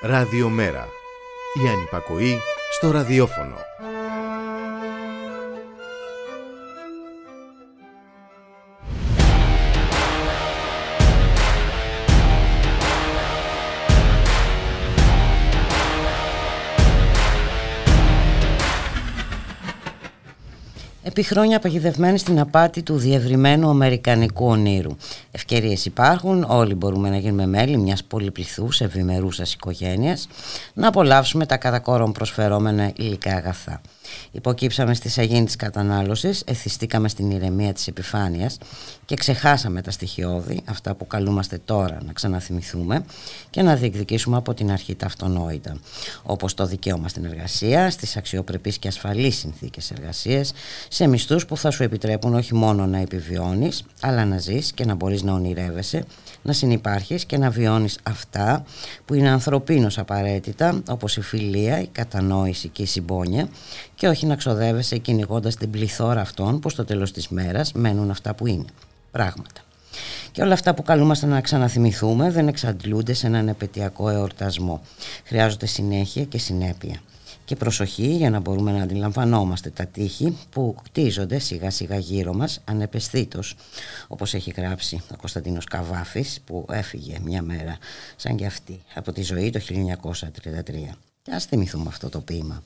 Ραδιομέρα. Η ανυπακοή στο ραδιόφωνο. Επί χρόνια παγιδευμένοι στην απάτη του διευρυμένου αμερικανικού ονείρου. Ευκαιρίες υπάρχουν, όλοι μπορούμε να γίνουμε μέλη μιας πολυπληθούς ευημερούσας οικογένειας, να απολαύσουμε τα κατά κόρον προσφερόμενα υλικά αγαθά. Υποκύψαμε στη σαγίνη της κατανάλωσης, εθιστήκαμε στην ηρεμία της επιφάνειας και ξεχάσαμε τα στοιχειώδη, αυτά που καλούμαστε τώρα να ξαναθυμηθούμε και να διεκδικήσουμε από την αρχή τα αυτονόητα. Όπως το δικαίωμα στην εργασία, στις αξιοπρεπείς και ασφαλείς συνθήκες εργασίας, σε μισθούς που θα σου επιτρέπουν όχι μόνο να επιβιώνεις, αλλά να ζεις και να μπορείς να ονειρεύεσαι, να συνεπάρχεις και να βιώνεις αυτά που είναι ανθρωπίνως απαραίτητα, όπως η φιλία, η κατανόηση και η συμπόνια και όχι να ξοδεύεσαι κυνηγώντας την πληθώρα αυτών που στο τέλος της μέρας μένουν αυτά που είναι, πράγματα. Και όλα αυτά που καλούμαστε να ξαναθυμηθούμε δεν εξαντλούνται σε έναν επαιτειακό εορτασμό. Χρειάζονται συνέχεια και συνέπεια. Και προσοχή για να μπορούμε να αντιλαμβανόμαστε τα τείχη που κτίζονται σιγά σιγά γύρω μας ανεπαισθήτως όπως έχει γράψει ο Κωνσταντίνος Καβάφης που έφυγε μια μέρα σαν και αυτή από τη ζωή το 1933. Και ας θυμηθούμε αυτό το ποίημα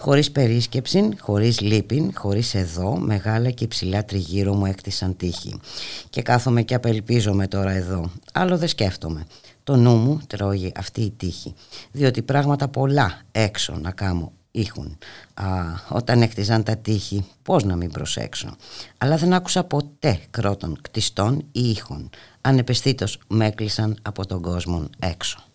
χωρίς περίσκεψη, χωρίς λύπη, χωρίς εδώ, μεγάλα και υψηλά τριγύρω μου έκτισαν τύχη. Και κάθομαι και απελπίζομαι τώρα εδώ. Άλλο δεν σκέφτομαι. Το νου μου τρώγει αυτή η τύχη. Διότι πράγματα πολλά έξω να κάνω ήχουν. Α, όταν έκτιζαν τα τείχη, πώς να μην προσέξω. Αλλά δεν άκουσα ποτέ κρότων κτιστών ή ήχων. Ανεπαισθήτως με έκλεισαν από τον κόσμο έξω.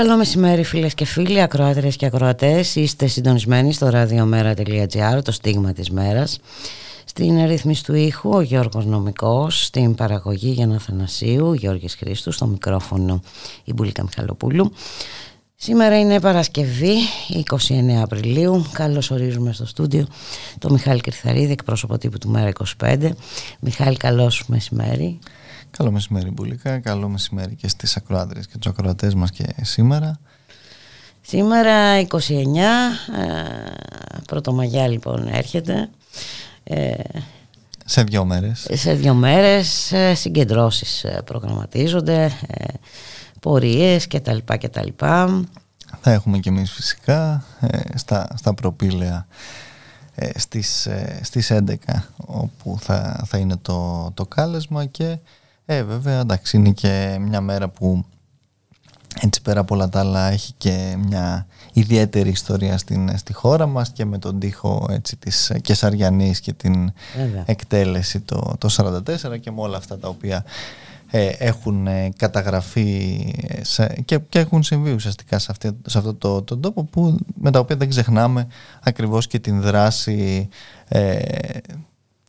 Καλό μεσημέρι φίλες και φίλοι, ακροάτριες και ακροατές. Είστε συντονισμένοι στο radiomera.gr, το στίγμα της μέρας. Στην ρύθμιση του ήχου ο Γιώργος Νομικός, στην παραγωγή Γιάννα Θανασίου, Γιώργης Χρήστου, στο μικρόφωνο η Μπουλίκα Μιχαλοπούλου. Σήμερα είναι Παρασκευή, 29 Απριλίου. Καλώς ορίζουμε στο στούντιο το Μιχάλη Κρυθαρίδη, εκπρόσωπο τύπου του Μέρα 25. Μιχάλη, καλώς μεσημέρι. Καλό μεσημέρι Μπουλίκα, καλό μεσημέρι και στις ακροάτριες και τους ακροατές μας και σήμερα. Σήμερα 29, Πρωτομαγιά λοιπόν έρχεται. Ε, σε δύο μέρες. Σε δύο μέρες ε, συγκεντρώσεις ε, προγραμματίζονται, πορείες κτλ. κτλ. Θα έχουμε και εμείς φυσικά στα, στα προπήλαια στις, στις 11 όπου θα, θα είναι το, το κάλεσμα και ε, βέβαια, εντάξει, είναι και μια μέρα που έτσι πέρα από όλα τα άλλα έχει και μια ιδιαίτερη ιστορία στην, στη χώρα μας και με τον τοίχο έτσι, της Κεσαριανής και την εκτέλεση το, το 44 και με όλα αυτά τα οποία ε, έχουν ε, καταγραφεί και, και έχουν συμβεί ουσιαστικά σε, αυτή, σε αυτό το, το τόπο που, με τα οποία δεν ξεχνάμε ακριβώς και την δράση ε,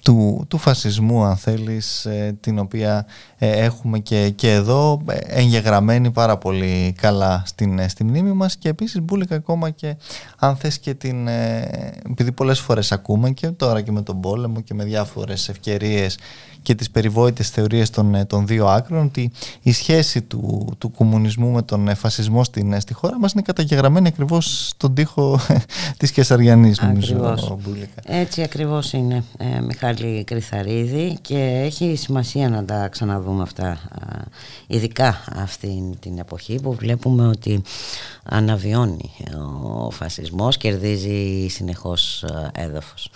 του, του φασισμού αν θέλεις ε, την οποία ε, έχουμε και, και εδώ ε, εγγεγραμμένη πάρα πολύ καλά στην, στη μνήμη μας και επίσης μπουλικα ακόμα και αν θες και την επειδή πολλές φορές ακούμε και τώρα και με τον πόλεμο και με διάφορες ευκαιρίες και τις περιβόητες θεωρίες των, ε, των δύο άκρων ότι η σχέση του, του κομμουνισμού με τον ε, φασισμό στην, ε, στη χώρα μας είναι καταγεγραμμένη ακριβώς στον τοίχο της Κεσαριανής νομίζω. Έτσι ακριβώς είναι ε, Μιχάλη Κρυθαρίδη και έχει σημασία να τα ξαναδούμε αυτά ειδικά αυτή την εποχή που βλέπουμε ότι αναβιώνει ο φασισμός κερδίζει συνεχώς έδαφος.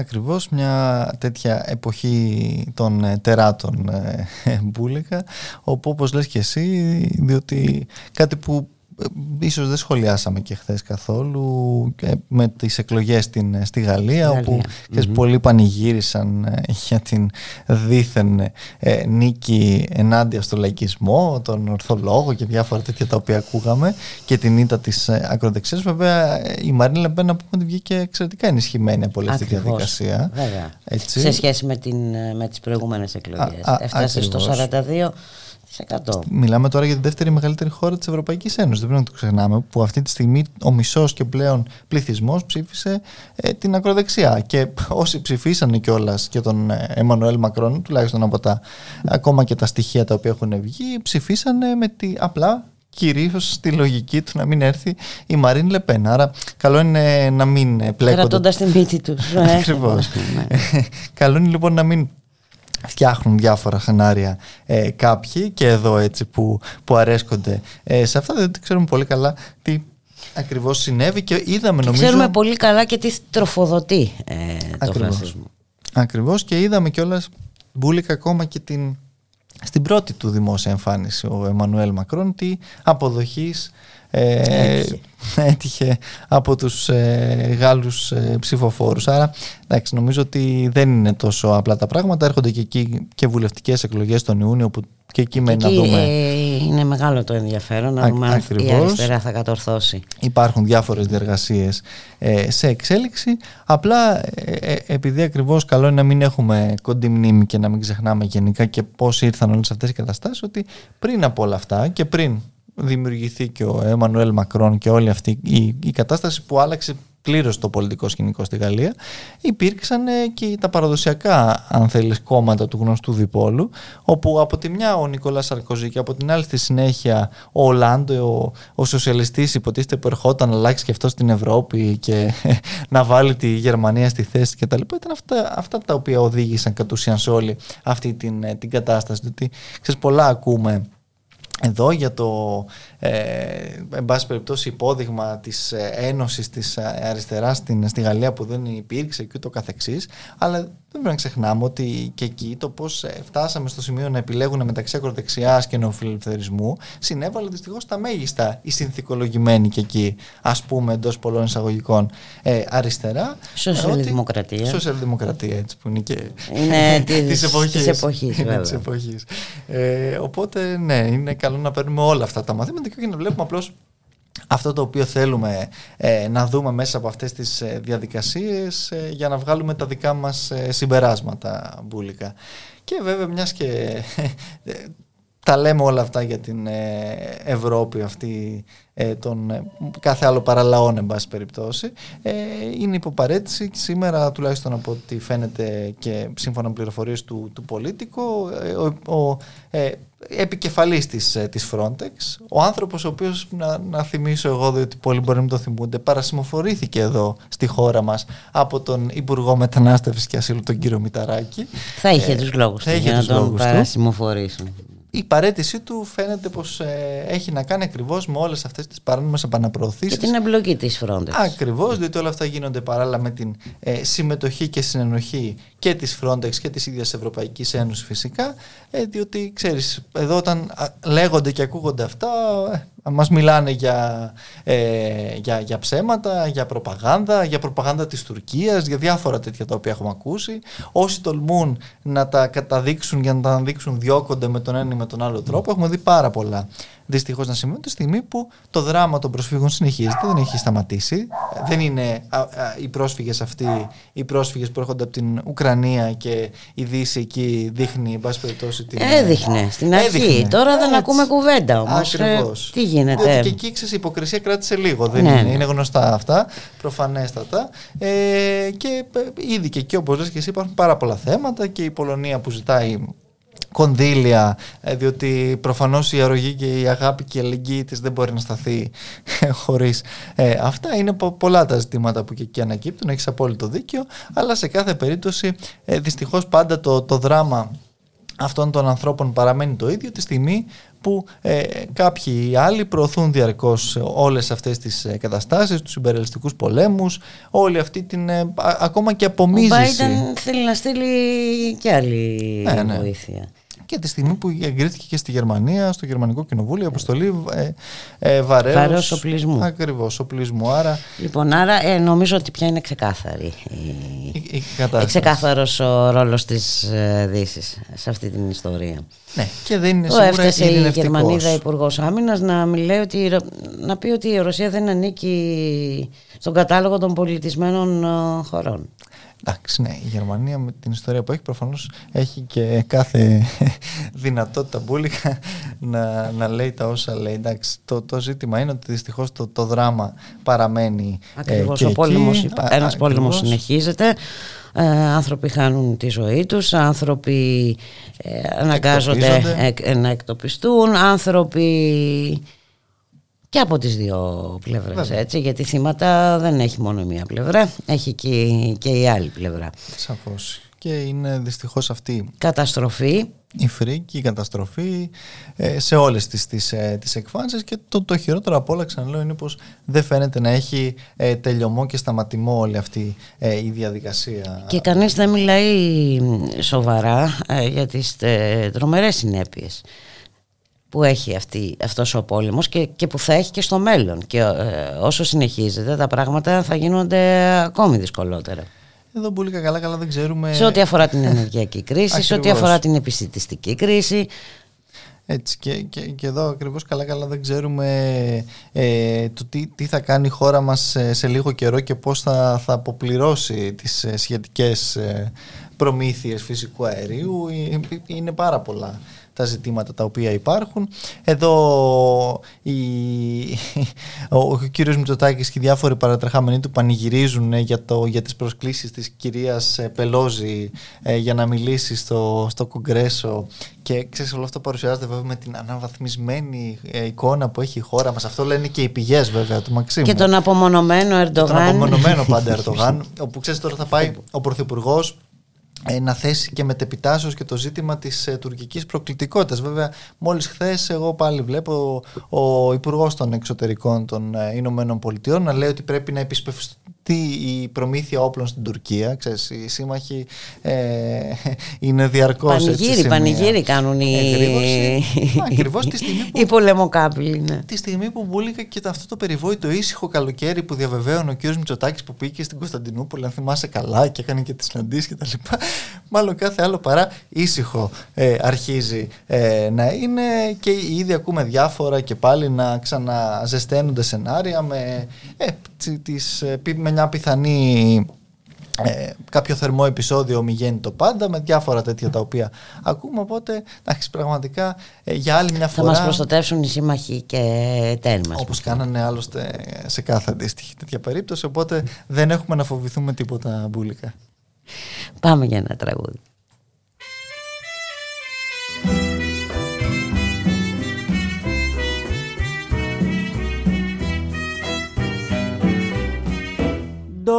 Ακριβώς μια τέτοια εποχή των ε, τεράτων ε, μπουλικα όπου όπως λες και εσύ διότι κάτι που ίσως δεν σχολιάσαμε και χθες καθόλου με τις εκλογές στην, στη Γαλλία, όπου mm πολλοί πανηγύρισαν ε, για την δίθεν ε, νίκη ενάντια στο λαϊκισμό, τον ορθολόγο και διάφορα τέτοια τα οποία ακούγαμε και την ήττα της ε, ακροδεξιάς. Βέβαια η Μαρίν Λεμπέν να πούμε ότι βγήκε εξαιρετικά ενισχυμένη από όλη αυτή τη διαδικασία. Έτσι. Σε σχέση με, την, με τις προηγούμενες εκλογές. Έφτασε στο 42 Μιλάμε τώρα για τη δεύτερη μεγαλύτερη χώρα της Ευρωπαϊκής Ένωσης. Δεν πρέπει να το ξεχνάμε, που αυτή τη στιγμή ο μισός και πλέον πληθυσμός ψήφισε ε, την ακροδεξιά. Και όσοι ψηφίσανε κιόλας και τον ε, Εμμανουέλ Μακρόν, τουλάχιστον από τα ακόμα και τα στοιχεία τα οποία έχουν βγει, ψηφίσανε με τη, απλά κυρίως στη λογική του να μην έρθει η Μαρίν Λεπέν. Άρα, καλό είναι να μην πλέκονται. Κρατώντας την μύτη τους. Ακριβώς. καλό είναι λοιπόν να μην φτιάχνουν διάφορα σενάρια ε, κάποιοι και εδώ έτσι που, που αρέσκονται ε, σε αυτά δεν ξέρουμε πολύ καλά τι ακριβώς συνέβη και είδαμε νομίζω... Ξέρουμε πολύ καλά και τι τροφοδοτεί ε, το φασισμό. Ακριβώς και είδαμε κιόλας μπουλικα ακόμα και την, στην πρώτη του δημόσια εμφάνιση ο Εμμανουέλ Μακρόν τι αποδοχής ε, έτυχε από τους ε, Γάλλους ε, ψηφοφόρους. Άρα εντάξει, νομίζω ότι δεν είναι τόσο απλά τα πράγματα. Έρχονται και εκεί και βουλευτικές εκλογές τον Ιούνιο που και εκεί μένει να δούμε. Είναι μεγάλο το ενδιαφέρον να δούμε αν η αριστερά θα κατορθώσει. Υπάρχουν διάφορες διεργασίες ε, σε εξέλιξη. Απλά ε, ε, επειδή ακριβώς καλό είναι να μην έχουμε κοντή μνήμη και να μην ξεχνάμε γενικά και πώς ήρθαν όλες αυτές οι καταστάσεις ότι πριν από όλα αυτά και πριν δημιουργηθεί και ο Εμμανουέλ Μακρόν και όλη αυτή η, η κατάσταση που άλλαξε πλήρως το πολιτικό σκηνικό στη Γαλλία υπήρξαν ε, και τα παραδοσιακά αν θέλεις κόμματα του γνωστού διπόλου όπου από τη μια ο Νικόλας Σαρκοζή και από την άλλη στη συνέχεια ο Ολάντο ο, ο σοσιαλιστής υποτίθεται που ερχόταν να αλλάξει και αυτό στην Ευρώπη και να βάλει τη Γερμανία στη θέση και τα λοιπά ήταν αυτά, αυτά τα οποία οδήγησαν κατ' ουσίαν σε όλη αυτή την, ε, την κατάσταση. Διότι ξέρεις πολλά ακούμε εδώ για το, ε, εν πάση περιπτώσει, υπόδειγμα της ε, ένωσης της ε, αριστεράς στην, στη Γαλλία που δεν υπήρξε και ούτω καθεξής, αλλά δεν πρέπει να ξεχνάμε ότι και εκεί το πώς ε, φτάσαμε στο σημείο να επιλέγουν μεταξύ ακροδεξιάς και νεοφιλελευθερισμού συνέβαλε δυστυχώς τα μέγιστα η συνθηκολογημένη και εκεί, ας πούμε εντός πολλών εισαγωγικών ε, αριστερά. Σοσιαλδημοκρατία. Σοσιαλδημοκρατία έτσι που είναι και είναι της, εποχής. Της εποχής, της εποχής. Ε, οπότε ναι, είναι καλό να παίρνουμε όλα αυτά τα μαθήματα και όχι να βλέπουμε απλώς αυτό το οποίο θέλουμε ε, να δούμε μέσα από αυτές τις ε, διαδικασίες ε, για να βγάλουμε τα δικά μας συμπεράσματα μπουλικα. Και βέβαια μιας και τα λέμε όλα αυτά για την Ευρώπη αυτή τον κάθε άλλο παραλαών εν πάση περιπτώσει είναι υποπαρέτηση σήμερα τουλάχιστον από ό,τι φαίνεται και σύμφωνα με πληροφορίες του, του Πολίτικο ο, ο επικεφαλής της, ε, της Frontex, ο άνθρωπος ο οποίος, να, να θυμίσω εγώ διότι πολλοί μπορεί να μην το θυμούνται, παρασημοφορήθηκε εδώ στη χώρα μας από τον Υπουργό Μετανάστευσης και Ασύλου, τον κύριο Μηταράκη. Θα είχε ε, τους λόγους του για να τον παρασημοφορήσουν η παρέτησή του φαίνεται πως ε, έχει να κάνει ακριβώς με όλες αυτές τις παράνομες επαναπροωθήσεις. Και την εμπλοκή της Frontex. Ακριβώς, διότι όλα αυτά γίνονται παράλληλα με την ε, συμμετοχή και συνενοχή και της Frontex και της ίδιας Ευρωπαϊκής Ένωσης φυσικά, ε, διότι ξέρεις, εδώ όταν λέγονται και ακούγονται αυτά, μας μιλάνε για, ε, για, για ψέματα, για προπαγάνδα, για προπαγάνδα της Τουρκίας, για διάφορα τέτοια τα οποία έχουμε ακούσει. Όσοι τολμούν να τα καταδείξουν για να τα δείξουν διώκονται με τον ένα ή με τον άλλο τρόπο. Έχουμε δει πάρα πολλά δυστυχώς να συμβαίνει τη στιγμή που το δράμα των προσφύγων συνεχίζεται, δεν έχει σταματήσει. Δεν είναι οι πρόσφυγες αυτοί οι πρόσφυγες που έρχονται από την Ουκρανία και η Δύση εκεί δείχνει, εν πάση περιπτώσει. Την... Έδειχνε στην αρχή. Τώρα δεν ακούμε κουβέντα όμως. Ακριβώς. Ε, τι γίνεται; Διότι και εκεί ξέρεις, η υποκρισία κράτησε λίγο. Δεν ναι, είναι, ναι. είναι γνωστά αυτά, προφανέστατα. Ε, και ε, ήδη και εκεί, όπως λες και εσύ, υπάρχουν πάρα πολλά θέματα και η Πολωνία που ζητάει κονδύλια, ε, διότι προφανώς η αρρωγή και η αγάπη και η αλληλεγγύη της δεν μπορεί να σταθεί ε, χωρίς ε, αυτά. Είναι πολλά τα ζητήματα που και εκεί ανακύπτουν, έχεις απόλυτο δίκιο, αλλά σε κάθε περίπτωση δυστυχώς πάντα το, το δράμα αυτών των ανθρώπων παραμένει το ίδιο τη στιγμή που ε, κάποιοι άλλοι προωθούν διαρκώς όλες αυτές τις ε, καταστάσεις, τους συμπεριλιστικούς πολέμους, όλη αυτή την ακόμα και απομίζηση. Ο Biden θέλει να στείλει και άλλη ναι, ναι. βοήθεια και τη στιγμή που εγκρίθηκε και στη Γερμανία, στο Γερμανικό Κοινοβούλιο, η αποστολή ε, ε, βαρέως, οπλισμού. Ακριβώς, οπλισμού. Άρα, λοιπόν, άρα ε, νομίζω ότι πια είναι ξεκάθαρη η, η, η ξεκάθαρος ο ρόλος της ε, Δύσης σε αυτή την ιστορία. Ναι, και δεν είναι σίγουρα Έφτασε η Γερμανίδα Υπουργός Άμυνας να, ότι, να πει ότι η Ρωσία δεν ανήκει στον κατάλογο των πολιτισμένων ε, χωρών. Εντάξει, ναι, η Γερμανία με την ιστορία που έχει προφανώς έχει και κάθε δυνατότητα μπουλικα να, να λέει τα όσα λέει. Εντάξει, το, το ζήτημα είναι ότι δυστυχώς το, το δράμα παραμένει. Ακριβώς. Ε, ο πόλεμος, ένας πόλεμος συνεχίζεται. Ε, άνθρωποι χάνουν τη ζωή τους, άνθρωποι ε, αναγκάζονται να εκτοπιστούν, άνθρωποι και από τις δύο πλευρές έτσι, γιατί θύματα δεν έχει μόνο μία πλευρά έχει και, και η άλλη πλευρά. Σαφώς. Και είναι δυστυχώς αυτή καταστροφή. η φρίκη, η καταστροφή ε, σε όλες τις, τις, ε, τις εκφάνσεις. Και το, το χειρότερο από όλα ξαναλέω είναι πως δεν φαίνεται να έχει ε, τελειωμό και σταματημό όλη αυτή η διαδικασία. Και κανείς δεν μιλάει σοβαρά για τις τρομερές συνέπειες που έχει αυτή, αυτός ο πόλεμος και, και που θα έχει και στο μέλλον και ε, όσο συνεχίζεται τα πράγματα θα γίνονται ακόμη δυσκολότερα. Εδώ πολύ καλά καλά δεν ξέρουμε... Σε ό,τι αφορά την ενεργειακή κρίση, σε ό,τι αφορά την επιστημιστική κρίση. Έτσι και, και, και εδώ ακριβώς καλά καλά δεν ξέρουμε ε, το τι, τι θα κάνει η χώρα μας σε, λίγο καιρό και πώς θα, θα αποπληρώσει τις ε, σχετικές ε, προμήθειες φυσικού αερίου. Είναι πάρα πολλά τα ζητήματα τα οποία υπάρχουν. Εδώ η, ο, ο κύριος Μητσοτάκης και οι διάφοροι παρατρεχάμενοι του πανηγυρίζουν ε, για, το, για τις προσκλήσεις της κυρίας ε, Πελόζη ε, για να μιλήσει στο, στο Κογκρέσο και ξέρεις όλο αυτό παρουσιάζεται βέβαια με την αναβαθμισμένη εικόνα που έχει η χώρα μας. Αυτό λένε και οι πηγές βέβαια του Μαξίμου. Και τον απομονωμένο Ερντογάν. τον απομονωμένο πάντα Ερντογάν, όπου ξέρεις τώρα θα πάει ο Πρωθυπουργός ε, να θέσει και μετεπιτάσεως και το ζήτημα της ε, τουρκικής προκλητικότητας. Βέβαια, μόλις χθες εγώ πάλι βλέπω ο, ο Υπουργός των Εξωτερικών των ε, Ηνωμένων Πολιτειών να λέει ότι πρέπει να επισπευστεί σταματηθεί η προμήθεια όπλων στην Τουρκία. Ξέρεις, οι σύμμαχοι ε, είναι διαρκώς πανηγύρι, έτσι, πανηγύρι κάνουν οι, ακριβώς, τη στιγμή που, οι πολεμοκάπηλοι. Ναι. Τη στιγμή που μπούληκα και αυτό το περιβόητο ήσυχο καλοκαίρι που διαβεβαίωνε ο κ. Μητσοτάκης που πήγε στην Κωνσταντινούπολη, αν θυμάσαι καλά και έκανε και τις συναντήσεις και τα λοιπά. Μάλλον κάθε άλλο παρά ήσυχο ε, αρχίζει ε, να είναι και ήδη ακούμε διάφορα και πάλι να ξαναζεσταίνονται σενάρια με, ε, τις, ε, με μια πιθανή ε, κάποιο θερμό επεισόδιο ομιγένει το πάντα με διάφορα τέτοια τα οποία ακούμε οπότε εντάξει πραγματικά ε, για άλλη μια φορά θα μας προστατεύσουν οι σύμμαχοι και εταίροι μας όπως κάνανε άλλωστε σε κάθε αντίστοιχη τέτοια περίπτωση οπότε δεν έχουμε να φοβηθούμε τίποτα μπουλικά. Πάμε για ένα τραγούδι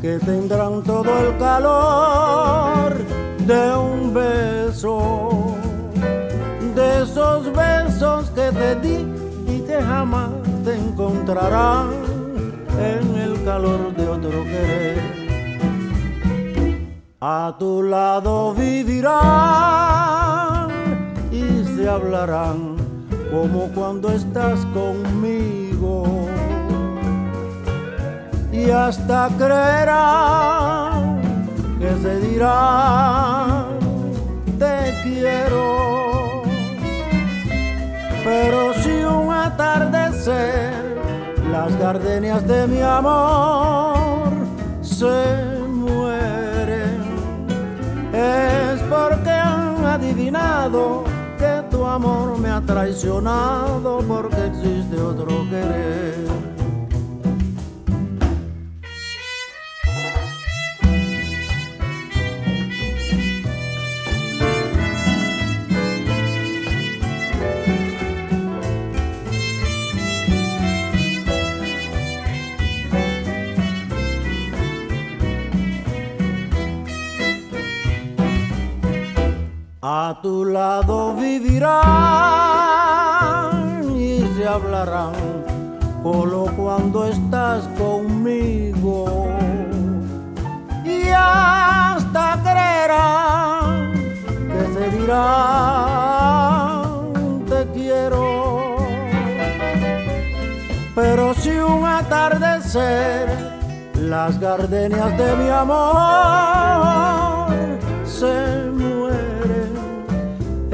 que tendrán todo el calor de un beso, de esos besos que te di y que jamás te encontrarán en el calor de otro querer. A tu lado vivirán y se hablarán como cuando estás conmigo y hasta creerán que se dirá te quiero. Pero si un atardecer las gardenias de mi amor se mueren, es porque han adivinado que tu amor me ha traicionado porque existe otro querer. A tu lado vivirán y se hablarán solo cuando estás conmigo. Y hasta creerán que se dirán te quiero. Pero si un atardecer las gardenias de mi amor se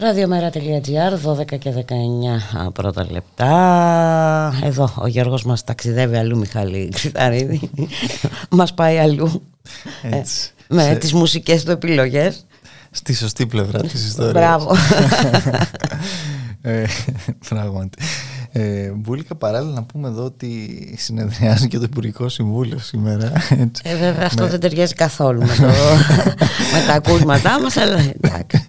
Ραδιομέρα.gr, 12 και 19 πρώτα λεπτά. Εδώ ο Γιώργος μας ταξιδεύει αλλού, Μιχάλη Ξηταρίδη. μας πάει αλλού. Έτσι. Ε, με Σε... τις μουσικές του επιλογές. Στη σωστή πλευρά της ιστορίας. Μπράβο. ε, πράγματι. Ε, Μπούλικα παράλληλα να πούμε εδώ ότι συνεδριάζει και το Υπουργικό Συμβούλιο σήμερα. Έτσι. Ε, βέβαια αυτό δεν ταιριάζει καθόλου με, το, με τα ακούσματά μας, αλλά εντάξει.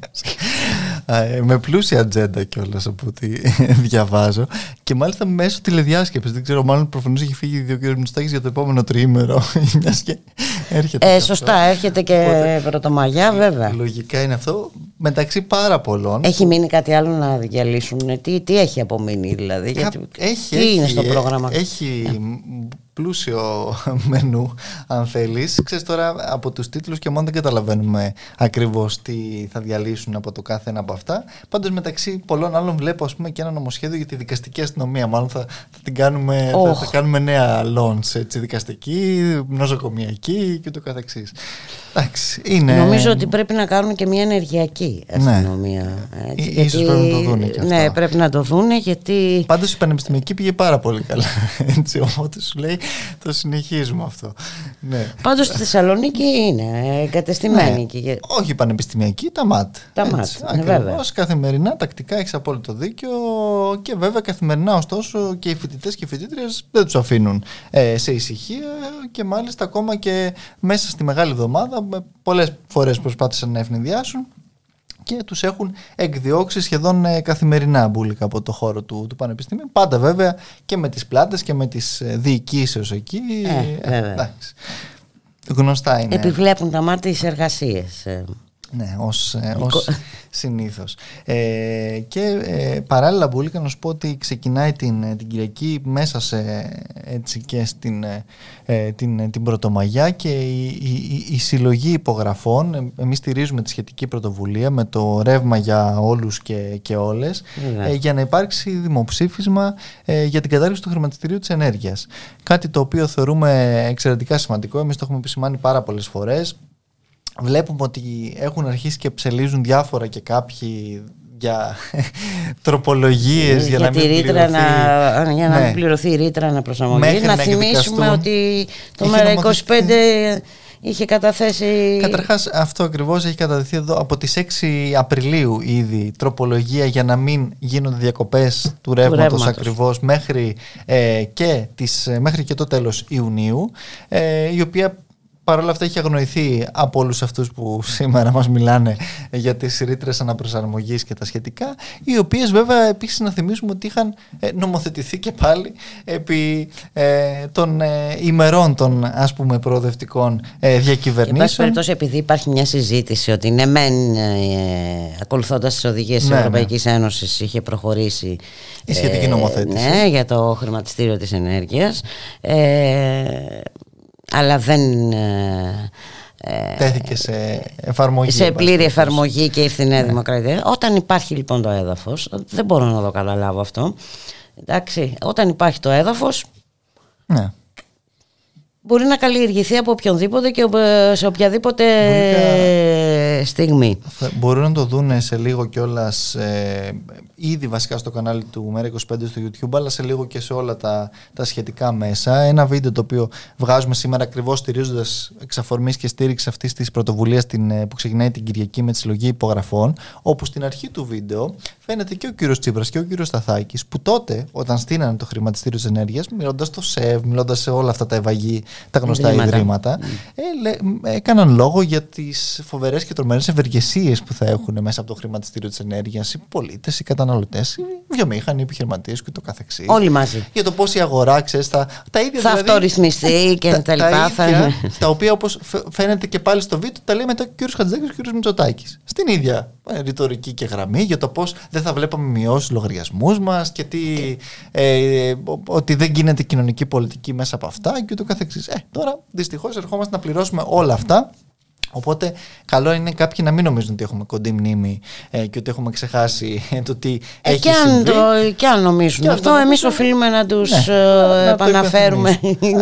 Ε, με πλούσια ατζέντα κιόλας από ό,τι διαβάζω. Και μάλιστα μέσω τηλεδιάσκεψης. Δεν ξέρω, μάλλον προφανώς έχει φύγει δύο κ. Μητσοτάκης για το επόμενο τριήμερο. έρχεται. Ε, σωστά, έρχεται και Οπότε, Πρωτομαγιά, βέβαια. Λογικά είναι αυτό. Μεταξύ πάρα πολλών. Έχει μείνει κάτι άλλο να διαλύσουν. Τι, τι έχει απομείνει, δηλαδή. γιατί, έχει, τι έχει, είναι στο πρόγραμμα; Έχει πλούσιο μενού, αν θέλεις. Ξέρεις τώρα από τους τίτλους και μόνο δεν καταλαβαίνουμε ακριβώς τι θα διαλύσουν από το κάθε ένα από αυτά. Πάντως μεταξύ πολλών άλλων βλέπω ας πούμε, και ένα νομοσχέδιο για τη δικαστική αστυνομία. Μάλλον θα, θα την κάνουμε, θα, θα, κάνουμε νέα launch έτσι, δικαστική, νοσοκομιακή και το καθεξής. είναι... Νομίζω ότι πρέπει να κάνουν και μια ενεργειακή ναι. αστυνομία. Ναι. Έτσι, γιατί... Ίσως πρέπει να το δούνε και αυτό. Ναι, πρέπει να το δούνε γιατί... Πάντως η πανεπιστημιακή πήγε πάρα πολύ καλά. Έτσι, οπότε σου λέει το συνεχίζουμε αυτό. Ναι. Πάντως στη Θεσσαλονίκη είναι εγκατεστημένη. Ναι. Και... Όχι πανεπιστημιακή, τα ΜΑΤ. Τα ΜΑΤ, ναι, βέβαια. καθημερινά, τακτικά έχεις απόλυτο δίκιο και βέβαια καθημερινά ωστόσο και οι φοιτητές και οι φοιτήτριες δεν τους αφήνουν ε, σε ησυχία και μάλιστα ακόμα και μέσα στη μεγάλη εβδομάδα πολλές φορές προσπάθησαν να ευνηδιάσουν και τους έχουν εκδιώξει σχεδόν ε, καθημερινά μπουλικα από το χώρο του, του Πανεπιστημίου. Πάντα βέβαια και με τις πλάτες και με τις ε, διοικήσεις εκεί. Ε, ε, Γνωστά είναι. Επιβλέπουν τα μάτια τις εργασίες. Ναι, ως, ε, ως συνήθως. Ε, και ε, παράλληλα Μπούλικα να σου πω ότι ξεκινάει την, ε, την Κυριακή μέσα σε, έτσι και στην ε, την, την Πρωτομαγιά και η, η, η, συλλογή υπογραφών, εμείς στηρίζουμε τη σχετική πρωτοβουλία με το ρεύμα για όλους και, και όλες ναι. για να υπάρξει δημοψήφισμα για την κατάργηση του χρηματιστηρίου της ενέργειας. Κάτι το οποίο θεωρούμε εξαιρετικά σημαντικό, εμείς το έχουμε επισημάνει πάρα πολλές φορές βλέπουμε ότι έχουν αρχίσει και ψελίζουν διάφορα και κάποιοι για τροπολογίες για, για να μην ρήτρα να, για να ναι. πληρωθεί η ρήτρα να προσαρμογεί. Να, θυμίσουμε ότι το ΜΕΡΑ25 είχε καταθέσει... Καταρχάς αυτό ακριβώς έχει καταδεθεί εδώ από τις 6 Απριλίου ήδη τροπολογία για να μην γίνονται διακοπές του ρεύματος, ακριβώς μέχρι, ε, και τις, μέχρι και το τέλος Ιουνίου ε, η οποία Παρ' όλα αυτά έχει αγνοηθεί από όλους αυτούς που σήμερα μας μιλάνε για τις ρήτρες αναπροσαρμογής και τα σχετικά, οι οποίες βέβαια επίσης να θυμίσουμε ότι είχαν ε, νομοθετηθεί και πάλι επί ε, των ε, ημερών των ας πούμε προοδευτικών ε, διακυβερνήσεων. Εν περιπτώσει, επειδή υπάρχει μια συζήτηση ότι ναι, μεν ε, ακολουθώντας τις οδηγίες της ναι, Ευρωπαϊκής ναι. Ένωσης είχε προχωρήσει η σχετική νομοθέτηση. Ναι, για το χρηματιστήριο της ενέργειας αλλά δεν ε, ε, τέθηκε σε εφαρμογή. Σε πλήρη εφαρμογή και ήρθε η Νέα ναι. Δημοκρατία. Όταν υπάρχει λοιπόν το έδαφος, δεν μπορώ να το καταλάβω αυτό. Εντάξει, όταν υπάρχει το έδαφος, ναι μπορεί να καλλιεργηθεί από οποιονδήποτε και σε οποιαδήποτε στιγμή. Μπορούν να το δουν σε λίγο κιόλας ε, ήδη βασικά στο κανάλι του Μέρα 25 στο YouTube, αλλά σε λίγο και σε όλα τα, τα σχετικά μέσα. Ένα βίντεο το οποίο βγάζουμε σήμερα ακριβώς στηρίζοντας εξ αφορμή και στήριξη αυτής της πρωτοβουλίας ε, που ξεκινάει την Κυριακή με τη συλλογή υπογραφών, όπου στην αρχή του βίντεο φαίνεται και ο κύριος Τσίπρας και ο κύριος Σταθάκης, που τότε όταν στείνανε το χρηματιστήριο της ενέργειας, μιλώντας στο ΣΕΒ, μιλώντας σε όλα αυτά τα ευαγή τα γνωστά ιδρύματα, ε, έκαναν λόγο για τις φοβερές και τρομερές ευεργεσίες που θα έχουν μέσα από το χρηματιστήριο της ενέργειας οι πολίτες, οι καταναλωτές, οι βιομήχανοι, οι επιχειρηματίες και το καθεξής. Όλοι μαζί. Για το πώς η αγορά, ξέρεις, τα, τα ίδια. Θα δηλαδή, αυτορυθμιστεί και τα, τα λοιπά. Τα, ίδια, τα οποία όπως φαίνεται και πάλι στο βίντεο, τα λέει μετά ο κ. Χατζηδάκης και ο κ. Μητσοτάκης. Στην ίδια ε, ρητορική και γραμμή για το πώς δεν θα βλέπαμε μειώσεις λογαριασμούς μας και τι, ε, ότι δεν γίνεται κοινωνική πολιτική μέσα από αυτά και ούτω καθεξής. Ε, τώρα δυστυχώς ερχόμαστε να πληρώσουμε όλα αυτά Οπότε, καλό είναι κάποιοι να μην νομίζουν ότι έχουμε κοντή μνήμη ε, και ότι έχουμε ξεχάσει ε, το τι ε, έχει και αν συμβεί. Το, και αν νομίζουν και αυτό, εμείς οφείλουμε να τους ναι, ε, επαναφέρουμε.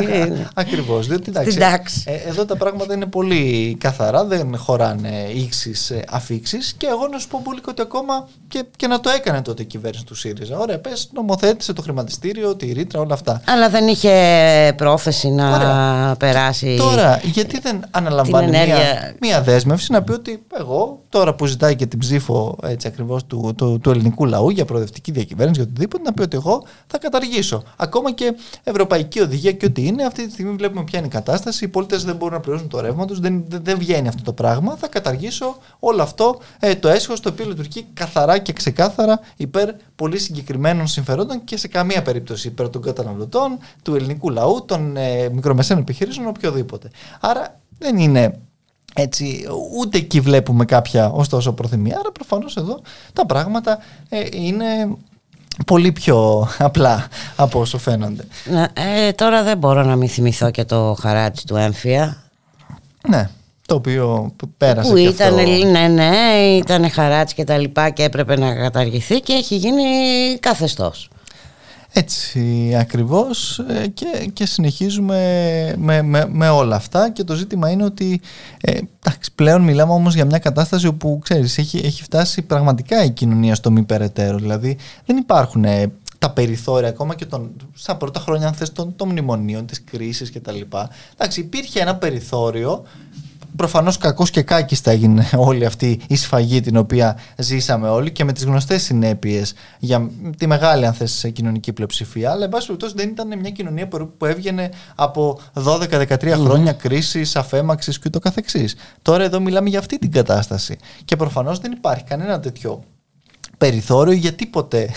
Ακριβώς. Διότι εντάξει, ε, εδώ τα πράγματα είναι πολύ καθαρά, δεν χωράνε ίξει αφήξεις. Και εγώ να σου πω πολύ ότι ακόμα και, και να το έκανε τότε η κυβέρνηση του ΣΥΡΙΖΑ. Ωραία, πες, νομοθέτησε το χρηματιστήριο, τη ρήτρα, όλα αυτά. Αλλά δεν είχε πρόθεση να Ωραία. περάσει. Τώρα, γιατί δεν αναλαμβάνει μια μία δέσμευση να πει ότι εγώ τώρα που ζητάει και την ψήφο έτσι ακριβώς του, του, του ελληνικού λαού για προοδευτική διακυβέρνηση για οτιδήποτε να πει ότι εγώ θα καταργήσω. Ακόμα και ευρωπαϊκή οδηγία και ό,τι είναι αυτή τη στιγμή βλέπουμε ποια είναι η κατάσταση οι πολίτες δεν μπορούν να πληρώσουν το ρεύμα τους δεν, δεν βγαίνει αυτό το πράγμα θα καταργήσω όλο αυτό ε, το έσχος το οποίο λειτουργεί καθαρά και ξεκάθαρα υπέρ πολύ συγκεκριμένων συμφερόντων και σε καμία περίπτωση υπέρ των καταναλωτών, του ελληνικού λαού, των ε, μικρομεσαίων επιχειρήσεων, οποιοδήποτε. Άρα δεν είναι έτσι, ούτε εκεί βλέπουμε κάποια ωστόσο προθυμία. Άρα προφανώς εδώ τα πράγματα ε, είναι πολύ πιο απλά από όσο φαίνονται. ε, τώρα δεν μπορώ να μην θυμηθώ και το χαράτσι του έμφυα. Ναι, το οποίο πέρασε που και ήταν, αυτό. Ναι, ναι, ήταν χαράτσι και τα λοιπά και έπρεπε να καταργηθεί και έχει γίνει καθεστώς. Έτσι ακριβώς ε, και, και συνεχίζουμε με, με, με όλα αυτά και το ζήτημα είναι ότι ε, πλέον μιλάμε όμως για μια κατάσταση όπου ξέρεις έχει, έχει φτάσει πραγματικά η κοινωνία στο μη περαιτέρω δηλαδή δεν υπάρχουν ε, τα περιθώρια ακόμα και τον, στα πρώτα χρόνια αν θες των, των μνημονίων, της κρίσης κτλ. Εντάξει υπήρχε ένα περιθώριο Προφανώς κακός και κάκιστα έγινε όλη αυτή η σφαγή την οποία ζήσαμε όλοι και με τις γνωστές συνέπειες για τη μεγάλη, αν θες, κοινωνική πλειοψηφία. Αλλά, εν πάση περιπτώσει, δεν ήταν μια κοινωνία που έβγαινε από 12-13 χρόνια κρίσης, αφέμαξης κ.ο.κ. Τώρα εδώ μιλάμε για αυτή την κατάσταση. Και προφανώς δεν υπάρχει κανένα τέτοιο περιθώριο για τίποτε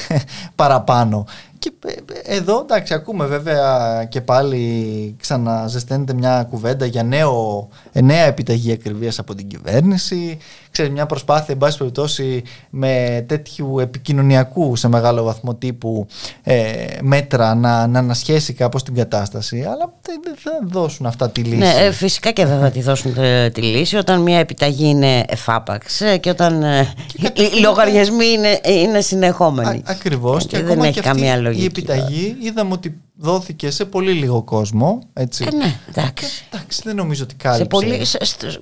παραπάνω. Και ε, εδώ εντάξει ακούμε βέβαια και πάλι ξαναζεσταίνεται μια κουβέντα για νέο, ε, νέα επιταγή ακριβίας από την κυβέρνηση ξέρεις, μια προσπάθεια εν πάση περιπτώσει με τέτοιου επικοινωνιακού σε μεγάλο βαθμό τύπου ε, μέτρα να, να ανασχέσει κάπως την κατάσταση αλλά δεν θα δώσουν αυτά τη λύση. Ναι, ε, φυσικά και δεν θα τη δώσουν τη, λύση όταν μια επιταγή είναι εφάπαξ και όταν και οι λογαριασμοί είναι, είναι συνεχόμενοι. Α, ακριβώς και, και δεν έχει καμία λογική η επιταγή είδαμε ότι δόθηκε σε πολύ λίγο κόσμο. Έτσι. Ε, ναι, εντάξει. εντάξει. Δεν νομίζω ότι κάλυψε. Σε πολύ,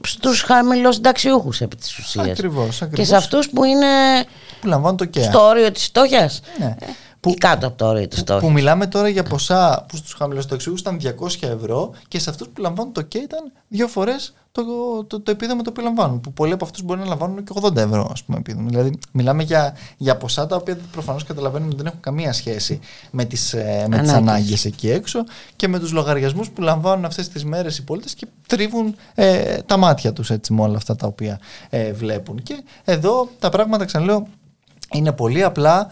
στους χαμηλούς συνταξιούχου επί της ουσίας. Ακριβώς. Και σε αυτούς που είναι. Που λαμβάνουν το ΚΕΑ. Στο όριο της φτώχειας. Ναι. Ε, που, ή κάτω από το όριο τη φτώχεια. Που μιλάμε τώρα για ποσά που στους χαμηλούς συνταξιούχου ήταν 200 ευρώ και σε αυτούς που λαμβάνουν το ΚΕΑ ήταν δύο φορές το, το, το επίδομα το οποίο λαμβάνουν. Που πολλοί από αυτούς μπορεί να λαμβάνουν και 80 ευρώ, ας πούμε, επίδομα. Δηλαδή, μιλάμε για, για ποσά τα οποία προφανώς καταλαβαίνουμε ότι δεν έχουν καμία σχέση με τις ε, με τις ανάγκες εκεί έξω και με τους λογαριασμούς που λαμβάνουν αυτές τις μέρες οι πολίτες και τρίβουν ε, τα μάτια τους με όλα αυτά τα οποία ε, βλέπουν. Και εδώ τα πράγματα, ξαναλέω, είναι πολύ απλά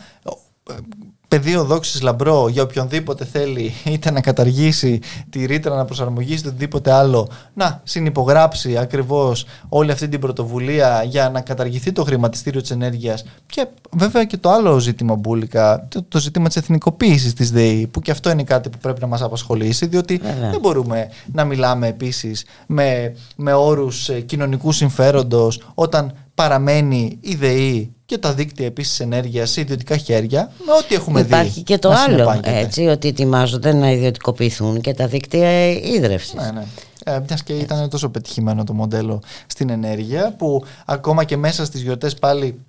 πεδίο δόξης λαμπρό για οποιονδήποτε θέλει είτε να καταργήσει τη ρήτρα να προσαρμογήσει το οτιδήποτε άλλο να συνυπογράψει ακριβώς όλη αυτή την πρωτοβουλία για να καταργηθεί το χρηματιστήριο της ενέργειας. Και βέβαια και το άλλο ζήτημα μπουλικα το, το ζήτημα της εθνικοποίησης της ΔΕΗ που και αυτό είναι κάτι που πρέπει να μας απασχολήσει διότι δεν μπορούμε να μιλάμε επίσης με, με όρους ε, κοινωνικού συμφέροντος όταν παραμένει η ΔΕΗ και τα δίκτυα επίσης ενέργειας σε ιδιωτικά χέρια, με ό,τι έχουμε Υπάρχει δει. Υπάρχει και το άλλο, έτσι, ότι ετοιμάζονται να ιδιωτικοποιηθούν και τα δίκτυα ίδρυυση. Ναι, ναι. Ε, Μιας και ήταν τόσο πετυχημένο το μοντέλο στην ενέργεια, που ακόμα και μέσα στις γιορτές πάλι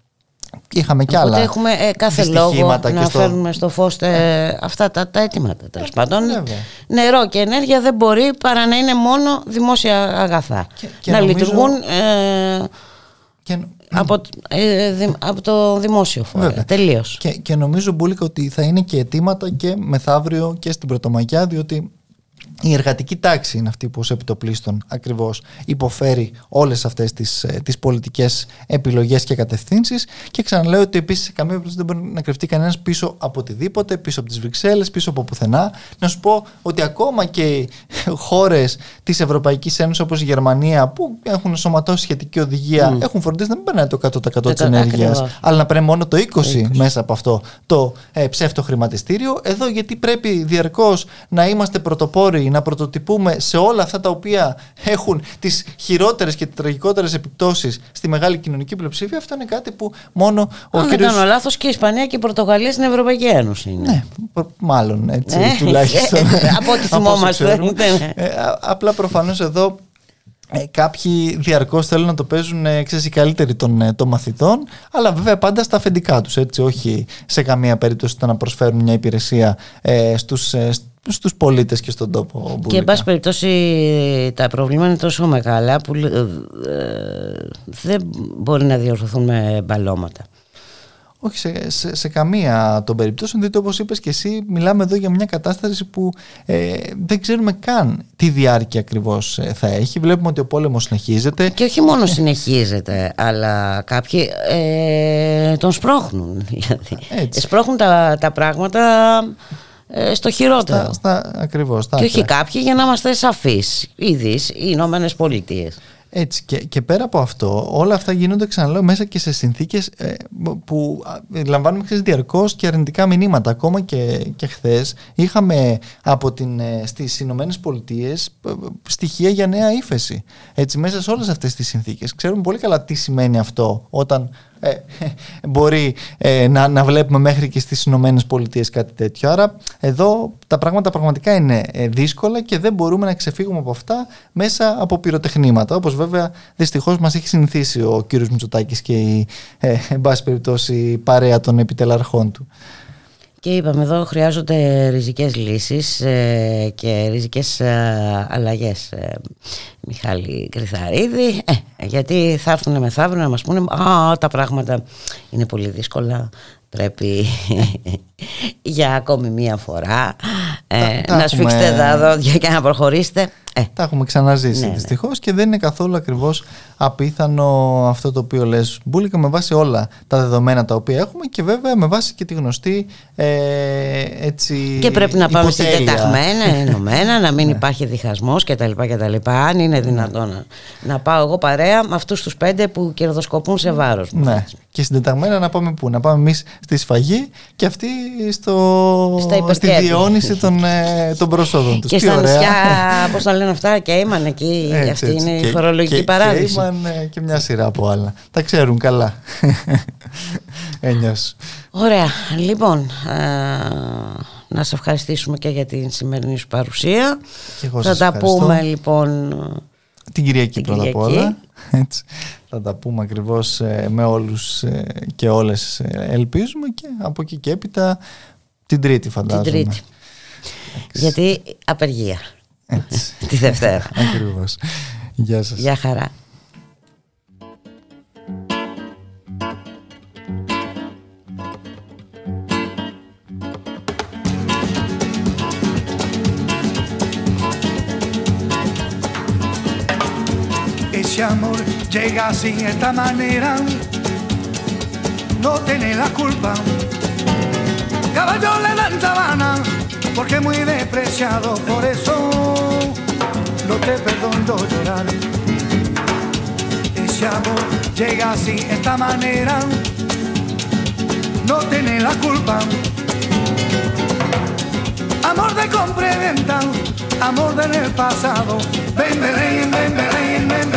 Είχαμε κι άλλα. έχουμε ε, κάθε λόγο να στο... φέρουμε στο φως ε, αυτά τα, τα αιτήματα. Τέλος πάντων, νερό και ενέργεια δεν μπορεί παρά να είναι μόνο δημόσια αγαθά. Και, να νομίζω... λειτουργούν ε, και από, ε, από το δημόσιο φορέα. Τελείως. Και, και νομίζω, Μπούλικα, ότι θα είναι και αιτήματα και μεθαύριο και στην Πρωτομαγιά, διότι η εργατική τάξη είναι αυτή που ως επιτοπλίστων ακριβώς υποφέρει όλες αυτές τις, ε, τις πολιτικές επιλογές και κατευθύνσεις και ξαναλέω ότι επίσης σε καμία περίπτωση δεν μπορεί να κρυφτεί κανένας πίσω από οτιδήποτε, πίσω από τις Βρυξέλλες, πίσω από πουθενά. Να σου πω ότι ακόμα και χώρες της Ευρωπαϊκής Ένωσης όπως η Γερμανία που έχουν σωματώσει σχετική οδηγία έχουν φροντίσει να μην περνάει το 100% της ενέργειας αλλά να πρέπει μόνο το 20%, μέσα από αυτό το ε, ψεύτο χρηματιστήριο. Εδώ γιατί πρέπει διαρκώς να είμαστε πρωτοπόροι να πρωτοτυπούμε σε όλα αυτά τα οποία έχουν τις χειρότερες και τραγικότερες επιπτώσεις στη μεγάλη κοινωνική πλειοψηφία, αυτό είναι κάτι που μόνο ο Αν κύριος... δεν κάνω λάθος και η Ισπανία και η Πορτογαλία στην Ευρωπαϊκή Ένωση είναι. Ναι, μάλλον έτσι ε, τουλάχιστον. από ό,τι θυμόμαστε. Ναι. ε, απλά προφανώς εδώ ε, κάποιοι διαρκώς θέλουν να το παίζουν ε, ξέρεις, οι καλύτεροι των, ε, των μαθητών αλλά βέβαια πάντα στα αφεντικά τους έτσι όχι σε καμία περίπτωση να προσφέρουν μια υπηρεσία ε, στους, ε, στους πολίτες και στον τόπο. Και εν πάση περιπτώσει τα προβλήματα είναι τόσο μεγάλα που ε, δεν μπορεί να διορθωθούν με μπαλώματα. Όχι σε, σε, σε, καμία των περιπτώσεων, διότι όπως είπες και εσύ μιλάμε εδώ για μια κατάσταση που ε, δεν ξέρουμε καν τι διάρκεια ακριβώς ε, θα έχει. Βλέπουμε ότι ο πόλεμος συνεχίζεται. Και όχι μόνο συνεχίζεται, αλλά κάποιοι ε, τον σπρώχνουν. Έτσι. Σπρώχνουν τα, τα πράγματα ε, στο χειρότερο. Στα, στα, ακριβώς, και όχι κάποιοι για να είμαστε σαφείς. Ήδη οι Ηνωμένες Πολιτείες. Έτσι και, και πέρα από αυτό όλα αυτά γίνονται ξαναλέω μέσα και σε συνθήκες ε, που λαμβάνουμε ξέρεις, διαρκώς και αρνητικά μηνύματα. Ακόμα και, και χθες είχαμε από την, ε, στις Ηνωμένες Πολιτείες στοιχεία για νέα ύφεση. Έτσι μέσα σε όλες αυτές τις συνθήκες. Ξέρουμε πολύ καλά τι σημαίνει αυτό όταν ε, μπορεί ε, να, να βλέπουμε μέχρι και στις Ηνωμένες Πολιτείες κάτι τέτοιο. Άρα εδώ τα πράγματα πραγματικά είναι ε, δύσκολα και δεν μπορούμε να ξεφύγουμε από αυτά μέσα από πυροτεχνήματα. Όπως βέβαια δυστυχώς μας έχει συνηθίσει ο κύριος Μητσοτάκης και η, ε, εν πάση περιπτώσει, παρέα των επιτελαρχών του. Και είπαμε εδώ χρειάζονται ριζικές λύσεις ε, και ριζικές ε, αλλαγές ε, Μιχάλη Κρυθαρίδη γιατί θα έρθουν μεθαύριο να μας πούνε «Α, τα πράγματα είναι πολύ δύσκολα, πρέπει για ακόμη μία φορά να σφίξετε τα δόντια και να προχωρήσετε». Ε, τα έχουμε ξαναζήσει ναι, ναι. δυστυχώς και δεν είναι καθόλου ακριβώς απίθανο αυτό το οποίο λες. Μπούλικα με βάση όλα τα δεδομένα τα οποία έχουμε και βέβαια με βάση και τη γνωστή ε, έτσι. Και πρέπει να πάμε συντεταγμένα, ενωμένα, να μην ναι. υπάρχει διχασμός κτλ. Αν είναι δυνατόν να, να πάω εγώ παρέα με αυτούς τους πέντε που κερδοσκοπούν σε βάρος μου. Ναι. Και συντεταγμένα να πάμε πού, να πάμε εμείς στη σφαγή και αυτοί στο, στη διαιώνιση των, ε, των προσόδων τους. Και στα νησιά, πώς τα λένε αυτά και ήμαν εκεί. Έτσι, αυτή έτσι. είναι και, η φορολογική και, παράδειση. Και ε, και μια σειρά από άλλα. Τα ξέρουν καλά. Ένιος. Ωραία. Λοιπόν, ε, να σε ευχαριστήσουμε και για την σημερινή σου παρουσία. Θα τα πούμε λοιπόν την Κυριακή την πρώτα απ' όλα. Έτσι. Θα τα πούμε ακριβώς ε, με όλους και όλες ελπίζουμε και από εκεί και έπειτα την Τρίτη φαντάζομαι. Την Τρίτη. Γιατί απεργία. Τη Δευτέρα. Ακριβώς. Γεια σας. Γεια χαρά. Llega así, esta manera, no tiene la culpa. Caballo le dan sabana porque muy despreciado, por eso no te perdono llorar. Ese amor llega así, esta manera, no tiene la culpa. Amor de compra y venta, amor del pasado. Ven, ven, ven, ven, ven,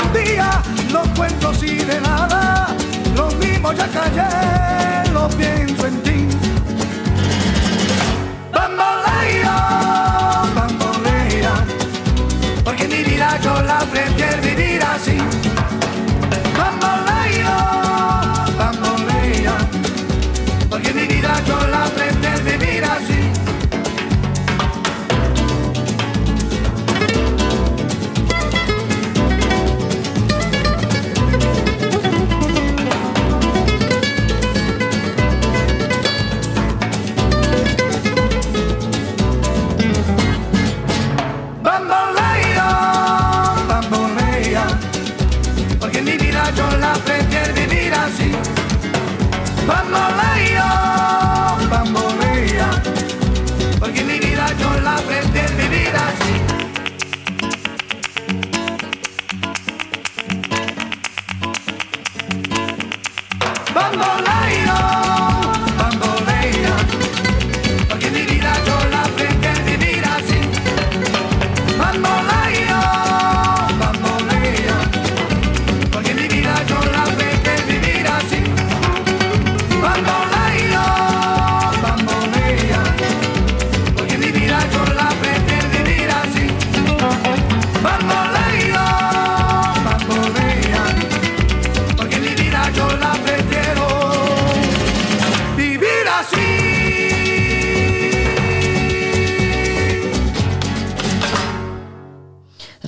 un día lo cuento así de nada. Lo mismo ya callé, lo pienso en ti. Bambolea, bambolea. Porque mi vida yo la prefiero vivir así. porque mi vida yo la prefiero Vamos, Lions!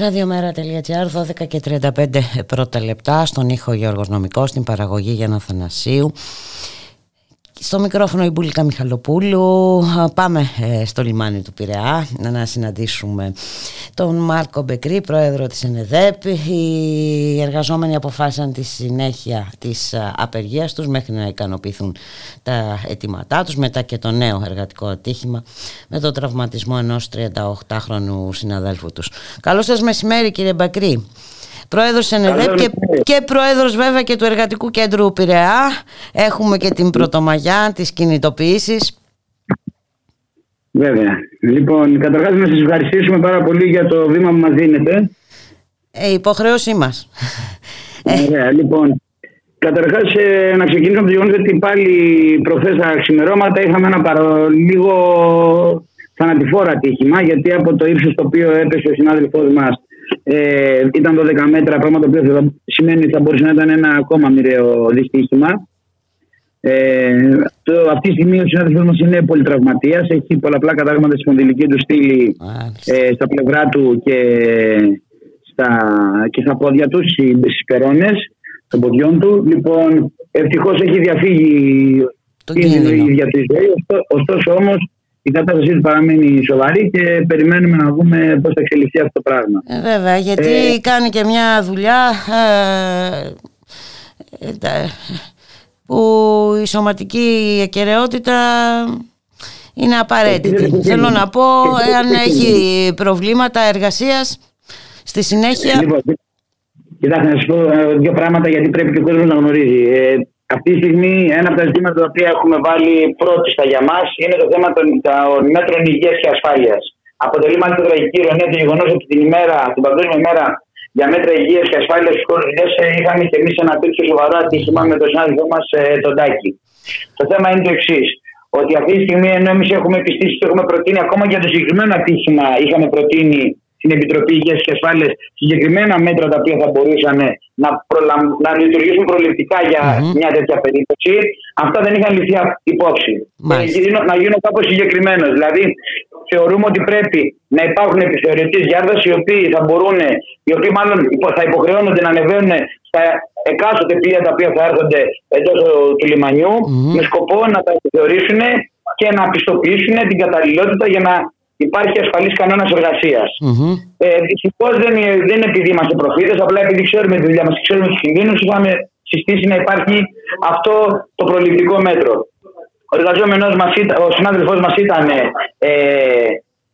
Ραδιομέρα.gr 12 και 35 πρώτα λεπτά στον ήχο Γιώργος Νομικός στην παραγωγή Γιάννα Θανασίου στο μικρόφωνο η Μπουλίκα Μιχαλοπούλου πάμε ε, στο λιμάνι του Πειραιά να συναντήσουμε τον Μάρκο Μπεκρή, πρόεδρο της ΕΝΕΔΕΠ. Οι εργαζόμενοι αποφάσισαν τη συνέχεια της ε, απεργίας τους μέχρι να ικανοποιηθούν τα αιτήματά τους μετά και το νέο εργατικό ατύχημα με το τραυματισμό ενός 38χρονου συναδέλφου τους. Καλώς σας μεσημέρι κύριε Μπακρή πρόεδρος ΕΝΕΔΕΠ και, και πρόεδρος βέβαια και του Εργατικού Κέντρου Πειραιά. Έχουμε και την πρωτομαγιά της κινητοποίησης. Βέβαια. Λοιπόν, καταρχάς να σας ευχαριστήσουμε πάρα πολύ για το βήμα που μας δίνετε. Ε, υποχρέωσή μας. Ωραία, λοιπόν. Καταρχάς ε, να ξεκινήσουμε από το γεγονός ότι πάλι προχθές τα ξημερώματα είχαμε ένα παρο... λίγο θανατηφόρα ατύχημα γιατί από το ύψος το οποίο έπεσε ο συνάδελφός μας ε, ήταν 12 μέτρα, πράγμα το οποίο σημαίνει ότι θα μπορούσε να ήταν ένα ακόμα μοιραίο δυστύχημα. Ε, το, αυτή τη στιγμή ο συνάδελφο μας είναι πολυτραυματίας. Έχει πολλαπλά κατάγματα στη σπονδυλική του στήλη ε, στα πλευρά του και στα, και στα πόδια του, στι περώνες των ποδιών του. Λοιπόν, ευτυχώς έχει διαφύγει η ίδια της ζωή. Ωστόσο όμως η κατάστασή του παραμένει σοβαρή και περιμένουμε να δούμε πώς θα εξελιχθεί αυτό το πράγμα. Ε, βέβαια, γιατί ε, κάνει και μια δουλειά ε, ε που η σωματική ακαιρεότητα είναι απαραίτητη. Θέλω να πω, εάν έχει προβλήματα εργασίας, στη συνέχεια... Λοιπόν, κοιτάξτε να σας πω δύο πράγματα γιατί πρέπει και ο κόσμος να γνωρίζει. Αυτή τη στιγμή ένα από τα ζητήματα τα οποία έχουμε βάλει πρώτη για μας είναι το θέμα των, των μέτρων υγείας και ασφάλειας. Αποτελεί μάλιστα τραγική ηρωνία το γεγονός ότι την ημέρα, την παγκόσμια ημέρα για μέτρα υγείας και ασφάλειας στους χώρους δουλειά είχαμε και εμείς ένα τέτοιο σοβαρό ατύχημα με τον συνάδελφό μας ε, τον Τάκη. Το θέμα είναι το εξής. Ότι αυτή τη στιγμή ενώ εμείς έχουμε πιστήσει και έχουμε προτείνει ακόμα για το συγκεκριμένο ατύχημα, είχαμε προτείνει στην Επιτροπή Υγείας και Ασφάλειας συγκεκριμένα μέτρα τα οποία θα μπορούσαν να, προλαμ... να λειτουργήσουν προληπτικά για mm-hmm. μια τέτοια περίπτωση. Αυτά δεν είχαν ληφθεί υπόψη. Να γίνω κάπως συγκεκριμένος. Δηλαδή, θεωρούμε ότι πρέπει να υπάρχουν επιθεωρητές γιάρδα οι οποίοι θα μπορούν, οι οποίοι μάλλον θα υποχρεώνονται να ανεβαίνουν στα εκάστοτε πλοία τα οποία θα έρχονται εντός του λιμανιού mm-hmm. με σκοπό να τα επιθεωρήσουν και να πιστοποιήσουν την καταλληλότητα για να υπάρχει ασφαλής κανόνας εργασίας. Mm-hmm. Ε, Δυστυχώς δεν, δεν είναι επειδή είμαστε προφήτες, απλά επειδή ξέρουμε τη δουλειά μας και ξέρουμε τους κινδύνους, είχαμε συστήσει να υπάρχει αυτό το προληπτικό μέτρο. Ο εργαζόμενο μας, ο συνάδελφός μας ήταν. Ε,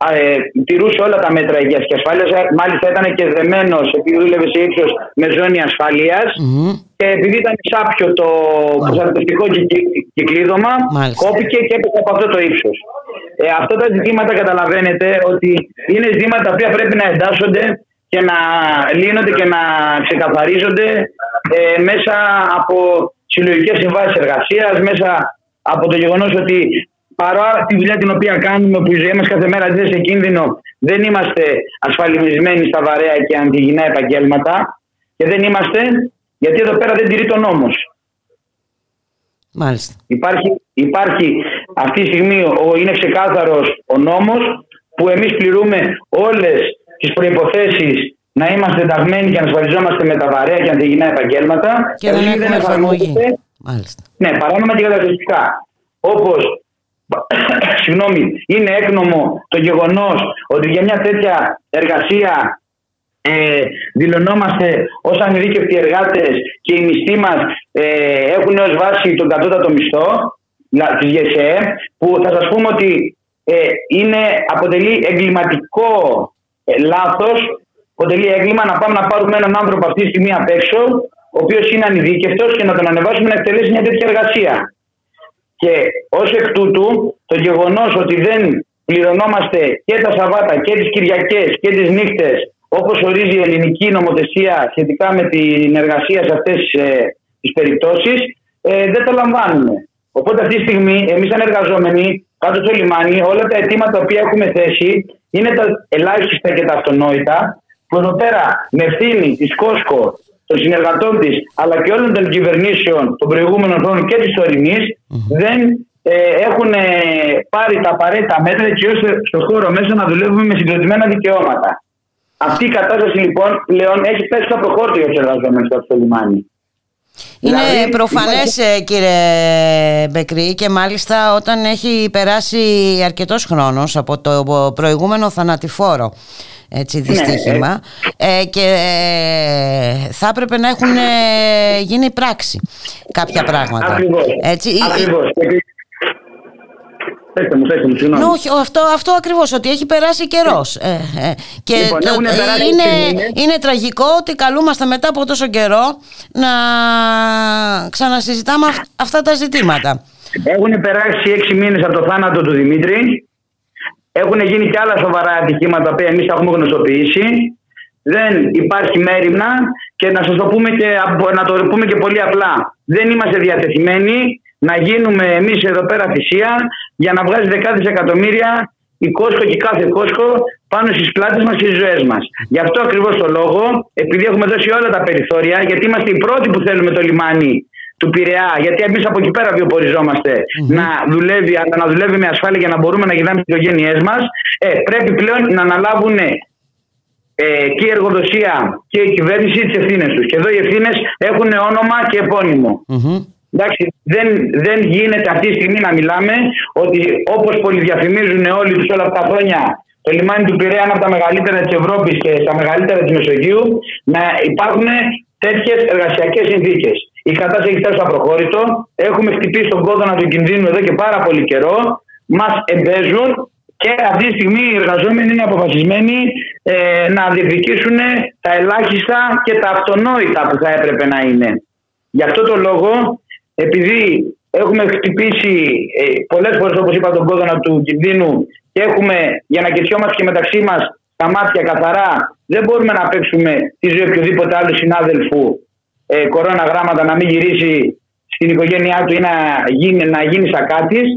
ε, τηρούσε όλα τα μέτρα υγείας και ασφάλειας. Μάλιστα ήταν και δεμένος, επειδή δούλευε σε ύψος με ζώνη ασφαλείας. Mm-hmm. Και επειδή ήταν σάπιο το προστατευτικό κυκλίδωμα, κόπηκε και έπεσε από αυτό το ύψος. Ε, αυτά τα ζητήματα καταλαβαίνετε ότι είναι ζητήματα τα οποία πρέπει να εντάσσονται και να λύνονται και να ξεκαθαρίζονται ε, μέσα από συλλογικές συμβάσεις εργασίας, μέσα από το γεγονός ότι παρά τη δουλειά την οποία κάνουμε, που η ζωή μας κάθε μέρα δεν σε κίνδυνο, δεν είμαστε ασφαλισμένοι στα βαρέα και αντιγυνά επαγγέλματα και δεν είμαστε γιατί εδώ πέρα δεν τηρεί τον νόμο. Μάλιστα. Υπάρχει, υπάρχει αυτή τη στιγμή ο, είναι ξεκάθαρος ο νόμος που εμείς πληρούμε όλες τις προϋποθέσεις να είμαστε ενταγμένοι και να ασφαλιζόμαστε με τα βαρέα και αντιγυνά επαγγέλματα. Και δεν έχουμε εφαρμογή. Μάλιστα. Ναι, παράνομα και καταστατικά. Όπως συγγνώμη, είναι έκνομο το γεγονός ότι για μια τέτοια εργασία ε, δηλωνόμαστε ως ανειδίκευτοι εργάτες και οι μισθοί μας ε, έχουν ως βάση τον κατώτατο μισθό της ΓΕΣΕ που θα σας πούμε ότι ε, είναι, αποτελεί εγκληματικό ε, λάθος αποτελεί έγκλημα να πάμε να πάρουμε έναν άνθρωπο αυτή τη στιγμή απ' έξω ο οποίος είναι ανειδίκευτος και να τον ανεβάσουμε να εκτελέσει μια τέτοια εργασία. Και ως εκ τούτου το γεγονός ότι δεν πληρωνόμαστε και τα Σαββάτα και τις Κυριακές και τις νύχτες όπως ορίζει η ελληνική νομοθεσία σχετικά με την εργασία σε αυτές ε, τις περιπτώσεις ε, δεν το λαμβάνουμε. Οπότε αυτή τη στιγμή εμείς σαν εργαζόμενοι κάτω στο λιμάνι όλα τα αιτήματα που έχουμε θέσει είναι τα ελάχιστα και τα αυτονόητα που εδώ πέρα με ευθύνη της Κόσκο, των συνεργατών της αλλά και όλων των κυβερνήσεων των προηγούμενων χρόνων και της τωρινής δεν ε, έχουν πάρει τα απαραίτητα μέτρα έτσι ώστε στον χώρο μέσα να δουλεύουμε με συγκροτημένα δικαιώματα. Αυτή η κατάσταση λοιπόν πλέον έχει πέσει στο προχώρητο για τους εργαζόμενους στο λιμάνι. Είναι δηλαδή, προφανές υπάρχει... κύριε Μπεκρή και μάλιστα όταν έχει περάσει αρκετός χρόνος από το προηγούμενο θανατηφόρο έτσι, ναι, δυστύχημα ε, και ε, θα έπρεπε να έχουν ε, γίνει πράξη κάποια πράγματα. Ακριβώς. Έτσι, Ακριβώς. Πέστε μου, πέστε μου, συγγνώμη. όχι, αυτό, αυτό ακριβώς, ότι έχει περάσει καιρός. Ε, ε, και Λοιπόν, το- έχουν περάσει είναι, μήνες. είναι τραγικό ότι καλούμαστε μετά από τόσο καιρό να ξανασυζητάμε αυ- αυτά τα ζητήματα. Έχουν περάσει έξι μήνες από το θάνατο του Δημήτρη. Έχουν γίνει και άλλα σοβαρά ατυχήματα που εμείς τα έχουμε γνωστοποιήσει. Δεν υπάρχει μέρημνα και να σας το πούμε και, απο- να το πούμε και πολύ απλά. Δεν είμαστε διατεθειμένοι να γίνουμε εμείς εδώ πέρα θυσία για να βγάζει δεκάδες εκατομμύρια η Κόσκο και κάθε Κόσκο πάνω στις πλάτες μας και στις ζωές μας. Γι' αυτό ακριβώς το λόγο, επειδή έχουμε δώσει όλα τα περιθώρια, γιατί είμαστε οι πρώτοι που θέλουμε το λιμάνι του Πειραιά, γιατί εμείς από εκεί πέρα βιοποριζόμαστε να, δουλεύει, αλλά να δουλεύει με ασφάλεια για να μπορούμε να γυρνάμε στις οικογένειές μας. Ε, πρέπει πλέον να αναλάβουν ε, και η εργοδοσία και η κυβέρνηση τις ευθύνες τους. Και εδώ οι ευθύνες έχουν όνομα και επώνυμο. Μμμ. Εντάξει, δεν, δεν γίνεται αυτή τη στιγμή να μιλάμε ότι όπως πολυδιαφημίζουν όλοι τους όλα αυτά τα χρόνια το λιμάνι του Πειραιά είναι από τα μεγαλύτερα της Ευρώπης και τα μεγαλύτερα της Μεσογείου να υπάρχουν τέτοιες εργασιακές συνθήκες. Η κατάσταση έχει φτάσει στο απροχώρητο. Έχουμε χτυπήσει τον κόδωνα του κινδύνου εδώ και πάρα πολύ καιρό. Μας εμπέζουν και αυτή τη στιγμή οι εργαζόμενοι είναι αποφασισμένοι ε, να διεκδικήσουν τα ελάχιστα και τα αυτονόητα που θα έπρεπε να είναι. Γι' αυτό το λόγο, επειδή έχουμε χτυπήσει ε, πολλές φορές όπως είπα τον κόδωνα του κινδύνου και έχουμε για να κερδιόμαστε και μεταξύ μας τα μάτια καθαρά, δεν μπορούμε να παίξουμε τη ζωή οποιοδήποτε άλλου συνάδελφου ε, κορώνα γράμματα να μην γυρίσει στην οικογένειά του ή να γίνει, να γίνει σακάτης.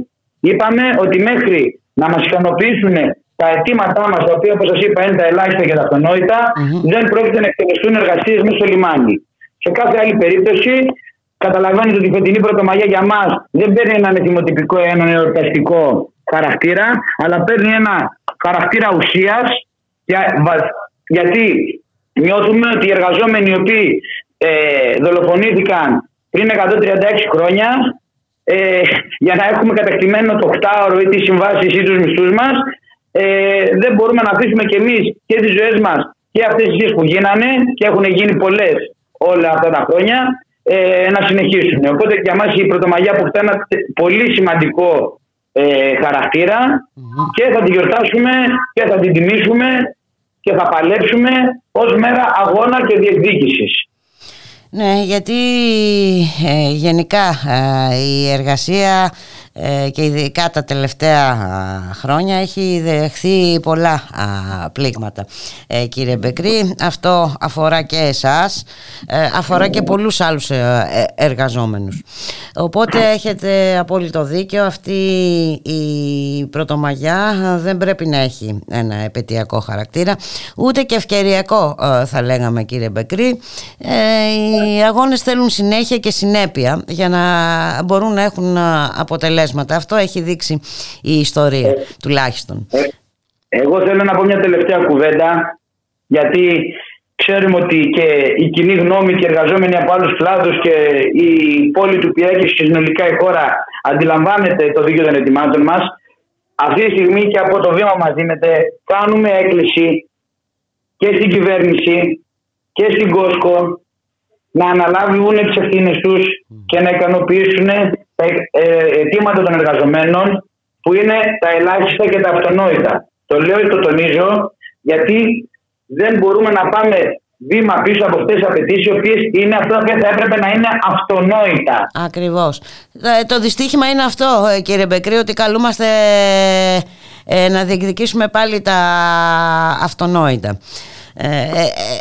Είπαμε ότι μέχρι να μας ικανοποιήσουν τα αιτήματά μας, τα οποία όπως σας είπα είναι τα ελάχιστα και τα αυτονόητα, δεν πρόκειται να εκτελεστούν εργασίες μέσα στο λιμάνι. Σε κάθε άλλη περίπτωση, καταλαβαίνετε ότι η φετινή πρωτομαγιά για μας δεν παίρνει έναν εθιμοτυπικό, έναν εορταστικό χαρακτήρα, αλλά παίρνει ένα χαρακτήρα ουσίας, για- βα- γιατί νιώθουμε ότι οι εργαζόμενοι οι οποίοι ε, δολοφονήθηκαν πριν 136 χρόνια ε, για να έχουμε κατακτημένο το οκτάωρο ή τις συμβάσεις ή τους μισθούς μας ε, δεν μπορούμε να αφήσουμε και εμείς και τις ζωές μας και αυτές τις ζωές που γίνανε και έχουν γίνει πολλές όλα αυτά τα χρόνια ε, να συνεχίσουν. Οπότε για μας η Πρωτομαγιά που ένα τε- πολύ σημαντικό ε, χαρακτήρα και θα τη γιορτάσουμε και θα την τιμήσουμε και θα παλέψουμε ως μέρα αγώνα και διεκδίκησης. Ναι, γιατί ε, γενικά ε, η εργασία ε, και ειδικά τα τελευταία α, χρόνια έχει δεχθεί πολλά α, πλήγματα. Ε, κύριε Μπεκρή, αυτό αφορά και εσάς, ε, αφορά και πολλούς άλλους ε, ε, εργαζόμενους. Οπότε έχετε απόλυτο δίκιο, αυτή η πρωτομαγιά δεν πρέπει να έχει ένα επαιτειακό χαρακτήρα, ούτε και ευκαιριακό ε, θα λέγαμε κύριε Μπεκρή. Ε, οι αγώνες θέλουν συνέχεια και συνέπεια για να μπορούν να έχουν α, αποτελέσματα. Αυτό έχει δείξει η ιστορία τουλάχιστον. Ε, Εγώ θέλω να πω μια τελευταία κουβέντα, γιατί ξέρουμε ότι και η κοινή γνώμη και οι εργαζόμενοι από άλλους κλάδους και η πόλη του Πειραιά και συνολικά η χώρα αντιλαμβάνεται το δίκαιο των ετοιμάτων μας. Αυτή τη στιγμή και από το βήμα μας δίνεται, κάνουμε έκκληση και στην κυβέρνηση και στην Κόσκο να αναλάβουν τις ευθύνες τους και να ικανοποιήσουν τα ε, αιτήματα των εργαζομένων που είναι τα ελάχιστα και τα αυτονόητα. Το λέω και το τονίζω γιατί δεν μπορούμε να πάμε βήμα πίσω από αυτές τις απαιτήσεις οι οποίες είναι αυτά που θα έπρεπε να είναι αυτονόητα. Ακριβώς. Ε, το δυστύχημα είναι αυτό ε, κύριε Μπεκρή ότι καλούμαστε ε, να διεκδικήσουμε πάλι τα αυτονόητα. Ε, ε,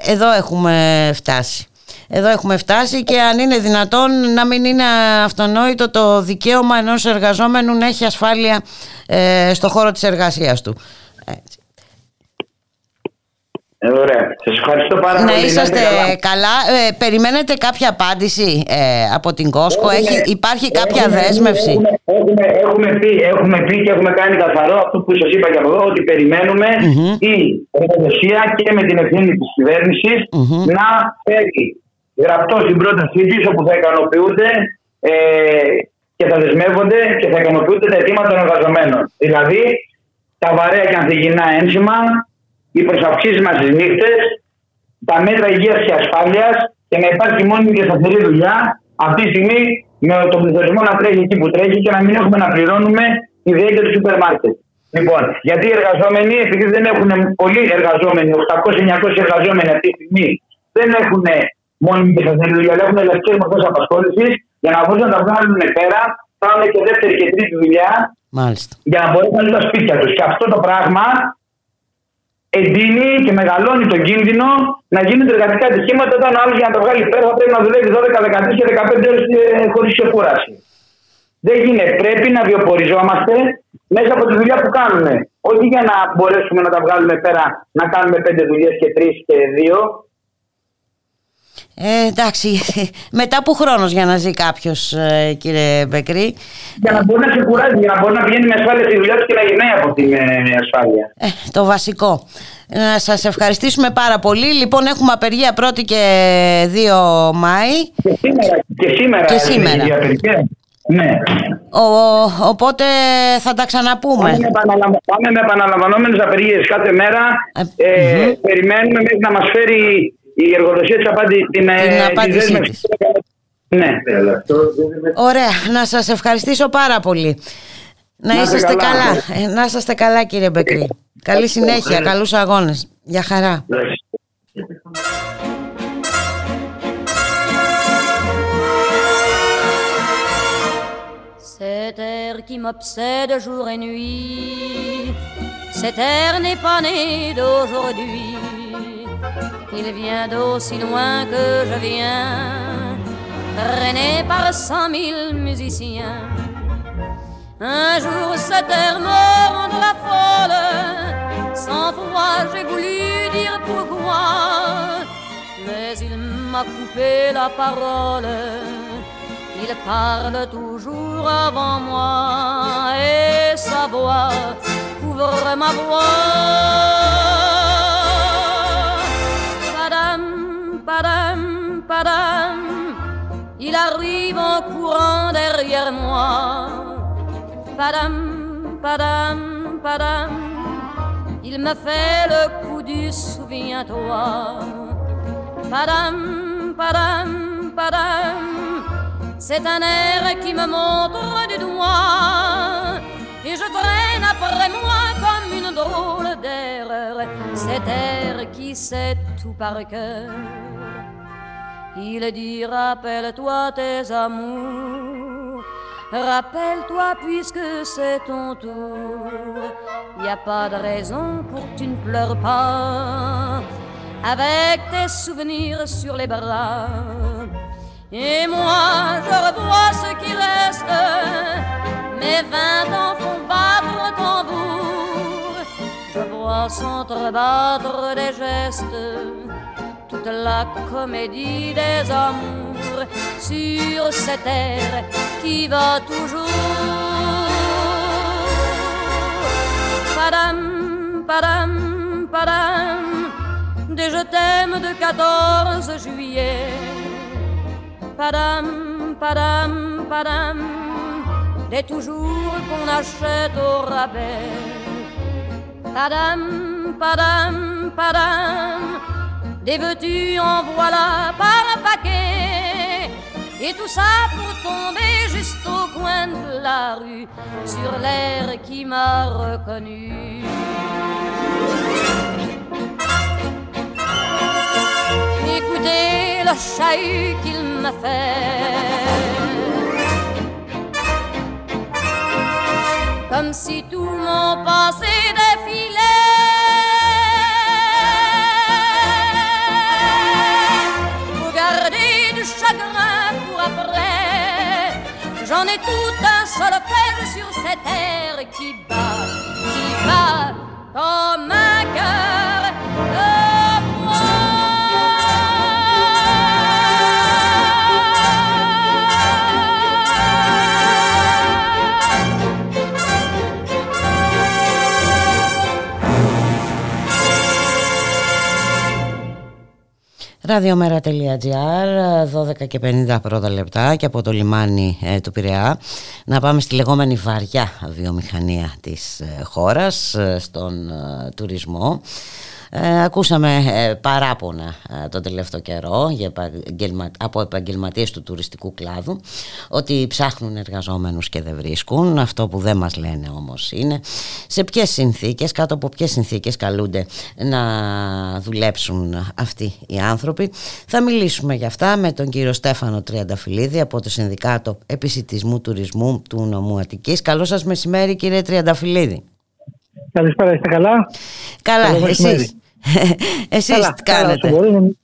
ε, εδώ έχουμε φτάσει. Εδώ έχουμε φτάσει και αν είναι δυνατόν να μην είναι αυτονόητο το δικαίωμα ενός εργαζόμενου να έχει ασφάλεια ε, στο χώρο της εργασίας του. Έτσι. Ε, ωραία. Σας ευχαριστώ πάρα να πολύ. Να είσαστε καλά. Ε, περιμένετε κάποια απάντηση ε, από την Κόσκο; Έχει, υπάρχει κάποια έχουμε, δέσμευση; Έχουμε, έχουμε, έχουμε, πει, έχουμε πει και έχουμε κάνει καθαρό αυτό που σας είπα και από εδώ ότι περιμένουμε mm-hmm. η εργοδοσία και με την ευθύνη της κυβέρνησης mm-hmm. να φέρει γραπτός στην πρότασή της όπου θα ικανοποιούνται ε, και θα δεσμεύονται και θα ικανοποιούνται τα αιτήματα των εργαζομένων. Δηλαδή τα βαρέα και ανθυγινά ένσημα, οι προσαυξήσει μας στις νύχτες, τα μέτρα υγείας και ασφάλειας και να υπάρχει μόνιμη και σταθερή δουλειά αυτή τη στιγμή με τον πληθωρισμό να τρέχει εκεί που τρέχει και να μην έχουμε να πληρώνουμε τη διάρκεια του σούπερ μάρκετ. Λοιπόν, γιατί οι εργαζόμενοι, επειδή δεν έχουν πολλοί εργαζόμενοι, 800-900 εργαζόμενοι αυτή τη στιγμή, δεν έχουν μόνιμη και σταθερή δουλειά, αλλά έχουν ελευθερίε μορφές απασχόλησης για να μπορούν να τα βγάλουν πέρα, κάνουν και δεύτερη και τρίτη δουλειά Μάλιστα. για να μπορέσουν να ζουν τα σπίτια τους. Και αυτό το πράγμα εντείνει και μεγαλώνει τον κίνδυνο να γίνονται εργατικά ατυχήματα όταν ο άλλος για να τα βγάλει πέρα θα πρέπει να δουλεύει 12, 13 και 15 ώρες χωρίς ξεκούραση. Δεν γίνεται. Πρέπει να βιοποριζόμαστε μέσα από τη δουλειά που κάνουμε. Όχι για να μπορέσουμε να τα βγάλουμε πέρα, να κάνουμε πέντε δουλειές και τρεις και δύο. Ε, εντάξει, μετά που χρόνος για να ζει κάποιος, ε, κύριε Μπεκρή. Για να μπορεί να σε κουράζει, για να μπορεί να πηγαίνει με ασφάλεια στη δουλειά του και να γυρνάει από την ε, ασφάλεια. Ε, το βασικό. Να σας ευχαριστήσουμε πάρα πολύ. Λοιπόν, έχουμε απεργία 1η και 2 Μάη. Και σήμερα. Και σήμερα. Και σήμερα. Ναι. Ο, οπότε θα τα ξαναπούμε. Πάμε με, επαναλαμβα... με επαναλαμβανόμενες απεργίες κάθε μέρα. Ε, ε, mm-hmm. Περιμένουμε μέχρι να μας φέρει η εργοδοσίας της απάντη, την, την ε, απάντησή της. Ναι. Ωραία. Να σας ευχαριστήσω πάρα πολύ. Να, να είσαστε καλά. καλά. Ε, να είσαστε καλά κύριε Μπεκρή. Καλή συνέχεια. Καλούς αγώνες. Για χαρά. Cet air qui m'obsède jour et nuit, cet air n'est pas né d'aujourd'hui. Il vient d'aussi loin que je viens, traîné par cent mille musiciens. Un jour cette terre me la folle, sans foi j'ai voulu dire pourquoi, mais il m'a coupé la parole. Il parle toujours avant moi et sa voix couvre ma voix. Padam, padam, il arrive en courant derrière moi. Padam, padam, padam, il me fait le coup du souviens-toi. Padam, padam, padam, c'est un air qui me montre du doigt. Et je traîne après moi comme une drôle d'erreur, cet qui sait tout par cœur. Il dit rappelle-toi tes amours, rappelle-toi puisque c'est ton tour. Y a pas de raison pour que tu ne pleures pas, avec tes souvenirs sur les bras. Et moi je revois ce qui reste, mes vingt ans font battre tambour. S'entrebattre des gestes toute la comédie des amours sur cette terre qui va toujours. Padam, padam, padam, des je t'aime de 14 juillet. Padam, padam, padam, des toujours qu'on achète au rabais. Padam, padam, padam des veux-tu en voilà par un paquet. Et tout ça pour tomber juste au coin de la rue, sur l'air qui m'a reconnu. Écoutez le chahut qu'il m'a fait. Comme si tout mon passé J'en ai tout un solfège sur cette terre qui bat, qui bat comme un cœur Ραδιομέρα.gr 12 και 50 πρώτα λεπτά και από το λιμάνι ε, του Πειραιά. Να πάμε στη λεγόμενη βαριά βιομηχανία της ε, χώρας ε, στον τουρισμό ε, ακούσαμε ε, παράπονα ε, τον τελευταίο καιρό για από επαγγελματίες του τουριστικού κλάδου ότι ψάχνουν εργαζόμενους και δεν βρίσκουν. Αυτό που δεν μας λένε όμως είναι σε ποιες συνθήκες, κάτω από ποιες συνθήκες καλούνται να δουλέψουν αυτοί οι άνθρωποι. Θα μιλήσουμε για αυτά με τον κύριο Στέφανο Τριανταφυλλίδη από το Συνδικάτο Επισητισμού Τουρισμού του Νομού Αττικής. Καλό σας μεσημέρι κύριε Τριανταφυλλίδη. Καλησπέρα, είστε καλά; Καλά, εσείς; Εσείς καλά, τι κάνετε; όσο, μπορούμε,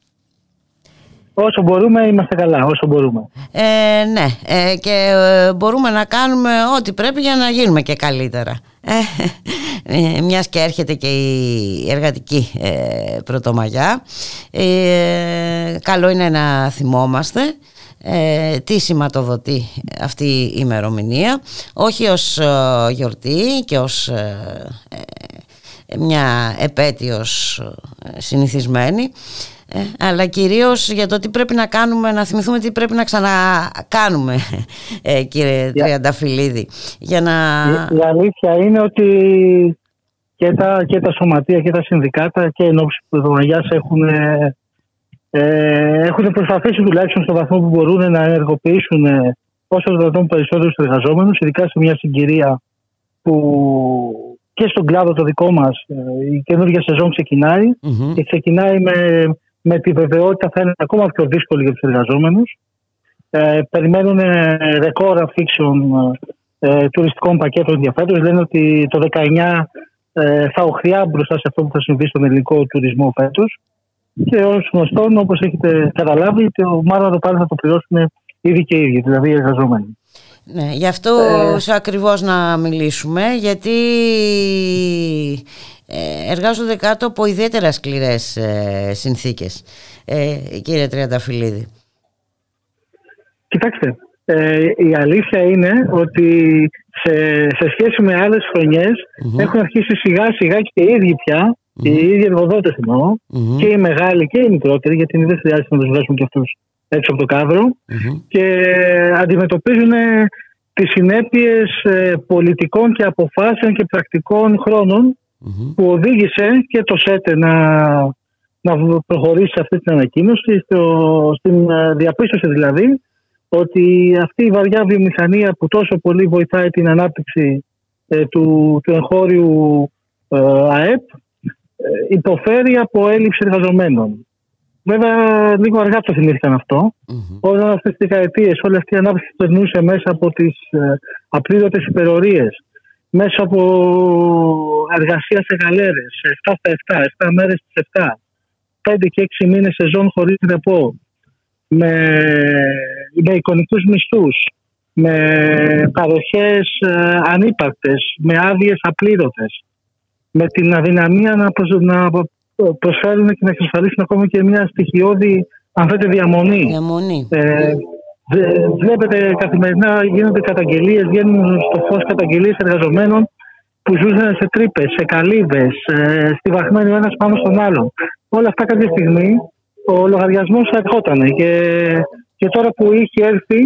όσο μπορούμε είμαστε καλά, όσο μπορούμε. Ε, ναι, ε, και ε, μπορούμε να κάνουμε ό,τι πρέπει για να γίνουμε και καλύτερα. Ε, μιας και έρχεται και η εργατική ε, πρωτομαγιά. Ε, καλό είναι να θυμόμαστε ε, τι σηματοδοτεί αυτή η ημερομηνία όχι ως γιορτή και ως μια επέτειος ε, συνηθισμένη ε, αλλά κυρίως για το τι πρέπει να κάνουμε, να θυμηθούμε τι πρέπει να ξανακάνουμε ε, κύριε yeah. Τριανταφυλλίδη για να... Η, αλήθεια είναι ότι και τα, και τα σωματεία και τα συνδικάτα και ενώψη του έχουν, ε, έχουν προσπαθήσει τουλάχιστον στο βαθμό που μπορούν να ενεργοποιήσουν όσο δυνατόν περισσότερου εργαζόμενους, ειδικά σε μια συγκυρία που και στον κλάδο το δικό μας ε, η καινούργια σεζόν και ξεκινάει με, με τη βεβαιότητα θα είναι ακόμα πιο δύσκολη για τους εργαζόμενους. Ε, περιμένουν ε, ρεκόρ αφήξεων ε, τουριστικών πακέτων για Λένε ότι το 19 ε, θα οχριά μπροστά σε αυτό που θα συμβεί στον ελληνικό τουρισμό φέτος. Και ως γνωστόν, όπως έχετε καταλάβει, το μάλλον το πάλι θα το πληρώσουν ήδη και οι ίδιοι, δηλαδή οι εργαζόμενοι. Ναι, γι' αυτό ε, ακριβώς να μιλήσουμε, γιατί ε, εργάζονται κάτω από ιδιαίτερα σκληρές ε, συνθήκες, ε, κύριε Τριανταφυλλίδη. Κοιτάξτε, ε, η αλήθεια είναι ότι σε, σε σχέση με άλλες έχουν αρχίσει σιγά σιγά και οι ίδιοι πια, mm-hmm. οι ίδιοι εργοδότες και οι μεγάλοι και οι μικρότεροι, γιατί δεν χρειάζεται να τους βγάζουμε και αυτούς έξω από το καδρο και αντιμετωπίζουν τις συνέπειες ε, πολιτικών και αποφάσεων και πρακτικών που οδήγησε και το ΣΕΤΕ να, να προχωρήσει σε αυτή την ανακοίνωση, στο, στην ε, διαπίστωση δηλαδή ότι αυτή η βαριά βιομηχανία που τόσο πολύ βοηθάει την ανάπτυξη ε, του, του εγχώριου ΑΕΠ υποφέρει από έλλειψη εργαζομένων. Βέβαια, λίγο αργά το θυμήθηκαν αυτό. Mm-hmm. Όταν αυτές τις δεκαετίες όλη αυτή η ανάπτυξη περνούσε μέσα από τις ε, απλήρωτες υπερορίες, μέσα από εργασία σε γαλέρες, 7 στα 7, 7 μέρες στις 7, 5 και 6 μήνες σεζόν χωρίς ρεπό, με, με εικονικούς μισθούς, με παροχές ε, ανύπαρκτες, με άδειες απλήρωτες, με την αδυναμία να, να προσφέρουν και να εξασφαλίσουν ακόμα και μια στοιχειώδη αν θέλετε διαμονή. διαμονή. Ε, βλέπετε καθημερινά γίνονται καταγγελίες, βγαίνουν στο φως καταγγελίες εργαζομένων που ζούσαν σε τρύπες, σε καλύβες, ε, στιβαχμένοι ο ένας πάνω στον άλλον. Όλα αυτά κάποια στιγμή ο λογαριασμός ερχόταν και, και τώρα που είχε έρθει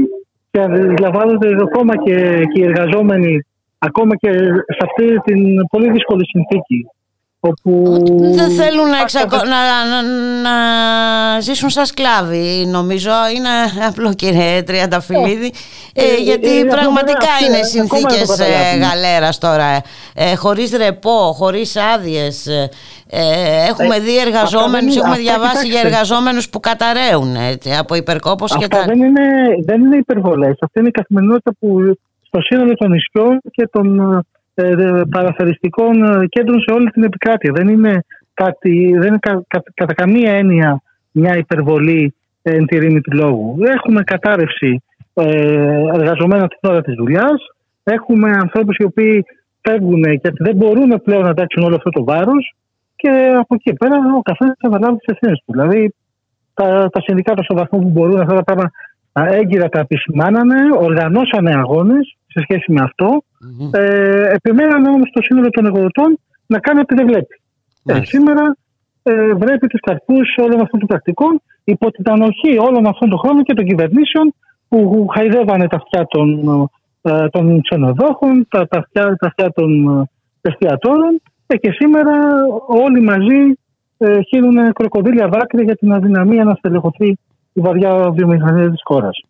και αντιλαμβάνονται ακόμα και, και οι εργαζόμενοι ακόμα και σε αυτή την πολύ δύσκολη συνθήκη Όπου... Δεν θέλουν να, εξακο... να, να, να, ζήσουν σαν σκλάβοι νομίζω. Είναι απλό κύριε Τριανταφυλλίδη. Ε, ε, γιατί ε, πραγματικά είναι συνθήκες ε, γαλέρας τώρα ε, χωρίς ρεπό, χωρίς άδειες. έχουμε δει εργαζόμενους, έχουμε διαβάσει για εργαζόμενους που καταραίουν έτσι, από υπερκόπωση και τα... δεν είναι, δεν είναι υπερβολές, αυτή είναι η καθημερινότητα που στο σύνολο των νησιών και των ε, παραθεριστικών ε, κέντρων σε όλη την επικράτεια. Δεν είναι, κάτι, δεν είναι κα, κατά καμία έννοια μια υπερβολή ε, εν τη ρήμη του λόγου. Έχουμε κατάρρευση ε, εργαζομένα την ώρα της δουλειάς. Έχουμε ανθρώπους οι οποίοι φεύγουν και δεν μπορούν πλέον να αντάξουν όλο αυτό το βάρος και από εκεί πέρα ο καθένας θα αναλάβει τις ευθύνες του. Δηλαδή τα, τα συνδικάτα στο βαθμό που μπορούν αυτά τα πράγματα έγκυρα τα επισημάνανε, οργανώσανε αγώνες σε σχέση με αυτό. Mm-hmm. Ε, επιμένανε όμως το σύνολο των εργοδοτών να κάνει ό,τι δεν βλέπει. Ε, σήμερα ε, βλέπει τους καρπούς όλων αυτών των πρακτικών υπό την ανοχή όλων αυτών των χρόνων και των κυβερνήσεων που χαϊδεύανε τα αυτιά των, ε, των ξενοδόχων, τα, τα, αυτιά, τα αυτιά των ε, εστιατόρων ε, και σήμερα όλοι μαζί ε, χύνουν κροκοδίλια δάκρυα για την αδυναμία να στελεχωθεί η βαριά βιομηχανία της χώρας.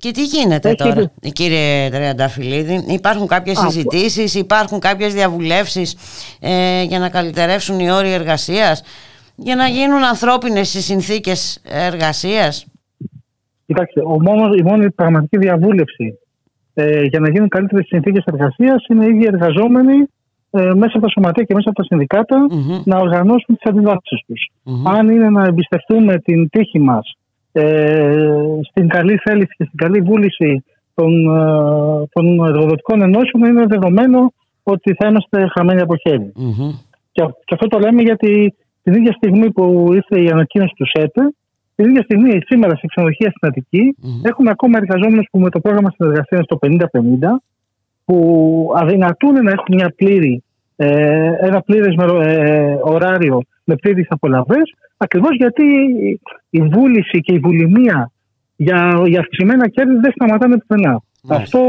Και τι γίνεται Έχει... τώρα, κύριε Τριανταφυλλίδη, υπάρχουν κάποιες Α, συζητήσεις, υπάρχουν κάποιες διαβουλεύσεις ε, για να καλυτερεύσουν οι όροι εργασίας, για να γίνουν ανθρώπινες οι συνθήκες εργασίας. Κοιτάξτε, ο μόνος, η μόνη πραγματική διαβούλευση ε, για να γίνουν καλύτερες συνθήκες εργασίας είναι οι ίδιοι εργαζόμενοι ε, μέσα από τα σωματεία και μέσα από τα συνδικατα να οργανώσουν τις αντιδράσεις τους. Αν είναι να εμπιστευτούμε την τύχη μας ε, στην καλή θέληση και στην καλή βούληση των, ε, των εργοδοτικών ενώσεων είναι δεδομένο ότι θα είμαστε χαμένοι από χέρι. Και, και, αυτό το λέμε γιατί την ίδια στιγμή που ήρθε η ανακοίνωση του ΣΕΤΕ, την ίδια στιγμή σήμερα σε ξενοδοχεία στην Αττική, έχουμε ακόμα εργαζόμενους που με το πρόγραμμα συνεργασίας στο 50-50, που αδυνατούν να έχουν μια πλήρη, ε, ένα πλήρες ε, ωράριο με πλήρε απολαυέ, ακριβώς γιατί η βούληση και η βουλημία για, για αυξημένα κέρδη δεν σταματάνε πουθενά. Αυτό,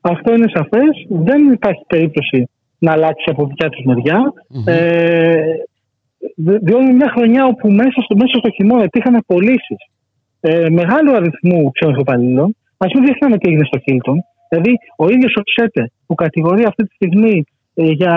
αυτό είναι σαφές. Δεν υπάρχει περίπτωση να αλλάξει από δικιά τους μεριά. Mm-hmm. Ε, διότι μια χρονιά όπου μέσα στο, μέσα στο χειμώνα υπήρχαν πωλήσει ε, μεγάλου αριθμού ξένων υπαλλήλων, ας μην ξεχνάμε τι έγινε στο Χίλτον. Δηλαδή, ο ίδιος ο Τσέτε που κατηγορεί αυτή τη στιγμή ε, για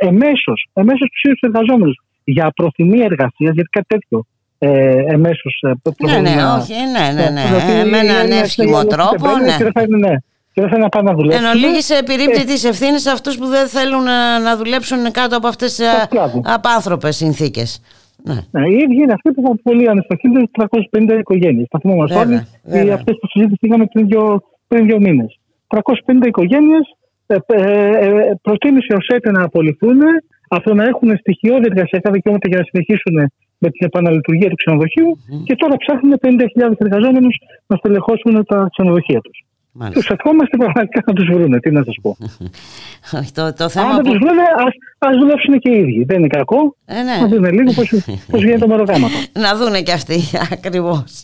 εμέσως τους ίδιους εργαζόμενους για προθυμία εργασίας, γιατί κάτι τέτοιο ε, εμέσως. Ε, ναι, ναι, όχι, ναι, ναι, ναι. ναι. Με έναν εύσχυμο τρόπο, ναι. ναι. Και δεν θέλουν να πάνε να δουλέψουν. Εν ολίγης επιρρύπτει ε, τις ευθύνες σε αυτούς που δεν θέλουν να, να δουλέψουν κάτω από αυτές τι απάνθρωπες συνθήκες. Ναι. ναι. οι ίδιοι είναι αυτοί που έχουν πολύ ανεστοχή 350 οικογένειες. Θα θυμόμαστε όλοι. Αυτές που συζήτησαμε πριν δύο, πριν δύο μήνες. 350 οικογένειες ε, ε, ε, προτίμησε ο ΣΕΤΕ να απολυθούν αυτό να έχουν στοιχειώδη εργασιακά δικαιώματα για να συνεχίσουν με την επαναλειτουργία του ξενοδοχείου mm. και τώρα ψάχνουν 50.000 εργαζόμενους να στελεχώσουν τα ξενοδοχεία τους. Τους ευχόμαστε πραγματικά να τους βρουν. Τι να σας πω. το, το θέμα Αν δεν που... τους βρουν, ας δουλέψουν και οι ίδιοι. Δεν είναι κακό. Ε, ναι. Να δουν λίγο πώ γίνεται το μεροκάματο. να δούνε και αυτοί ακριβώς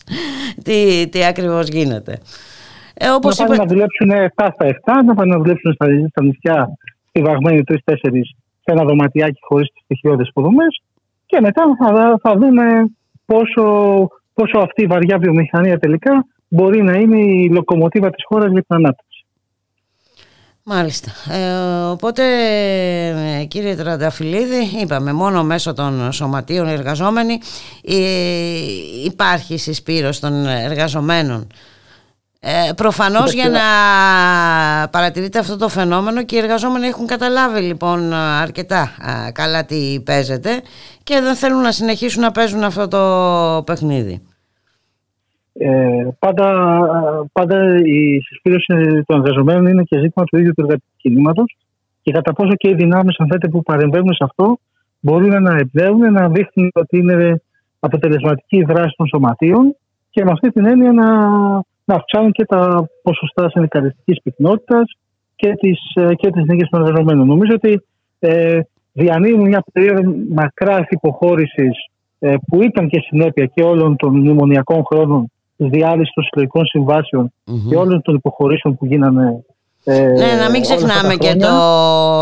τι, τι ακριβώς γίνεται. Ε, όπως να πάνε είπα... να δουλέψουν 7 στα 7, να πάνε να δουλέψουν στα, στα νησιά στη βαγμένη 3-4 σε ένα δωματιάκι χωρίς τις στοιχειώδες υποδομές και μετά θα, θα δούμε πόσο, πόσο αυτή η βαριά βιομηχανία τελικά μπορεί να είναι η λοκομοτίβα της χώρας για την ανάπτυξη. Μάλιστα. Ε, οπότε κύριε Τρανταφυλλίδη είπαμε μόνο μέσω των σωματείων εργαζόμενοι ε, υπάρχει συσπήρωση των εργαζομένων ε, προφανώς για να παρατηρείτε αυτό το φαινόμενο και οι εργαζόμενοι έχουν καταλάβει λοιπόν αρκετά καλά τι παίζεται και δεν θέλουν να συνεχίσουν να παίζουν αυτό το παιχνίδι. Ε, πάντα, πάντα η συσπήρωση των εργαζομένων είναι και ζήτημα του ίδιου του εργατικού κινήματος και κατά πόσο και οι δυνάμεις αν θέλετε, που παρεμβαίνουν σε αυτό μπορούν να εμπνέουν, να δείχνουν ότι είναι αποτελεσματική η δράση των σωματείων και με αυτή την έννοια να να αυξάνουν και τα ποσοστά συνδικαλιστικής πυκνότητας και τις, ε, και τις νίκες των εργαζομένων. Νομίζω ότι ε, διανύουν μια περίοδο μακράς υποχώρησης ε, που ήταν και συνέπεια και όλων των μνημονιακών χρόνων τη διάλυσης των συλλογικών και όλων των υποχωρήσεων που γίνανε. Ε, ναι, να μην ξεχνάμε και το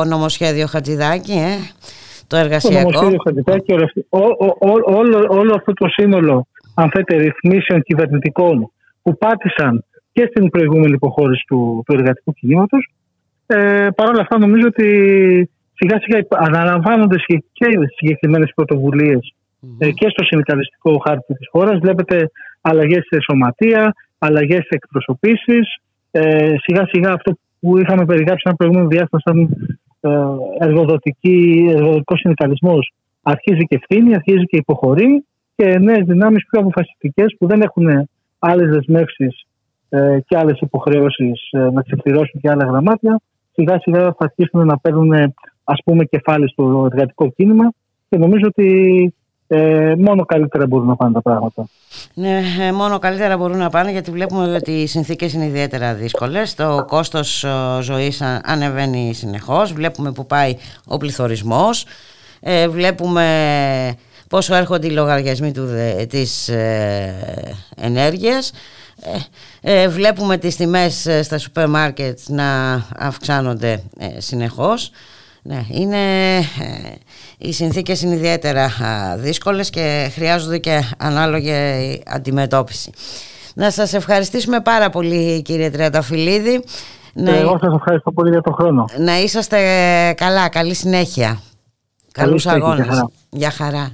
νομοσχέδιο Χατζηδάκη, ε, το εργασιακό. Το νομοσχέδιο Χατζηδάκη, όλο, όλο αυτό το σύνολο αν θέλετε, ρυθμίσεων κυβερνητικών που πάτησαν και στην προηγούμενη υποχώρηση του, του εργατικού κινήματος. Ε, Παρ' όλα αυτά, νομίζω ότι σιγά σιγά αναλαμβάνονται και συγκεκριμένες πρωτοβουλίες ε, και στο συνδικαλιστικό χάρτη της χώρας. Βλέπετε αλλαγές σε σωματεία, αλλαγές σε εκπροσωπήσεις. Ε, σιγά σιγά αυτό που είχαμε περιγράψει ένα προηγούμενο διάστημα σαν ε, εργοδοτικός συνδικαλισμό αρχίζει και ευθύνη, αρχίζει και υποχωρεί και νέες δυνάμεις πιο αποφασιστικές που δεν έχουν άλλες δεσμεύσεις ε, και άλλες υποχρεώσεις ε, να ξεπληρώσουν και άλλα γραμμάτια, σιγά σιγά θα αρχίσουν να παίρνουν ας πούμε κεφάλι στο εργατικό κίνημα και νομίζω ότι ε, μόνο καλύτερα μπορούν να πάνε τα πράγματα. Ναι, ε, μόνο καλύτερα μπορούν να πάνε γιατί βλέπουμε ότι οι συνθήκες είναι ιδιαίτερα δύσκολες. Το κόστος ζωής ανεβαίνει συνεχώς. Βλέπουμε που πάει ο πληθωρισμός. Ε, βλέπουμε πόσο έρχονται οι λογαριασμοί του, της ενέργειας βλέπουμε τις τιμές στα σούπερ μάρκετ να αυξάνονται συνεχώς ναι, είναι, οι συνθήκες είναι ιδιαίτερα δύσκολες και χρειάζονται και ανάλογη αντιμετώπιση. Να σας ευχαριστήσουμε πάρα πολύ κύριε Τριανταφυλλίδη. Να... Εγώ σας ευχαριστώ πολύ για τον χρόνο. Να είσαστε καλά, καλή συνέχεια. Καλούς αγώνες. Για χαρά.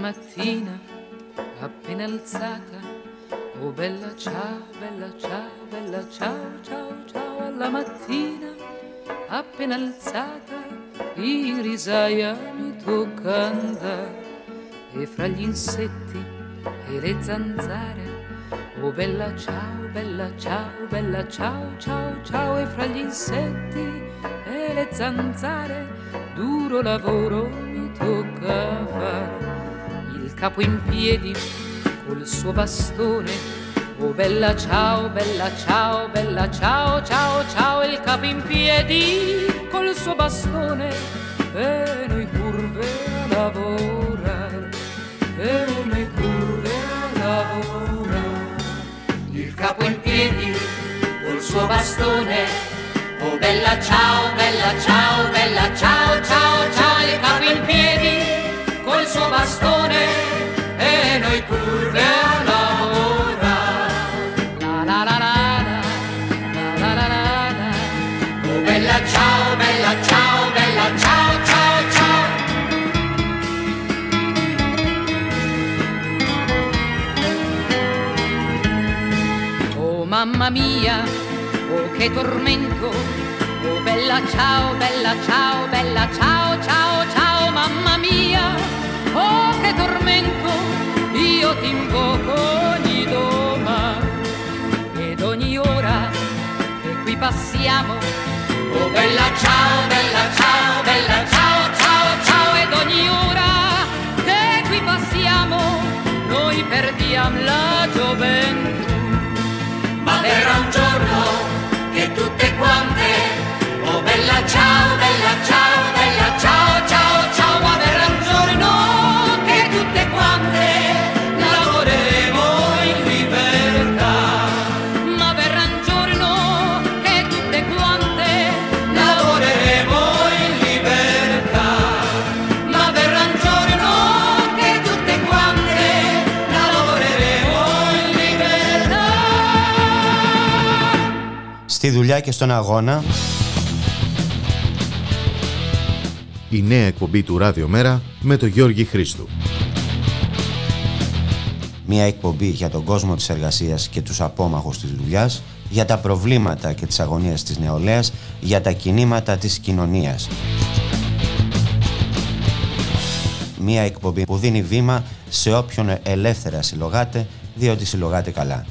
Mattina appena alzata. Oh bella ciao, bella ciao, bella ciao, ciao, ciao alla mattina appena alzata. In risaia mi tocca andare e fra gli insetti e le zanzare. Oh bella ciao, bella ciao, bella ciao, ciao, ciao e fra gli insetti e le zanzare duro lavoro mi tocca fare capo in piedi col suo bastone. Oh bella ciao, bella ciao, bella ciao, ciao, ciao, il capo in piedi col suo bastone. E noi curve a lavorare, e noi curve a lavorare. Il capo in piedi col suo bastone. Oh bella ciao, bella ciao, bella ciao, ciao, ciao, il capo in piedi col suo bastone che tormento. Oh bella ciao, bella ciao, bella ciao, ciao, ciao, mamma mia oh che tormento, io ti invoco ogni domani ed ogni ora che qui passiamo. Oh bella ciao, bella ciao, bella ciao, ciao, ciao ed ogni ora che qui passiamo noi perdiamo la στη δουλειά και στον αγώνα. Η νέα εκπομπή του Ράδιο Μέρα με τον Γιώργη Χρήστου. Μια εκπομπή για τον κόσμο της εργασίας και τους απόμαχους της δουλειάς, για τα προβλήματα και τις αγωνίες της νεολαίας, για τα κινήματα της κοινωνίας. Μια εκπομπή που δίνει βήμα σε όποιον ελεύθερα συλλογάται, διότι συλλογάται καλά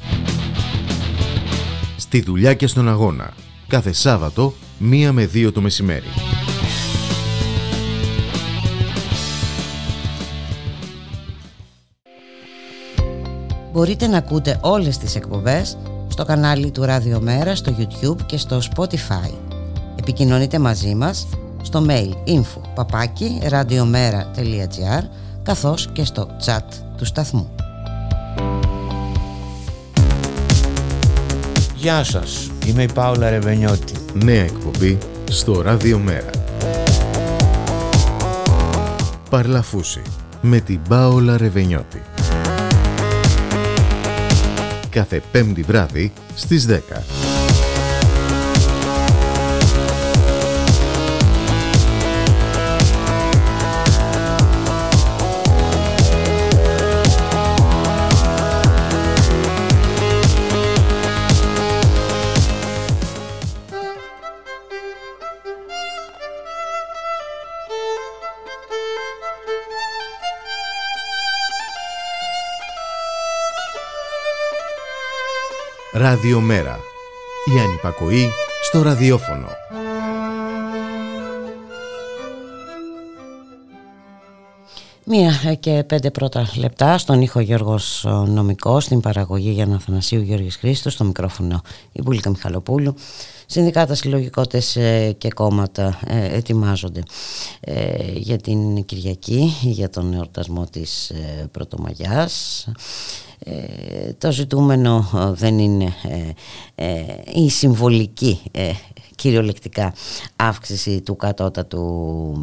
στη δουλειά και στον αγώνα. Κάθε Σάββατο, μία με δύο το μεσημέρι. Μπορείτε να ακούτε όλες τις εκπομπές στο κανάλι του Ραδιομέρα, στο YouTube και στο Spotify. Επικοινωνείτε μαζί μας στο mail info papaki καθώς και στο chat του σταθμού. Γεια σας, είμαι η Πάολα Ρεβενιώτη. Νέα εκπομπή στο Ράδιο Μέρα. Παρλαφούση με την Πάολα Ρεβενιώτη. Κάθε πέμπτη βράδυ στις 10. Ραδιομέρα. Η ανυπακοή στο ραδιόφωνο. Μία και πέντε πρώτα λεπτά στον ήχο Γιώργος Νομικός, στην παραγωγή για Αθανασίου Γιώργης Χρήστος, στο μικρόφωνο η Μπουλίκα Μιχαλοπούλου. Συνδικάτα, συλλογικότητες ε, και κόμματα ε, ετοιμάζονται ε, για την Κυριακή, για τον εορτασμό της Πρωτομαγιάς. Το ζητούμενο δεν είναι η συμβολική κυριολεκτικά αύξηση του κατώτατου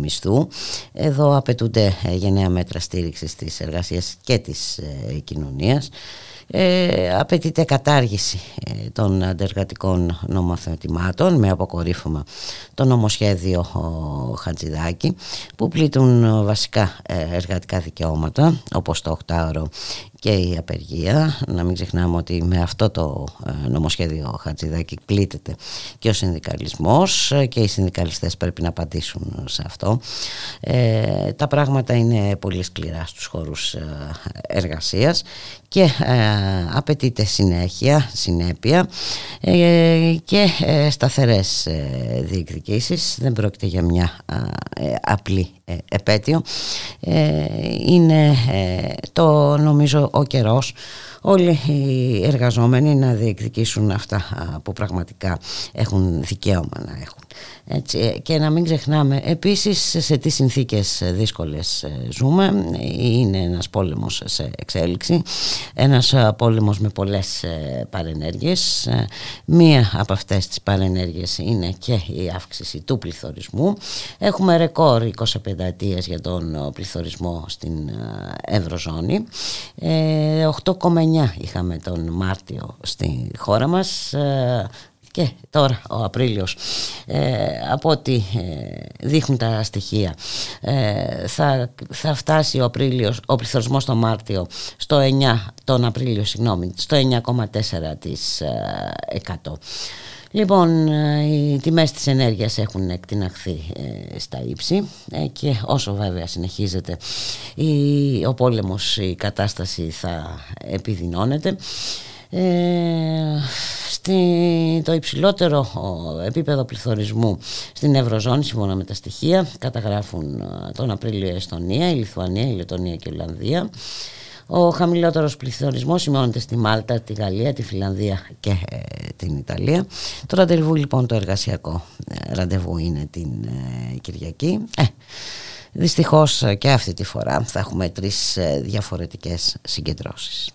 μισθού. Εδώ απαιτούνται γενναία μέτρα στήριξης της εργασίας και της κοινωνίας ε, απαιτείται κατάργηση ε, των αντεργατικών νομοθετημάτων με αποκορύφωμα το νομοσχέδιο Χατζηδάκη που πλήττουν βασικά ε, εργατικά δικαιώματα όπως το οκτάωρο και η απεργία. Να μην ξεχνάμε ότι με αυτό το ε, νομοσχέδιο Χατζηδάκη πλήττεται και ο συνδικαλισμός και οι συνδικαλιστές πρέπει να απαντήσουν σε αυτό. Ε, τα πράγματα είναι πολύ σκληρά στους χώρους ε, εργασίας και ε, απαιτείται συνέχεια, συνέπεια και σταθερές διεκδικήσεις. Δεν πρόκειται για μια απλή επέτειο. Είναι το νομίζω ο καιρός όλοι οι εργαζόμενοι να διεκδικήσουν αυτά που πραγματικά έχουν δικαίωμα να έχουν. Έτσι, και να μην ξεχνάμε επίσης σε τι συνθήκες δύσκολες ε, ζούμε. Είναι ένας πόλεμος σε εξέλιξη ένας ε, πόλεμος με πολλές ε, παρενέργειες. Μία από αυτές τις παρενέργειες είναι και η αύξηση του πληθωρισμού. Έχουμε ρεκόρ 25 ετίες για τον πληθωρισμό στην Ευρωζώνη. 8,9 είχαμε τον Μάρτιο στη χώρα μας και τώρα ο Απρίλιος. Ε, από ό,τι ε, δείχνουν τα στοιχεία ε, θα, θα φτάσει ο Απρίλιος ο πληθωρισμός το Μάρτιο στο 9 τον Απρίλιο συγγνώμη στο 9,4% Λοιπόν, οι τιμές της ενέργειας έχουν εκτιναχθεί στα ύψη και όσο βέβαια συνεχίζεται ο πόλεμος, η κατάσταση θα επιδεινώνεται. Ε, στη, το υψηλότερο επίπεδο πληθωρισμού στην Ευρωζώνη σύμφωνα με τα στοιχεία καταγράφουν ε, τον Απρίλιο η Εστονία, η Λιθουανία, η Λετωνία και η Ολλανδία ο χαμηλότερος πληθωρισμός σημειώνεται στη Μάλτα, τη Γαλλία, τη Φιλανδία και ε, την Ιταλία. Το ραντεβού λοιπόν το εργασιακό ραντεβού είναι την Κυριακή. Ε, δυστυχώς και αυτή τη φορά θα έχουμε τρεις διαφορετικές συγκεντρώσεις.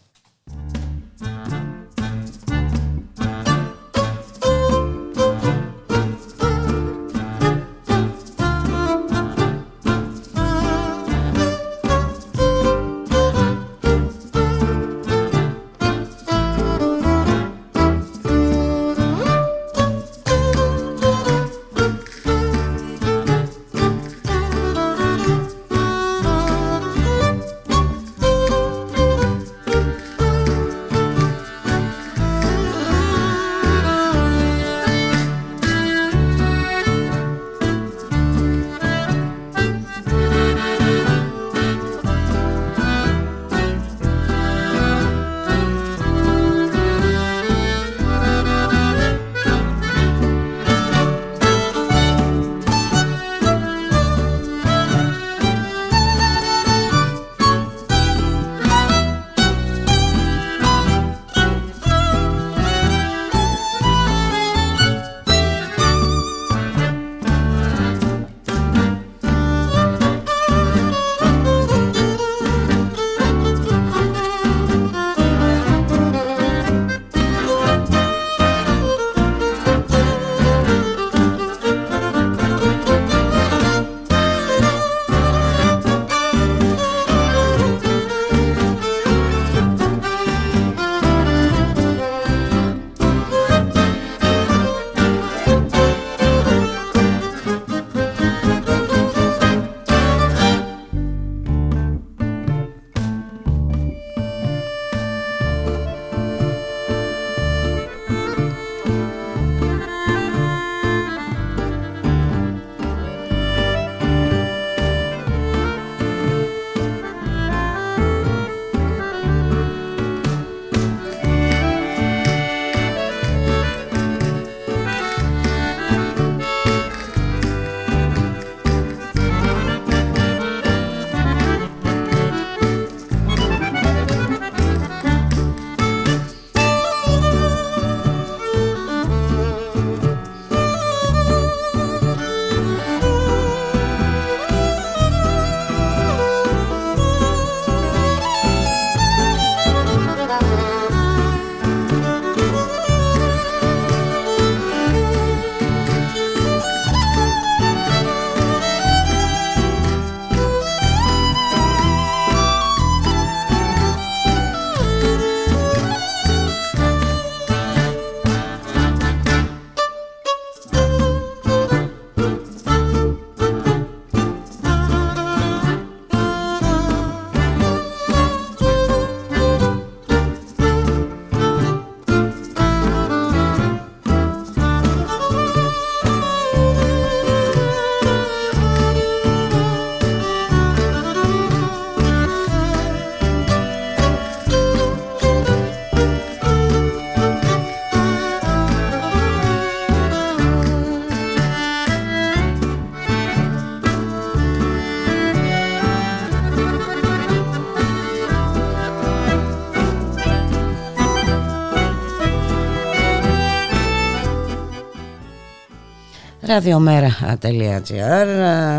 Ραδιομέρα.gr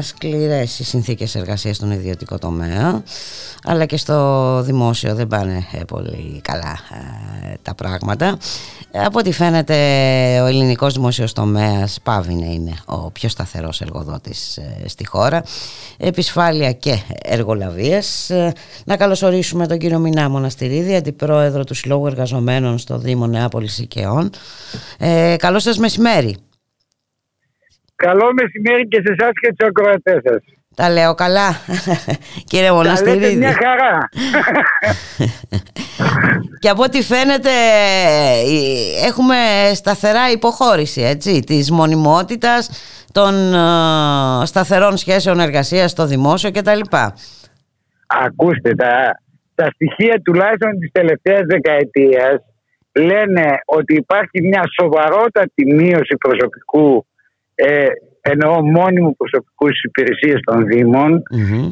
Σκληρές οι συνθήκες εργασίας στον ιδιωτικό τομέα αλλά και στο δημόσιο δεν πάνε ε, πολύ καλά ε, τα πράγματα. Από ό,τι φαίνεται ο ελληνικός δημόσιος τομέας πάβει να είναι ο πιο σταθερός εργοδότης ε, στη χώρα. Επισφάλεια και εργολαβίες. Να καλωσορίσουμε τον κύριο Μινά Μοναστηρίδη αντιπρόεδρο του Συλλόγου Εργαζομένων στο Δήμο Νεάπολης Οικαιών ε, Καλό σας μεσημέρι Καλό μεσημέρι και σε εσάς και τους ακροατές σας. Τα λέω καλά, κύριε Μοναστηρίδη. Τα λέτε μια χαρά. και από ό,τι φαίνεται ε, έχουμε σταθερά υποχώρηση έτσι, της μονιμότητας των ε, σταθερών σχέσεων εργασίας στο δημόσιο κτλ. Ακούστε, τα, τα στοιχεία τουλάχιστον της τελευταίας δεκαετίας λένε ότι υπάρχει μια σοβαρότατη μείωση προσωπικού ε, εννοώ μόνιμου προσωπικού στις υπηρεσίες των Δήμων.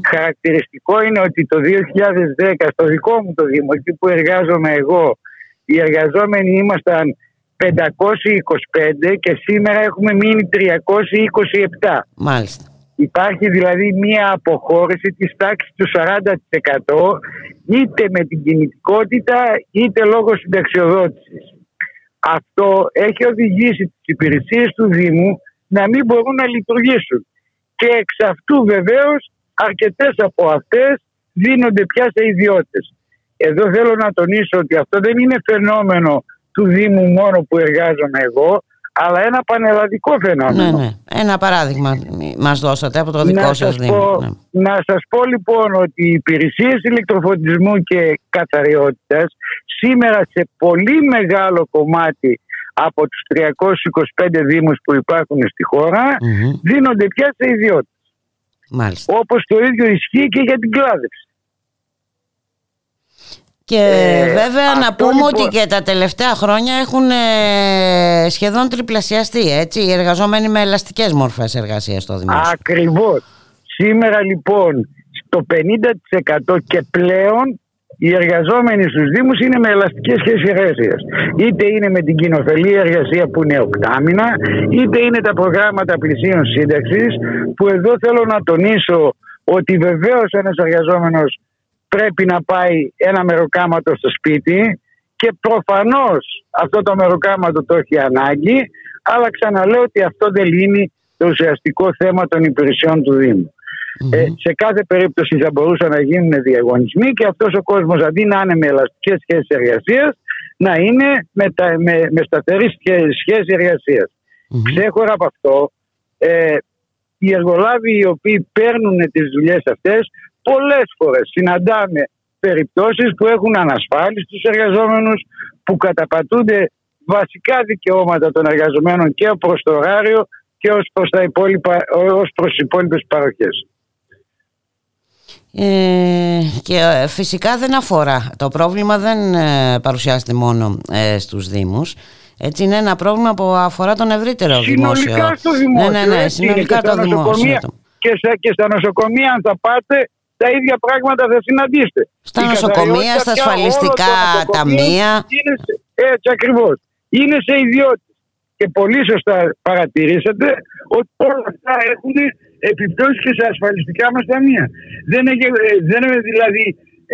Χαρακτηριστικό είναι ότι το 2010 στο δικό μου το Δήμο, εκεί που εργάζομαι εγώ, οι εργαζόμενοι ήμασταν 525 και σήμερα έχουμε μείνει 327. Μάλιστα. Υπάρχει δηλαδή μία αποχώρηση της τάξης του 40% είτε με την κινητικότητα είτε λόγω συνταξιοδότησης. Αυτό έχει οδηγήσει τις υπηρεσίες του Δήμου να μην μπορούν να λειτουργήσουν. Και εξ αυτού βεβαίως αρκετές από αυτές δίνονται πια σε ιδιώτες. Εδώ θέλω να τονίσω ότι αυτό δεν είναι φαινόμενο του Δήμου μόνο που εργάζομαι εγώ, αλλά ένα πανελλαδικό φαινόμενο. Ναι, ναι. Ένα παράδειγμα μας δώσατε από το δικό σας Δήμο. Ναι. Να σας πω λοιπόν ότι οι υπηρεσίες ηλεκτροφωτισμού και καθαριότητας σήμερα σε πολύ μεγάλο κομμάτι από τους 325 δήμους που υπάρχουν στη χωρα δίνονται πια σε ιδιώτες. Μάλιστα. Όπως το ίδιο ισχύει και για την κλάδευση. Και ε, βέβαια να πούμε λοιπόν- ότι και τα τελευταία χρόνια έχουν ε, σχεδόν τριπλασιαστεί έτσι, οι εργαζόμενοι με ελαστικές μορφές εργασίας στο δημόσιο. Ακριβώς. Σήμερα λοιπόν στο 50% και πλέον οι εργαζόμενοι στους Δήμους είναι με ελαστικές σχέσεις εργασίας. Είτε είναι με την κοινοφελή εργασία που είναι οκτάμινα, είτε είναι τα προγράμματα πλησίων σύνταξης, που εδώ θέλω να τονίσω ότι βεβαίως ένας εργαζόμενος πρέπει να πάει ένα μεροκάματο στο σπίτι και προφανώς αυτό το μεροκάματο το έχει ανάγκη, αλλά ξαναλέω ότι αυτό δεν λύνει το ουσιαστικό θέμα των υπηρεσιών του Δήμου. Ε, σε κάθε περίπτωση θα μπορούσαν να γίνουν διαγωνισμοί και αυτός ο κόσμος αντί να είναι με ελαστικές σχέσεις εργασίας να είναι με, τα, με, με σταθερή σχέση εργασίας. Ξέχωρα από αυτό, ε, οι εργολάβοι οι οποίοι παίρνουν τις δουλειές αυτές πολλές φορές συναντάμε περιπτώσεις που έχουν ανασφάλιστους εργαζόμενους που καταπατούνται βασικά δικαιώματα των εργαζομένων και προς το ωράριο και ως προς, τα υπόλοιπα, ως προς τις υπόλοιπες παροχές. Ε, και ε, φυσικά δεν αφορά. Το πρόβλημα δεν ε, παρουσιάζεται μόνο ε, στους Δήμους. Έτσι είναι ένα πρόβλημα που αφορά τον ευρύτερο συνολικά δημόσιο. συνολικά στο δημόσιο ναι, ναι, ναι, συνολικά το δημόσιο και, στα, και στα νοσοκομεία αν θα πάτε τα ίδια πράγματα θα συναντήσετε. Στα νοσοκομεία, στα ασφαλιστικά ταμεία. είναι σε, έτσι ακριβώς. Είναι σε ιδιότητες και πολύ σωστά παρατηρήσατε ότι όλα αυτά έχουν επιπτώσεις και σε ασφαλιστικά μας ταμεία. Δεν, είναι, δεν είναι δηλαδή,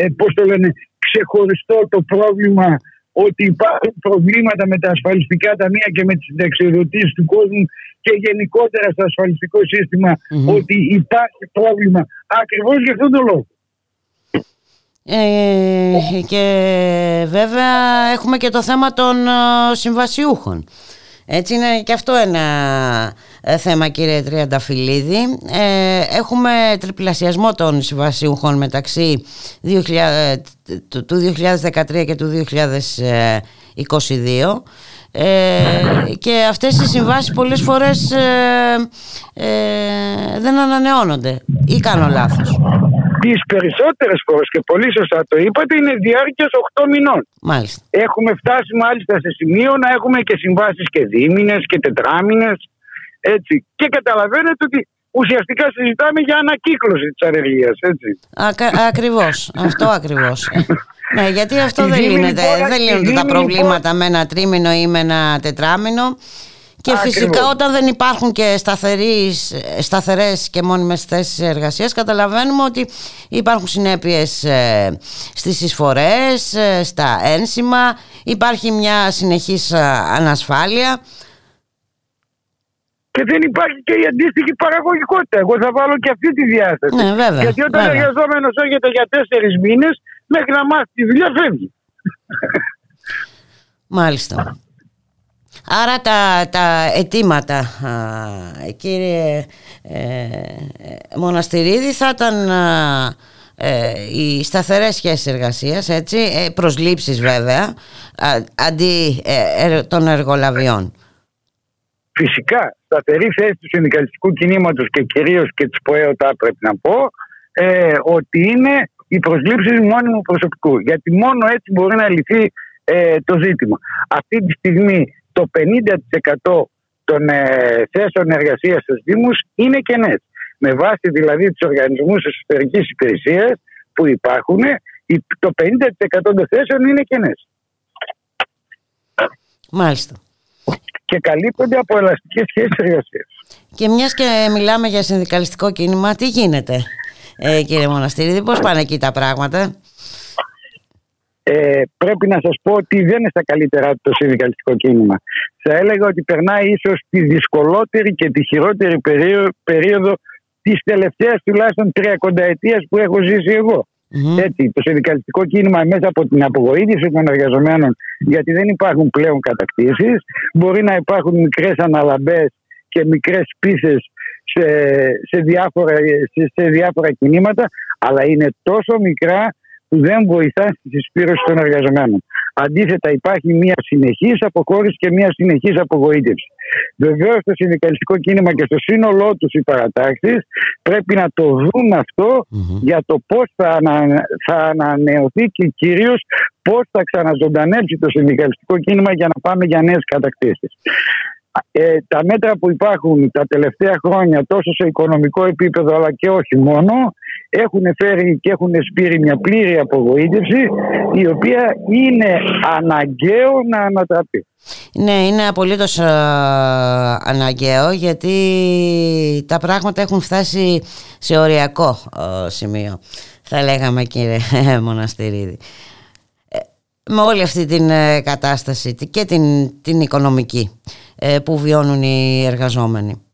ε, πώς το λένε, ξεχωριστό το πρόβλημα ότι υπάρχουν προβλήματα με τα ασφαλιστικά ταμεία και με τις συνταξιοδοτήσεις του κόσμου και γενικότερα στο ασφαλιστικό ότι υπάρχει πρόβλημα ακριβώς για αυτόν τον λόγο. Ε, και βέβαια έχουμε και το θέμα των ε, συμβασιούχων. Έτσι είναι και αυτό ένα ε, θέμα κύριε Τριανταφυλλίδη. Ε, έχουμε τριπλασιασμό των συμβασιούχων μεταξύ 2000, του 2013 και του 2022 ε, και αυτές οι συμβάσεις πολλές φορές δεν ανανεώνονται ή κάνω λάθος. Τις περισσότερες φορές και πολύ σωστά το είπατε είναι διάρκειας 8 μηνών. Μάλιστα. Έχουμε φτάσει μάλιστα σε σημείο να έχουμε και συμβάσεις και δίμηνες και τετράμινες έτσι. Και καταλαβαίνετε ότι ουσιαστικά συζητάμε για ανακύκλωση της ανεργίας. Έτσι. ακριβώς. αυτό ακριβώς. ναι, γιατί αυτό δεν λύνεται. Δεν λύνονται τα προβλήματα με ένα τρίμηνο ή με ένα τετράμινο. Και φυσικά όταν δεν υπάρχουν και σταθερές, σταθερές και μόνιμες θέσεις εργασίας καταλαβαίνουμε ότι υπάρχουν συνέπειες ε, στις εισφορές, ε, στα ένσημα, υπάρχει μια συνεχής ε, ανασφάλεια. Και δεν υπάρχει και η αντίστοιχη παραγωγικότητα. Εγώ θα βάλω και αυτή τη διάσταση. Ναι, βέβαια, Γιατί όταν βέβαια. εργαζόμενος έρχεται για τέσσερις μήνες, μέχρι να μάθει τη δουλειά φεύγει. Μάλιστα. Άρα τα, τα αιτήματα, α, κύριε ε, Μοναστηρίδη, θα ήταν α, ε, οι σταθερές σχέσεις εργασίας, έτσι, ε, προσλήψεις βέβαια, α, αντί ε, ε, των εργολαβιών. Φυσικά, σταθερή θέση του συνδικαλιστικού κινήματος και κυρίως και της ΠΟΕΟΤΑ πρέπει να πω, ε, ότι είναι οι προσλήψεις μόνιμου προσωπικού. Γιατί μόνο έτσι μπορεί να λυθεί ε, το ζήτημα. Αυτή τη στιγμή το 50% των ε, θέσεων εργασίας στους Δήμους είναι κενές. Με βάση δηλαδή τους οργανισμούς εσωτερικής υπηρεσίας που υπάρχουν, η- το 50% των θέσεων είναι κενές. Μάλιστα. Και καλύπτονται από ελαστικές σχέσεις εργασίας. Και μιας και μιλάμε για συνδικαλιστικό κίνημα, τι γίνεται, ε, κύριε Μοναστηρίδη, πώς πάνε εκεί τα πράγματα; ε, πρέπει να σας πω ότι δεν είναι στα καλύτερα του το συνδικαλιστικό κίνημα. Θα έλεγα ότι περνάει ίσως τη δυσκολότερη και τη χειρότερη περίοδο, περίοδο της τελευταίας τουλάχιστον τριακονταετίας που έχω ζήσει εγώ. Έτσι, το συνδικαλιστικό κίνημα μέσα από την απογοήτευση των εργαζομένων γιατί δεν υπάρχουν πλέον κατακτήσεις μπορεί να υπάρχουν μικρές αναλαμπές και μικρές πίθες σε, σε, διάφορα, σε, σε διάφορα κινήματα αλλά είναι τόσο μικρά που δεν βοηθά στη συσπήρωση των εργαζομένων. Αντίθετα, υπάρχει μια συνεχής αποχώρηση και μια συνεχής απογοήτευση. Βεβαίως, το συνδικαλιστικό κίνημα και στο σύνολό τους οι παρατάξεις πρέπει να το δουν αυτό για το πώς θα, ανα, θα ανανεωθεί και κυρίως πώς θα ξαναζωντανέψει το συνδικαλιστικό κίνημα για να πάμε για νέες κατακτήσεις. Ε, τα μέτρα που υπάρχουν τα τελευταία χρόνια τόσο σε οικονομικό επίπεδο αλλά και όχι μόνο έχουν φέρει και έχουν σπείρει μια πλήρη απογοήτευση η οποία είναι αναγκαίο να ανατραπεί. Ναι, είναι απολύτως ε, αναγκαίο γιατί τα πράγματα έχουν φτάσει σε οριακό ε, σημείο θα λέγαμε κύριε Μοναστηρίδη. Ε, με όλη αυτή την ε, κατάσταση και την, την οικονομική ε, που βιώνουν οι εργαζόμενοι.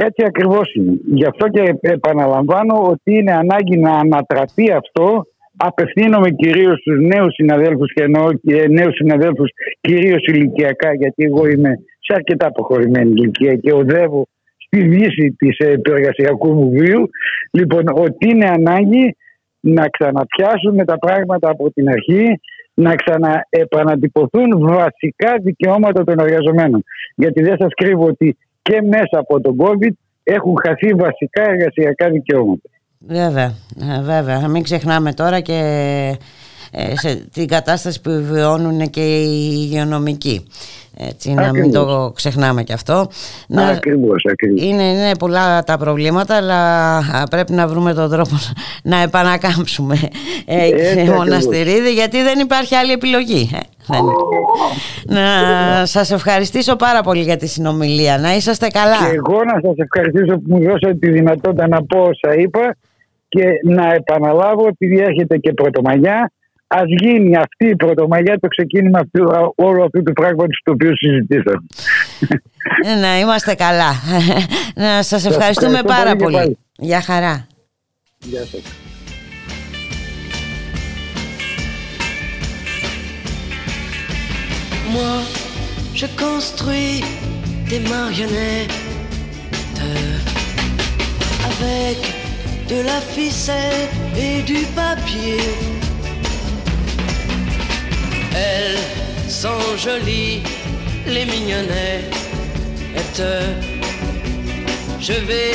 Έτσι ακριβώς είναι. Γι' αυτό και επαναλαμβάνω ότι είναι ανάγκη να ανατραπεί αυτό απευθύνομαι κυρίως στους νέους συναδέλφους και εννοώ και νέους συναδέλφους κυρίως ηλικιακά γιατί εγώ είμαι σε αρκετά αποχωρημένη ηλικία και οδεύω στη δύση της, ε, του εργασιακού μου βίου λοιπόν ότι είναι ανάγκη να ξαναπιάσουμε τα πράγματα από την αρχή να ξαναεπανατυπωθούν βασικά δικαιώματα των εργαζομένων. Γιατί δεν σας κρύβω ότι και μέσα από τον COVID έχουν χαθεί βασικά εργασιακά δικαιώματα. Βέβαια, ε, βέβαια. Μην ξεχνάμε τώρα και ε, σε την κατάσταση που βιώνουν και οι υγειονομικοί. Έτσι, να μην το ξεχνάμε και αυτό. Να, ακριβώς, ακριβώς. Είναι, είναι πολλά τα προβλήματα, αλλά πρέπει να βρούμε τον τρόπο να επανακάμψουμε ε, μοναστηρίδι, γιατί δεν υπάρχει άλλη επιλογή. Ε, δεν. Να σας ευχαριστήσω πάρα πολύ για τη συνομιλία. Να είσαστε καλά. Και εγώ να σας ευχαριστήσω που μου δώσατε τη δυνατότητα να πω όσα είπα και να επαναλάβω ότι έρχεται και πρωτομαγιά Α γίνει αυτή η πρωτομαγιά το ξεκίνημα αυτού, όλου αυτού του πράγματος το οποίο συζητήσαμε. να είμαστε καλά. να σας ευχαριστούμε πάρα πολύ. πολύ. Γεια χαρά. Γεια σας. Moi, je construis des marionnettes avec de la ficelle et du papier. Elles sont jolies, les mignonnettes. Je vais,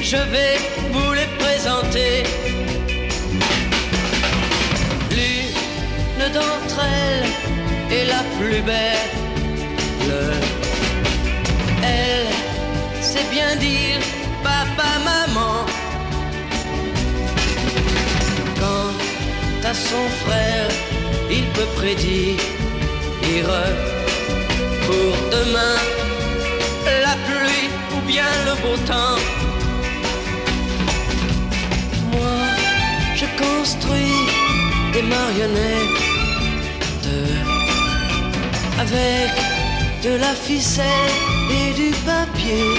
je vais vous les présenter. L'une d'entre elles est la plus belle. Elle sait bien dire papa, maman. Quant à son frère, il peut prédire dire pour demain la pluie ou bien le beau temps. Moi, je construis des marionnettes avec de la ficelle et du papier.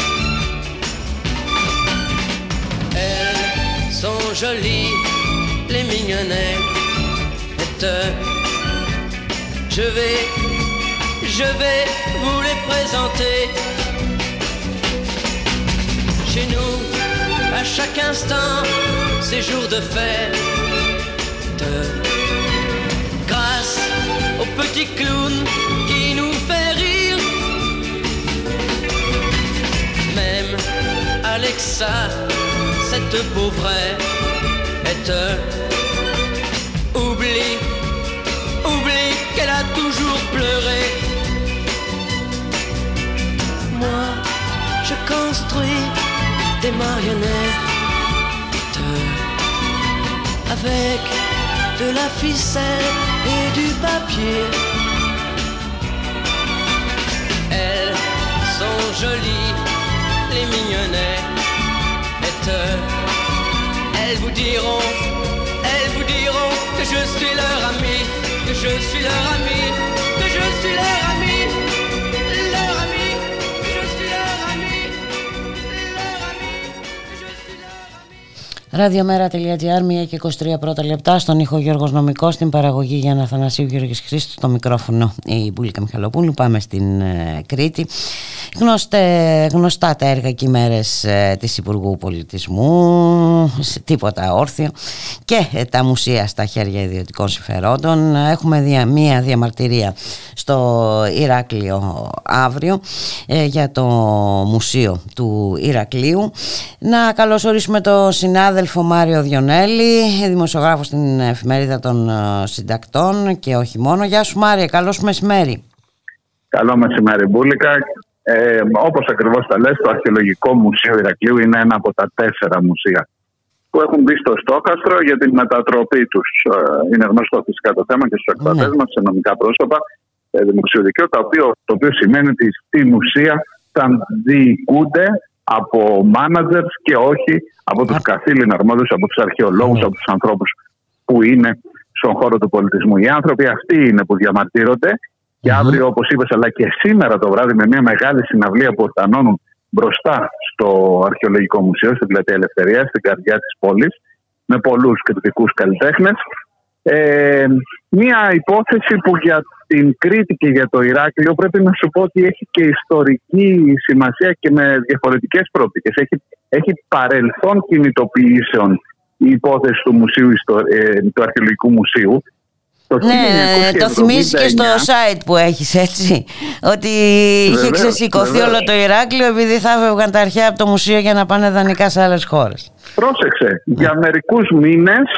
Elles sont jolies, les mignonnettes. Je vais, je vais vous les présenter. Chez nous, à chaque instant, c'est jour de fête. Grâce au petit clown Alexa, cette pauvrette, oublie, oublie qu'elle a toujours pleuré. Moi, je construis des marionnettes avec de la ficelle et du papier. Elles sont jolies, les mignonnettes. Elles vous diront, elles vous diront que je suis leur ami, que je suis leur ami, Ραδιομέρα.gr, 1 και 23 πρώτα λεπτά, στον ήχο Γιώργος Νομικός, στην παραγωγή Γιάννα Αθανασίου Γιώργης Χρήστου, στο μικρόφωνο η Μπουλίκα Μιχαλοπούλου. Πάμε στην ε, Κρήτη. Γνωστέ, γνωστά τα έργα και οι μέρες ε, της Υπουργού Πολιτισμού, τίποτα όρθιο και ε, τα μουσεία στα χέρια ιδιωτικών συμφερόντων. Έχουμε δια, μία διαμαρτυρία στο Ηράκλειο αύριο ε, για το Μουσείο του Ηρακλείου. Να καλωσορίσουμε το συνάδελφο Μάριο Διονέλη, δημοσιογράφος στην εφημερίδα των συντακτών και όχι μόνο. Γεια σου Μάρια, καλώς μεσημέρι. Καλό μεσημέρι Μπούλικα ε, Όπως ακριβώς τα λες, το Αρχαιολογικό Μουσείο Ηρακλείου είναι ένα από τα τέσσερα μουσεία που έχουν μπει στο στόχαστρο για την μετατροπή τους. Ε, είναι γνωστό φυσικά το θέμα και στους εκπαιδευτέ ναι. μας σε νομικά πρόσωπα ε, δημοσιοδικαίου, το οποίο, το οποίο σημαίνει ότι στην ουσία θα διοικούνται από μάνατζερ και όχι από τους καθήλυνα αρμόδιους, από τους αρχαιολόγους, από τους ανθρώπους που είναι στον χώρο του πολιτισμού. Οι άνθρωποι αυτοί είναι που διαμαρτύρονται και αύριο, όπως είπες, αλλά και σήμερα το βράδυ, με μια μεγάλη συναυλία που οργανώνουν μπροστά στο Αρχαιολογικό Μουσείο, στην Πλατεία Ελευθερίας, στην καρδιά της πόλης, με πολλούς κριτικούς καλλιτέχνες. Ε, μια υπόθεση που για την Κρήτη και για το Ηράκλειο πρέπει να σου πω ότι έχει και ιστορική σημασία και με διαφορετικές πρόπτικες. Έχει, έχει παρελθόν κινητοποιήσεων η υπόθεση του, μουσείου, ε, του Αρχαιολογικού Μουσείου. Το ναι, το θυμίζει και στο site που έχεις έτσι. Ότι είχε ξεσηκωθεί όλο το Ηράκλειο Επειδή θα έβγαν τα αρχαία από το μουσείο Για να πάνε δανεικά σε άλλες χώρες. Πρόσεξε, για μερικούς μήνες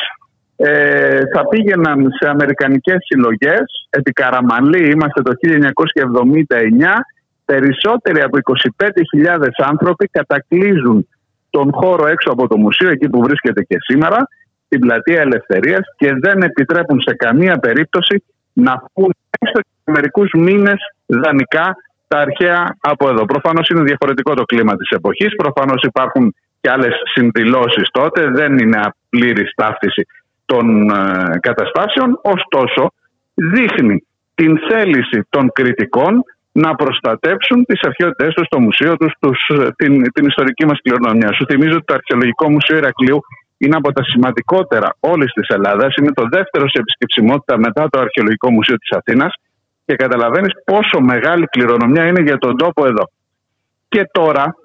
ε, θα πήγαιναν σε αμερικανικές συλλογές Επί Καραμαλή είμαστε το 1979 Περισσότεροι από 25.000 άνθρωποι κατακλείζουν τον χώρο έξω από το μουσείο Εκεί που βρίσκεται και σήμερα στην πλατεία Ελευθερίας και δεν επιτρέπουν σε καμία περίπτωση να πούν έστω και μερικούς μήνες δανεικά τα αρχαία από εδώ. Προφανώς είναι διαφορετικό το κλίμα της εποχής. Προφανώς υπάρχουν και άλλες συνδηλώσεις τότε. Δεν είναι απλήρης ταύτιση των ε, καταστάσεων. Ωστόσο, δείχνει την θέληση των κριτικών να προστατέψουν τις αρχαιότητες τους, το μουσείο τους, τους την, την ιστορική μας κληρονομιά. Σου θυμίζω ότι το Αρχαιολογικό Μουσείο Ηρακλείου είναι από τα σημαντικότερα όλης της Ελλάδας. Είναι το δεύτερο σε επισκεψιμότητα μετά το Αρχαιολογικό Μουσείο της Αθήνας και καταλαβαίνεις πόσο μεγάλη κληρονομιά είναι για τον τόπο εδώ. Και τώρα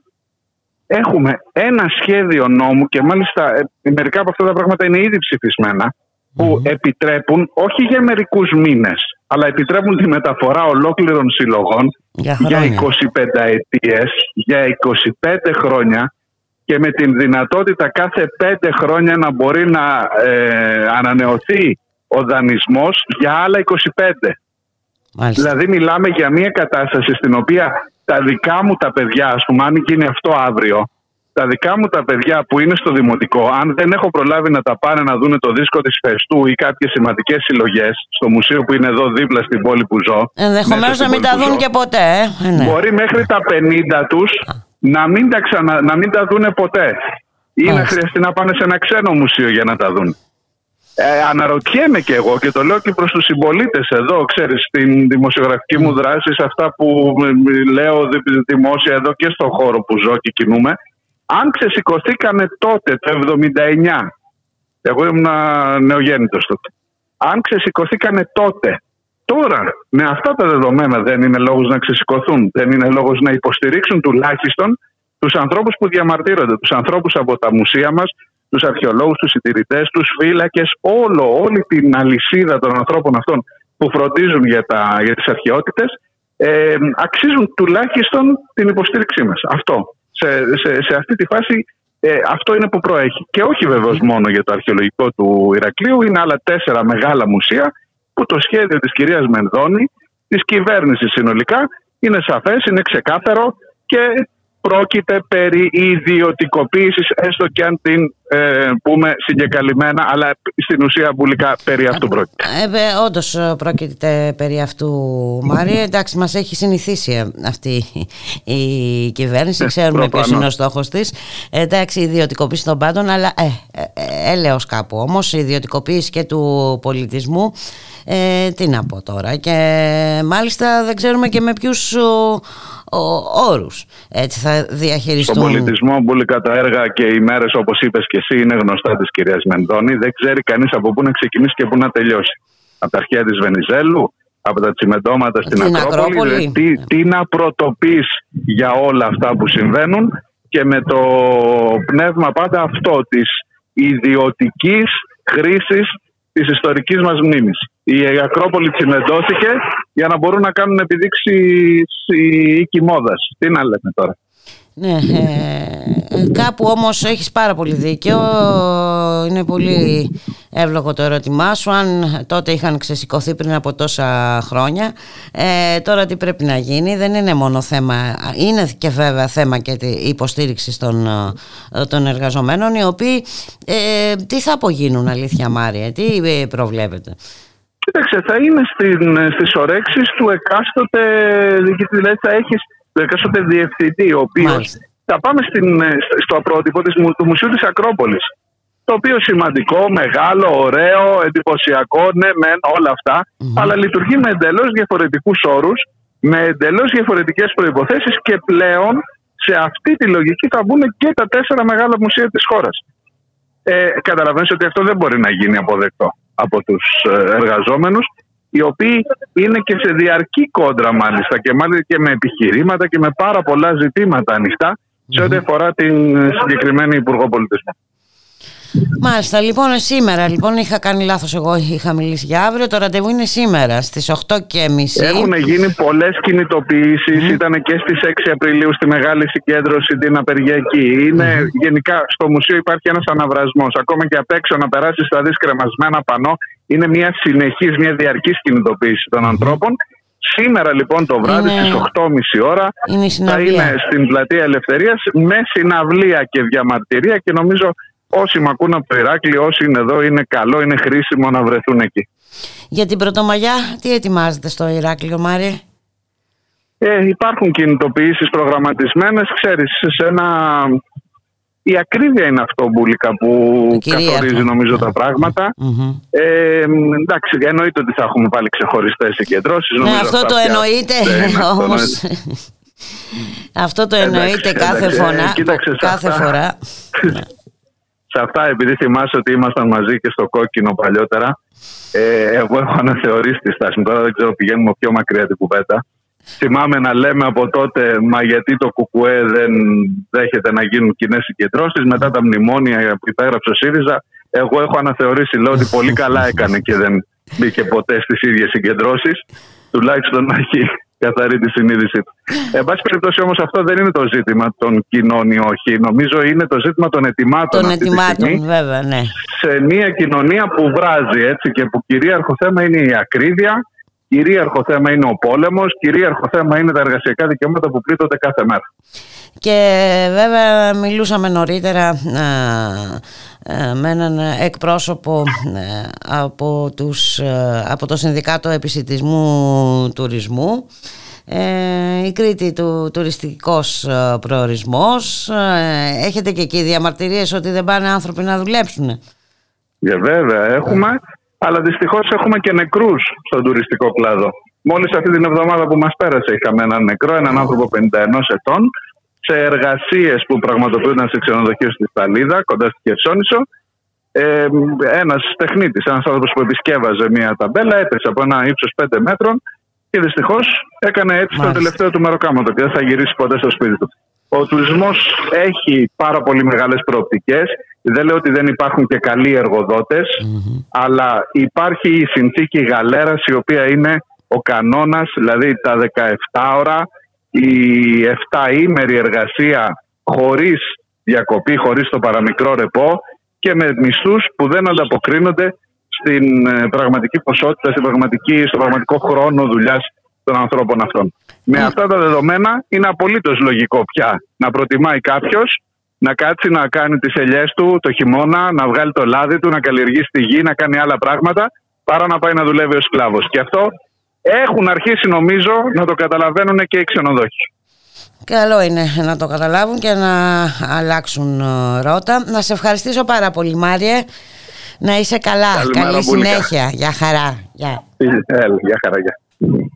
έχουμε ένα σχέδιο νόμου και μάλιστα ε, μερικά από αυτά τα πράγματα είναι ήδη ψηφισμένα που επιτρέπουν όχι για μερικούς μήνες αλλά επιτρέπουν τη μεταφορά ολόκληρων συλλογών για, για 25 ετίες, για 25 χρόνια και με την δυνατότητα κάθε πέντε χρόνια να μπορεί να ε, ανανεωθεί ο δανεισμός για άλλα 25. Μάλιστα. Δηλαδή μιλάμε για μια κατάσταση στην οποία τα δικά μου τα παιδιά, ας πούμε, αν γίνει αυτό αύριο, τα δικά μου τα παιδιά που είναι στο δημοτικό, αν δεν έχω προλάβει να τα πάνε να δουν το δίσκο της Φεστού ή κάποιες σημαντικές συλλογές στο μουσείο που είναι εδώ δίπλα στην πόλη που ζω. Ενδεχομένως να μην τα δουν και ποτέ. Ε. Ναι. Μπορεί μέχρι τα 50 τους να, μην τα ξανα, να μην τα δουν ποτέ. Ή να χρειαστεί να πάνε σε ένα ξένο μουσείο για να τα δουν. Ε, αναρωτιέμαι και εγώ και το λέω και προς τους συμπολίτες εδώ, ξέρεις, στην δημοσιογραφική μου δράση, σε αυτά που λέω δημόσια εδώ και στον χώρο που ζω και κινούμε, αν ξεσηκωθήκανε τότε, το 79, εγώ ήμουν νεογέννητος τότε, αν ξεσηκωθήκανε τότε, τώρα με αυτά τα δεδομένα δεν είναι λόγος να ξεσηκωθούν, δεν είναι λόγος να υποστηρίξουν τουλάχιστον τους ανθρώπους που διαμαρτύρονται, τους ανθρώπους από τα μουσεία μας, τους αρχαιολόγους, τους συντηρητές, τους φύλακες, όλο, όλη την αλυσίδα των ανθρώπων αυτών που φροντίζουν για, τα, για τις αρχαιότητες, ε, αξίζουν τουλάχιστον την υποστήριξή μας. Αυτό σε, σε, σε αυτή τη φάση ε, αυτό είναι που προέχει. Και όχι βεβαίως μόνο για το αρχαιολογικό του Ηρακλείου, είναι άλλα τέσσερα μεγάλα μουσεία που το σχέδιο της κυρίας Μενδώνη, της κυβέρνησης συνολικά, είναι σαφές, είναι ξεκάθαρο και πρόκειται περί ιδιωτικοποίησης έστω και αν την ε, πούμε συγκεκαλυμμένα αλλά στην ουσία μπουλικά περί αυτού πρόκειται. Ε, ε, όντως πρόκειται περί αυτού Μάρια εντάξει μας έχει συνηθίσει αυτή η κυβέρνηση. Ξέρουμε ποιος είναι ο στόχος της. Εντάξει η ιδιωτικοποίηση των πάντων αλλά ε, ε, έλεος κάπου όμως η ιδιωτικοποίηση και του πολιτισμού. Ε, τι να πω τώρα. Και μάλιστα δεν ξέρουμε και με ποιους όρους έτσι θα διαχειριστούν. Στον πολιτισμό μπουλικά τα έργα και οι μέρες όπως είπες και εσύ είναι γνωστά της κυρίας Μενδώνη δεν ξέρει κανείς από πού να ξεκινήσει και πού να τελειώσει. Από τα αρχαία της Βενιζέλου, από τα τσιμεντώματα στην Ακρόπολη, Ακρόπολη. Τι, τι να πρωτοποιείς για όλα αυτά που συμβαίνουν και με το πνεύμα πάντα αυτό της ιδιωτικής χρήσης της ιστορικής μας μνήμης. Η Ακρόπολη τσιμεντώθηκε για να μπορούν να κάνουν επιδείξεις οι οίκοι μόδας. Τι να λέμε τώρα. Ναι, ε, κάπου όμως έχεις πάρα πολύ δίκιο. Είναι πολύ εύλογο το ερώτημά σου. Αν τότε είχαν ξεσηκωθεί πριν από τόσα χρόνια ε, τώρα τι πρέπει να γίνει. Δεν είναι μόνο θέμα είναι και βέβαια θέμα και η υποστήριξη των, των εργαζομένων οι οποίοι ε, τι θα απογίνουν αλήθεια Μάρια τι προβλέπετε; Κοίταξε, θα είναι στην, στις ορέξεις του εκάστοτε δηλαδή θα έχεις του εκάστοτε διευθυντή, ο οποίος θα πάμε στην, ε, στο πρότυπο της, του Μουσείου της Ακρόπολης. Το οποίο σημαντικό, μεγάλο, ωραίο, εντυπωσιακό, ναι, μεν, όλα αλλά λειτουργεί με εντελώς διαφορετικούς όρους, με εντελώς διαφορετικές προποθέσει και πλέον σε αυτή τη λογική θα μπουν και τα τέσσερα μεγάλα μουσεία της χώρας. Ε, Καταλαβαίνετε ότι αυτό δεν μπορεί να γίνει αποδεκτό από τους ε, εργαζόμενους οι οποίοι είναι και σε διαρκή κόντρα μάλιστα και μάλιστα και με επιχειρήματα και με πάρα πολλά ζητήματα ανοιχτά σε ό,τι αφορά την συγκεκριμένη Υπουργό Πολιτισμού. Μάλιστα, λοιπόν σήμερα λοιπόν είχα κάνει λάθος εγώ, είχα μιλήσει για αύριο, το ραντεβού είναι σήμερα στις 8.30. Έχουν γίνει πολλές κινητοποιήσεις, ήταν και στις 6 Απριλίου στη μεγάλη συγκέντρωση την απεργιακή. Είναι γενικά στο μουσείο υπάρχει ένας αναβρασμός, ακόμα και απ' έξω να περάσεις στα δεις κρεμασμένα πανό, είναι μια συνεχής, μια διαρκής κινητοποίηση των ανθρώπων. Σήμερα λοιπόν το βράδυ είναι... στις 8.30 ώρα είναι θα είναι στην Πλατεία Ελευθερίας με συναυλία και διαμαρτυρία και νομίζω όσοι με ακούν από το Ηράκλειο, όσοι είναι εδώ, είναι καλό, είναι χρήσιμο να βρεθούν εκεί. Για την Πρωτομαγιά, τι ετοιμάζετε στο Ηράκλειο, Μάρια; Ε, υπάρχουν κινητοποιήσεις προγραμματισμένες, ξέρεις, σε ένα... Η ακρίβεια είναι αυτό, Μπούλικα, που καθορίζει νομίζω τα πράγματα. Ε, εντάξει, εννοείται ότι θα έχουμε πάλι ξεχωριστές συγκεντρώσεις. Ναι, αυτό το εννοείται όμως. αυτό το εννοείται κάθε, φορά. κάθε φορά. Σε αυτά, επειδή θυμάσαι ότι ήμασταν μαζί και στο κόκκινο παλιότερα, ε, εγώ έχω αναθεωρήσει τη στάση μου. Τώρα δεν ξέρω, πηγαίνουμε πιο μακριά την κουβέντα. Θυμάμαι να λέμε από τότε, μα γιατί το ΚΚΕ δεν δέχεται να γίνουν κοινές συγκεντρώσεις. Μετά τα μνημόνια που υπέγραψε ο ΣΥΡΙΖΑ, εγώ έχω αναθεωρήσει. Λέω ότι πολύ καλά έκανε και δεν μπήκε ποτέ στις ίδιες συγκεντρώσεις. Τουλάχιστον να έχει καθαρή τη συνείδησή του. Εν πάση περιπτώσει όμως αυτό δεν είναι το ζήτημα των κοινών ή όχι. Νομίζω είναι το ζήτημα των ετοιμάτων. Των ετοιμάτων, βέβαια, ναι. Σε μια κοινωνία που βράζει έτσι και που κυρίαρχο θέμα είναι η ακρίβεια Κυρίαρχο θέμα είναι ο πόλεμος, κυρίαρχο θέμα είναι τα εργασιακά δικαιώματα που πλήττονται κάθε μέρα. Και βέβαια μιλούσαμε νωρίτερα με έναν εκπρόσωπο από, τους, από το Συνδικάτο Επισητισμού Τουρισμού. Ε, η Κρήτη του τουριστικός προορισμός. Έχετε και εκεί διαμαρτυρίες ότι δεν πάνε άνθρωποι να δουλέψουν Για βέβαια έχουμε αλλά δυστυχώς έχουμε και νεκρούς στον τουριστικό κλάδο Μόλις αυτή την εβδομάδα που μας πέρασε είχαμε έναν νεκρό, έναν άνθρωπο 51 ετών σε εργασίες που πραγματοποιούνταν σε ξενοδοχείο στη Σταλίδα, κοντά στη Χερσόνησο. Ε, ένας τεχνίτης, ένας άνθρωπος που επισκέβαζε μια ταμπέλα, έπεσε από ένα ύψος 5 μέτρων και δυστυχώς έκανε έτσι το τελευταίο του μεροκάματο και δεν θα γυρίσει ποτέ στο σπίτι του. Ο τουρισμός έχει πάρα πολύ μεγάλες προοπτικές. Δεν λέω ότι δεν υπάρχουν και καλοί αλλά υπάρχει η συνθήκη γαλέρας η οποία είναι ο κανόνας, δηλαδή τα 17 ώρα η 7 ήμερη εργασία χωρίς διακοπή, χωρίς το παραμικρό ρεπό και με μισθούς που δεν ανταποκρίνονται στην ε, πραγματική ποσότητα, στην πραγματική, στο πραγματικό χρόνο δουλειάς των ανθρώπων αυτών. Με ναι. αυτά τα δεδομένα είναι απολύτως λογικό πια να προτιμάει κάποιος να κάτσει να κάνει τις ελιές του το χειμώνα, να βγάλει το λάδι του, να καλλιεργήσει τη γη, να κάνει άλλα πράγματα, παρά να πάει να δουλεύει ως σκλάβος. Και αυτό έχουν αρχίσει νομίζω να το καταλαβαίνουν και οι ξενοδόχοι. Καλό είναι να το καταλάβουν και να αλλάξουν ε, ρότα. Να σε ευχαριστήσω πάρα πολύ Μάριε. Να είσαι καλά. Καλή συνέχεια. Γεια χαρά. Γεια. Γεια χαρά. Γεια.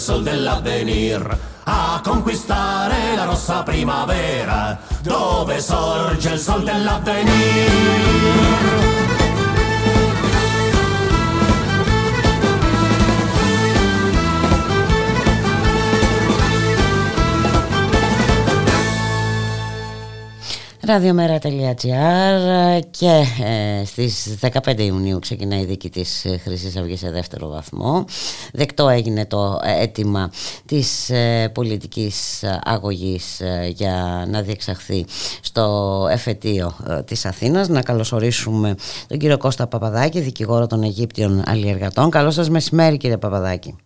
Il sol dell'avvenir a conquistare la rossa primavera dove sorge il sol dell'avvenir Ραδιομέρα.gr και ε, στις 15 Ιουνίου ξεκινάει η δίκη της ε, Χρυσής Αυγής σε δεύτερο βαθμό. Δεκτό έγινε το ε, αίτημα της ε, πολιτικής αγωγής για να διεξαχθεί στο εφετείο της Αθήνας. Να καλωσορίσουμε τον κύριο Κώστα Παπαδάκη, δικηγόρο των Αιγύπτιων Αλλιεργατών. Καλό σας μεσημέρι κύριε Παπαδάκη.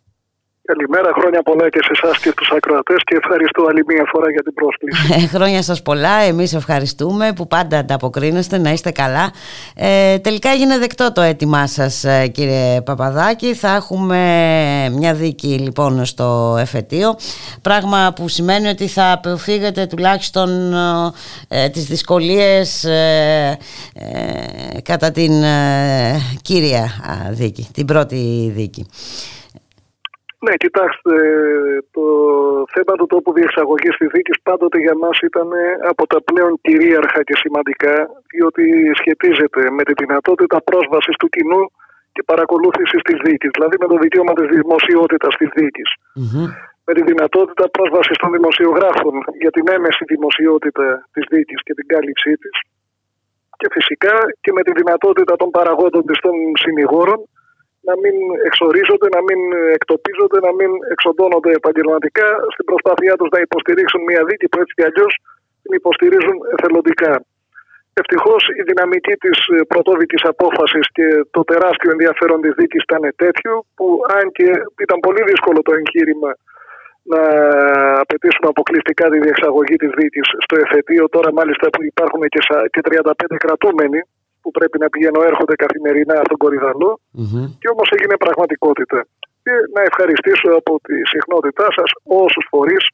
Καλημέρα, χρόνια πολλά και σε εσάς και στους ακροατές και ευχαριστώ άλλη μία φορά για την πρόσκληση. Ε, χρόνια σας πολλά. Εμείς ευχαριστούμε που πάντα ανταποκρίνεστε. Να είστε καλά. Ε, τελικά έγινε δεκτό το αίτημά σας, ε, κύριε Παπαδάκη. Θα έχουμε μια δίκη λοιπόν στο εφετείο. Πράγμα που σημαίνει ότι θα αποφύγετε τουλάχιστον ε, τις δυσκολίες ε, ε, κατά την κύρια δίκη, την πρώτη δίκη. Ναι, κοιτάξτε, το θέμα του τόπου διεξαγωγής της δίκης πάντοτε για μας ήταν από τα πλέον κυρίαρχα και σημαντικά, διότι σχετίζεται με τη δυνατότητα πρόσβασης του κοινού και παρακολούθησης της δίκης, δηλαδή με το δικαίωμα της δημοσιότητας της δίκης. Με τη δυνατότητα πρόσβασης των δημοσιογράφων για την έμεση δημοσιότητα της δίκης και την κάλυψή της. Και φυσικά και με τη δυνατότητα των παραγόντων της των συνηγόρων να μην εξορίζονται, να μην εκτοπίζονται, να μην εξοντώνονται επαγγελματικά στην προσπάθειά τους να υποστηρίξουν μια δίκη που έτσι κι αλλιώς την υποστηρίζουν εθελοντικά. Ευτυχώς η δυναμική της πρωτόδικη απόφασης και το τεράστιο ενδιαφέρον της δίκης ήταν τέτοιο, που αν και ήταν πολύ δύσκολο το εγχείρημα να απαιτήσουμε αποκλειστικά τη διεξαγωγή της δίκης στο εφετείο, τώρα μάλιστα που υπάρχουν και 35 κρατούμενοι που πρέπει να πηγαίνω έρχονται καθημερινά στον κορυδαλό mm-hmm. και όμως έγινε πραγματικότητα. Και να ευχαριστήσω από τη συχνότητά σας όσους φορείς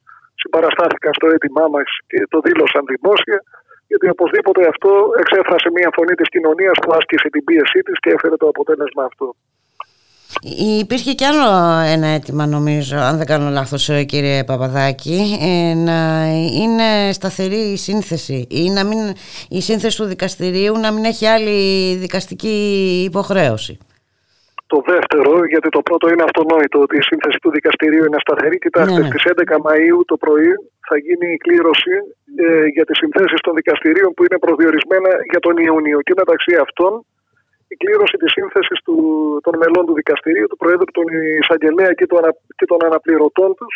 συμπαραστάθηκαν στο αίτημά μας και το δήλωσαν δημόσια γιατί οπωσδήποτε αυτό εξέφρασε μια φωνή της κοινωνίας που άσκησε την πίεσή της και έφερε το αποτέλεσμα αυτό. Υπήρχε κι άλλο ένα αίτημα νομίζω, αν δεν κάνω λάθος ε, κύριε Παπαδάκη, ε, να είναι σταθερή η σύνθεση ή να μην, η σύνθεση του δικαστηρίου να μην έχει άλλη δικαστική υποχρέωση. Το δεύτερο, γιατί το πρώτο είναι αυτονόητο ότι η σύνθεση του δικαστηρίου είναι σταθερή. Κοιτάξτε, ναι, ναι. στις 11 Μαΐου το πρωί θα γίνει η κλήρωση ε, για τις συνθέσεις των δικαστηρίων που είναι προδιορισμένα για τον Ιούνιο και μεταξύ αυτών η κλήρωση της σύνθεσης των μελών του δικαστηρίου, του Προέδρου, των Εισαγγελέα και, και των αναπληρωτών τους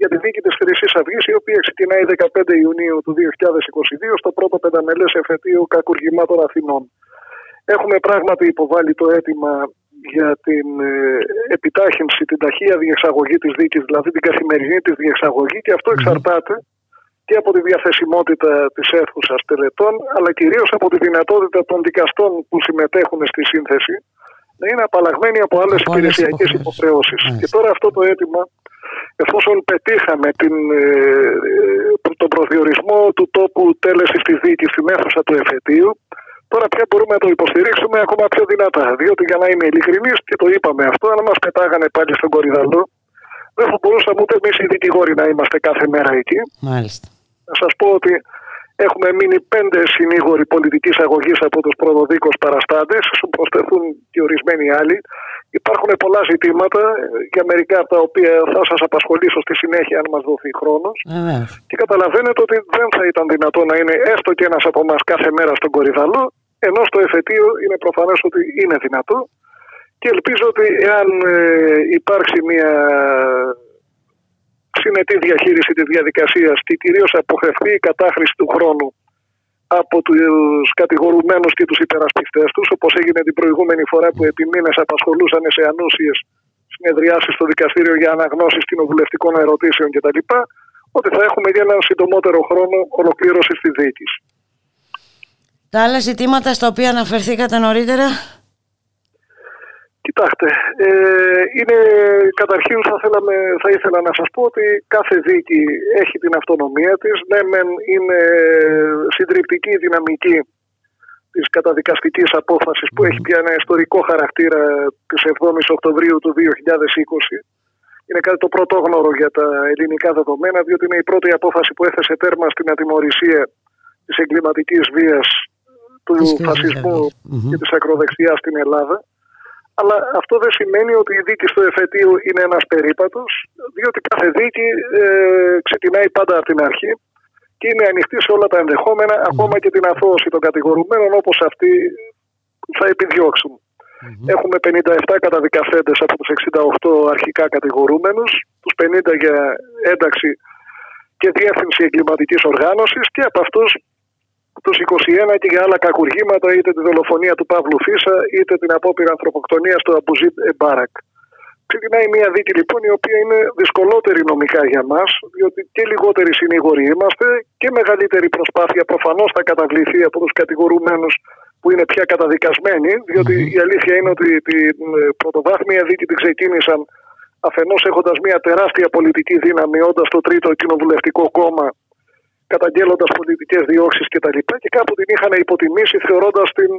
για τη δίκη της Χρυσής Αυγής, η οποία ξεκινάει 15 Ιουνίου του 2022 στο πρώτο πενταμελές εφετείο κακουργημάτων Αθηνών. Έχουμε πράγματι υποβάλει το αίτημα για την ε, επιτάχυνση, την ταχεία διεξαγωγή της δίκης, δηλαδή την καθημερινή της διεξαγωγή και αυτό εξαρτάται και από τη διαθεσιμότητα της αίθουσας τελετών, αλλά κυρίως από τη δυνατότητα των δικαστών που συμμετέχουν στη σύνθεση να είναι απαλλαγμένοι από άλλες υπηρεσιακές υποχρεώσεις. Και τώρα αυτό το αίτημα, εφόσον πετύχαμε την, ε, ε, τον προσδιορισμό του τόπου τέλεσης της δίκης στην αίθουσα του εφετείου, τώρα πια μπορούμε να το υποστηρίξουμε ακόμα πιο δυνατά. Διότι για να είμαι ειλικρινής, και το είπαμε αυτό, αν μας πετάγανε πάλι στον Κορυδαλό, δεν θα μπορούσαμε ούτε εμείς οι δικηγόροι να είμαστε κάθε μέρα εκεί. Μάλιστα. Να σας πω ότι έχουμε μείνει πέντε συνήγοροι πολιτικής αγωγής από τους προδοδίκους παραστάτες, σου προσθεθούν και ορισμένοι άλλοι. Υπάρχουν πολλά ζητήματα για μερικά από τα οποία θα σας απασχολήσω στη συνέχεια, αν μας δοθεί χρόνος. Και καταλαβαίνετε ότι δεν θα ήταν δυνατό να είναι έστω και ένας από εμάς κάθε μέρα στον Κορυδαλό, ενώ στο εφετείο είναι προφανές ότι είναι δυνατό. Και ελπίζω ότι εάν ε, υπάρξει μια συνετή διαχείριση της διαδικασίας και κυρίως αποφευθεί η κατάχρηση του χρόνου από τους κατηγορουμένους και τους υπερασπιστές τους, όπως έγινε την προηγούμενη φορά που επί μήνες απασχολούσαν σε ανούσιες συνεδριάσεις στο δικαστήριο για αναγνώσεις κοινοβουλευτικών ερωτήσεων κτλ. Ότι θα έχουμε για έναν συντομότερο χρόνο ολοκλήρωσης της δίκη. Τα άλλα ζητήματα στα οποία αναφερθήκατε νωρίτερα; Κοιτάξτε, ε, είναι, καταρχήν θα, θέλαμε, θα ήθελα να σας πω ότι κάθε δίκη έχει την αυτονομία της. Ναι, μεν είναι συντριπτική η δυναμική της καταδικαστικής απόφασης που έχει πια ένα ιστορικό χαρακτήρα της 7ης Οκτωβρίου του 2020. Είναι κάτι το πρωτόγνωρο για τα ελληνικά δεδομένα, διότι είναι η πρώτη απόφαση που έθεσε τέρμα στην ατιμορρησία της εγκληματικής βίας του φασισμού και της ακροδεξιάς στην Ελλάδα. Αλλά αυτό δεν σημαίνει ότι η δίκη στο εφετείο είναι ένας περίπατος, διότι κάθε δίκη ε, ξεκινάει πάντα από την αρχή και είναι ανοιχτή σε όλα τα ενδεχόμενα, ακόμα και την αθώωση των κατηγορουμένων όπως αυτοί θα επιδιώξουν. Έχουμε 57 καταδικαστέντες από τους 68 αρχικά κατηγορούμενους, τους 50 για ένταξη και διεύθυνση εγκληματικής οργάνωσης και από αυτούς τους 21 και για άλλα κακουργήματα είτε τη δολοφονία του Παύλου Φίσα είτε την απόπειρα ανθρωποκτονίας του Αμπουζίτ Εμπάρακ. Ξεκινάει μια δίκη λοιπόν η οποία είναι δυσκολότερη νομικά για μας διότι και λιγότεροι συνήγοροι είμαστε και μεγαλύτερη προσπάθεια προφανώς θα καταβληθεί από τους κατηγορούμενους που είναι πια καταδικασμένοι διότι η αλήθεια είναι ότι την πρωτοβάθμια δίκη την ξεκίνησαν αφενός έχοντας μια τεράστια πολιτική δύναμη όντας το τρίτο κοινοβουλευτικό κόμμα καταγγέλλοντας πολιτικές διώξεις κτλ. Και, και κάπου την είχαν υποτιμήσει, θεωρώντας την,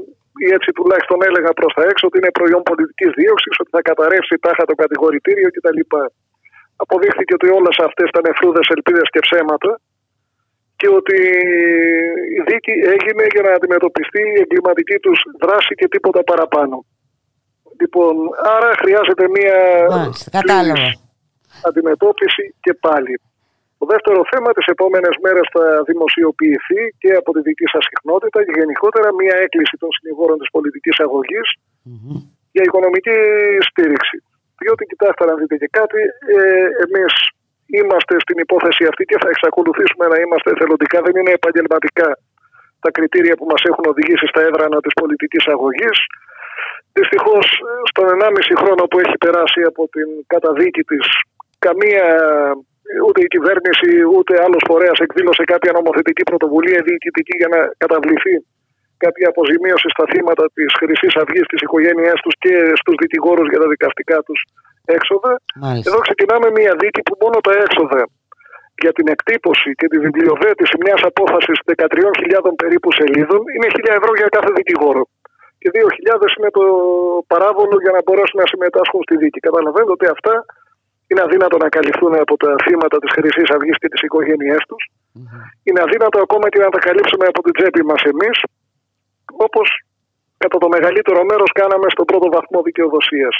ή έτσι τουλάχιστον έλεγα προς τα έξω, ότι είναι προϊόν πολιτικής δίωξης, ότι θα καταρρεύσει τάχα το κατηγορητήριο κτλ. Αποδείχθηκε ότι όλες αυτές ήταν φρούδε, ελπίδες και ψέματα και ότι η δίκη έγινε για να αντιμετωπιστεί η εγκληματική τους δράση και τίποτα παραπάνω. Λοιπόν, άρα χρειάζεται μία αντιμετώπιση και πάλι. Το δεύτερο θέμα τις επόμενες μέρες θα δημοσιοποιηθεί και από τη δική σας συχνότητα και γενικότερα μια έκκληση των συνηγόρων της πολιτικής για οικονομική στήριξη. Διότι κοιτάξτε να δείτε και κάτι, ε, εμείς είμαστε στην υπόθεση αυτή και θα εξακολουθήσουμε να είμαστε εθελοντικά. Δεν είναι επαγγελματικά τα κριτήρια που μας έχουν οδηγήσει στα έδρανα της πολιτικής αγωγής. Δυστυχώς, στον 1,5 χρόνο που έχει περάσει από την καταδίκη της, καμία ούτε η κυβέρνηση ούτε άλλος φορέας εκδήλωσε κάποια νομοθετική πρωτοβουλία διοικητική για να καταβληθεί κάποια αποζημίωση στα θύματα της Χρυσής Αυγής, της οικογένειάς τους και στους δικηγόρους για τα δικαστικά τους έξοδα. Μάλιστα. Εδώ ξεκινάμε μια δίκη που μόνο τα έξοδα για την εκτύπωση και τη βιβλιοδέτηση μιας απόφασης 13.000 περίπου σελίδων είναι 1.000 ευρώ για κάθε δικηγόρο. Και 2.000 είναι το παράβολο για να μπορέσουν να συμμετάσχουν στη δίκη. Καταλαβαίνετε ότι αυτά είναι αδύνατο να καλυφθούν από τα θύματα της Χρυσής Αυγής και τι οικογένειές τους. Είναι αδύνατο ακόμα και να τα καλύψουμε από την τσέπη μας εμείς, όπως κατά το μεγαλύτερο μέρος κάναμε στον πρώτο βαθμό δικαιοδοσίας.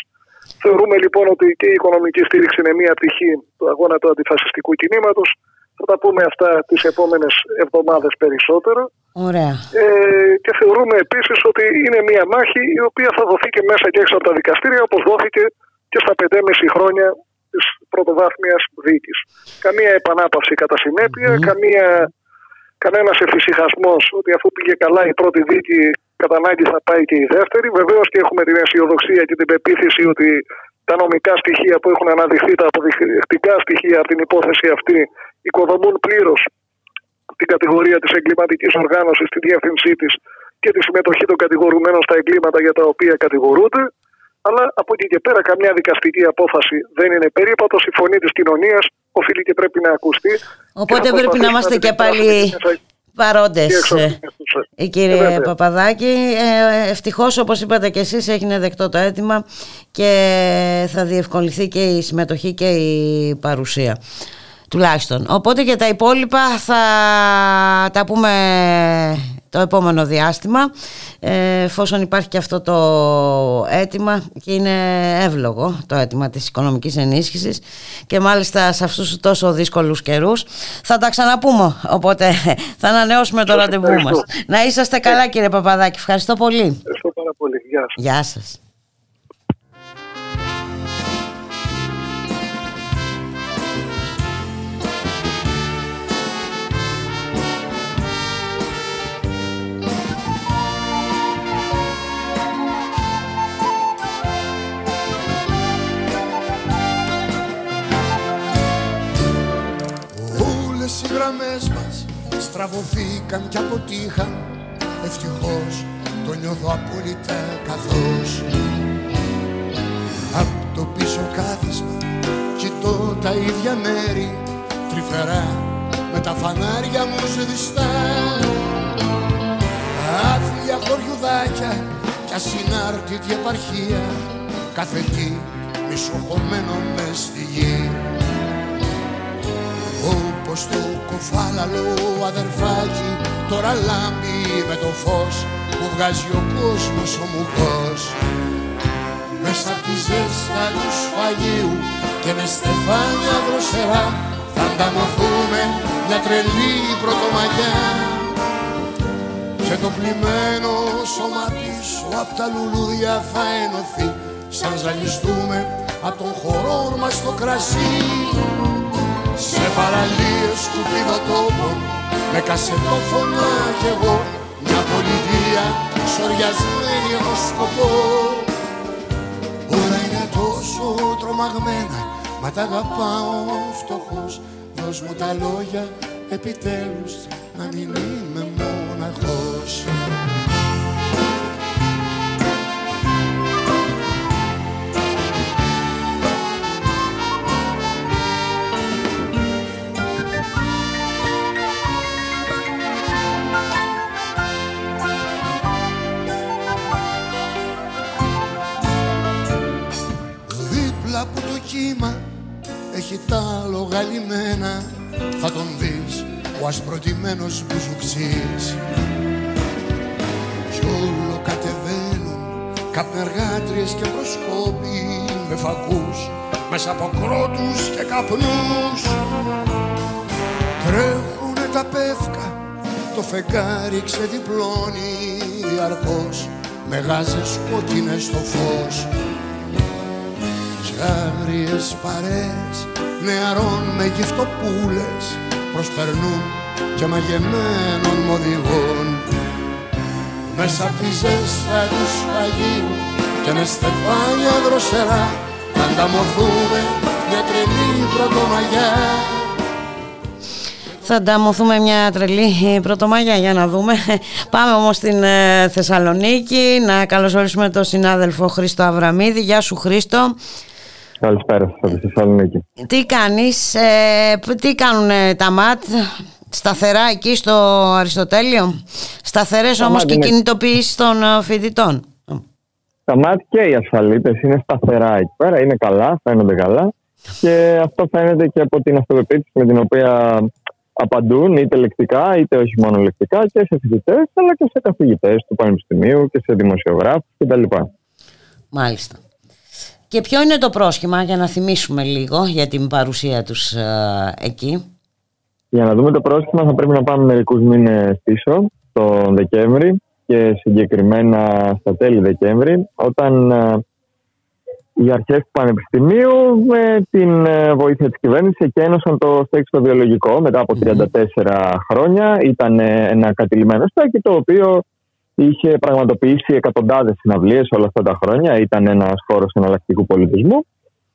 Θεωρούμε λοιπόν ότι και η οικονομική στήριξη είναι μία πτυχή του αγώνα του αντιφασιστικού κινήματος. Θα τα πούμε αυτά τις επόμενες εβδομάδες περισσότερο. Ωραία. Ε, και θεωρούμε επίσης ότι είναι μία μάχη η οποία θα δοθεί και μέσα και έξω από τα δικαστήρια, όπως δόθηκε και στα 5,5 χρόνια της πρωτοβάθμιας δίκης. Καμία επανάπαυση κατά συνέπεια, καμία, κανένας εφησυχασμός ότι αφού πήγε καλά η πρώτη δίκη κατά ανάγκη θα πάει και η δεύτερη. Βεβαίως και έχουμε την αισιοδοξία και την πεποίθηση ότι τα νομικά στοιχεία που έχουν αναδειχθεί, τα αποδεικτικά στοιχεία από την υπόθεση αυτή οικοδομούν πλήρως την κατηγορία της εγκληματικής οργάνωσης, τη διεύθυνσή της και τη συμμετοχή των κατηγορουμένων στα εγκλήματα για τα οποία κατηγορούνται. Αλλά από εκεί και πέρα, καμιά δικαστική απόφαση δεν είναι περίπατο. Η φωνή της κοινωνίας οφείλει και πρέπει να ακουστεί. Οπότε πρέπει να είμαστε και πάλι παρόντες ε, κύριε Παπαδάκη ε, ευτυχώς όπως είπατε και εσείς έγινε δεκτό το αίτημα και θα διευκολυνθεί και η συμμετοχή και η παρουσία τουλάχιστον οπότε για τα υπόλοιπα θα τα πούμε το επόμενο διάστημα ε, εφόσον υπάρχει και αυτό το αίτημα και είναι εύλογο το αίτημα της οικονομικής ενίσχυσης και μάλιστα σε αυτούς τους τόσο δύσκολους καιρούς θα τα ξαναπούμε οπότε θα ανανεώσουμε το ραντεβού μας. Να είσαστε καλά κύριε Παπαδάκη. Ευχαριστώ πολύ. Ευχαριστώ πάρα πολύ. Γεια σας, Γεια σας. Γραμμές μας στραβωθήκαν και αποτύχαν. Ευτυχώς το νιώθω απόλυτα καθώς. Απ' το πίσω κάθισμα κοιτώ τα ίδια μέρη Τρυφερά με τα φανάρια μου σβηστά. Άθλια χωριουδάκια κι ασυνάρτητη επαρχία κάθε τι μισοχωμένο μες στη γη όπως το κοφάλαλο αδερφάκι τώρα λάμπει με το φως που βγάζει ο κόσμος ο μουκός μέσα απ' τη ζέστα τους σφαγίου και μες στεφάνια δροσερά θα ανταμωθούμε μια τρελή πρωτομαγιά. Και το πλημμένο σώμα πίσω απ' τα λουλούδια θα ενωθεί σαν ζαλιστούμε απ' τον χορό μας στο κρασί σε παραλίες σκουπιδοτόπων με κασετόφωνα κι εγώ. Μια πολιτεία σοριασμένη ως σκοπό. Όλα είναι τόσο τρομαγμένα μα τα αγαπάω φτωχός Δώσ' μου τα λόγια επιτέλους να μην είμαι μόναχος έχει τα λογαλιμένα θα τον δεις ο ασπροτημένος μπουζουξής κι όλο κατεβαίνουν καπνεργάτριες και προσκόποι με φακούς μέσα από κρότους και καπνούς. Τρέχουνε τα πεύκα το φεγγάρι ξεδιπλώνει διαρκώς. Με γάζες κόκκινες στο φως. κι άγριες παρέες νεαρών με γυφτοπούλες προσπερνούν και μαγεμένων μοδηγών μέσα απ' τη ζέστα του σφαγίου και μες στεφάνια δροσερά θα ανταμωθούμε μια τρελή πρωτομαγιά Θα ανταμωθούμε μια τρελή πρωτομαγιά για να δούμε. Πάμε όμως στην ε, Θεσσαλονίκη να καλωσορίσουμε τον συνάδελφο Χρήστο Αβραμίδη. Γεια σου Χρήστο. Καλησπέρα σας από τη Θεσσαλονίκη. Τι κάνεις, ε, τι κάνουν τα ΜΑΤ σταθερά εκεί στο Αριστοτέλειο; Σταθερές Τα όμως ΜΑΤ και είναι- κινητοποιήσεις των ε, φοιτητών. Τα ΜΑΤ και οι ασφαλίτες είναι σταθερά εκεί πέρα, είναι καλά, φαίνονται καλά και αυτό φαίνεται και από την αυτοπεποίθηση με την οποία απαντούν είτε λεκτικά είτε όχι μόνο λεκτικά και σε φοιτητές αλλά και σε καθηγητές του Πανεπιστημίου και σε δημοσιογράφους κτλ. Μάλιστα. Και ποιο είναι το πρόσχημα για να θυμίσουμε λίγο για την παρουσία τους ε, εκεί. Για να δούμε το πρόσχημα θα πρέπει να πάμε μερικούς μήνες πίσω, τον Δεκέμβρη και συγκεκριμένα στα τέλη Δεκέμβρη, όταν ε, οι αρχές του Πανεπιστημίου με την ε, βοήθεια της κυβέρνησης εκένωσαν το στέκι στο βιολογικό μετά από 34 χρόνια. Ήταν ε, ένα κατηλημένο στέκι το οποίο είχε πραγματοποιήσει εκατοντάδες συναυλίες όλα αυτά τα χρόνια. Ήταν ένας χώρος εναλλακτικού πολιτισμού.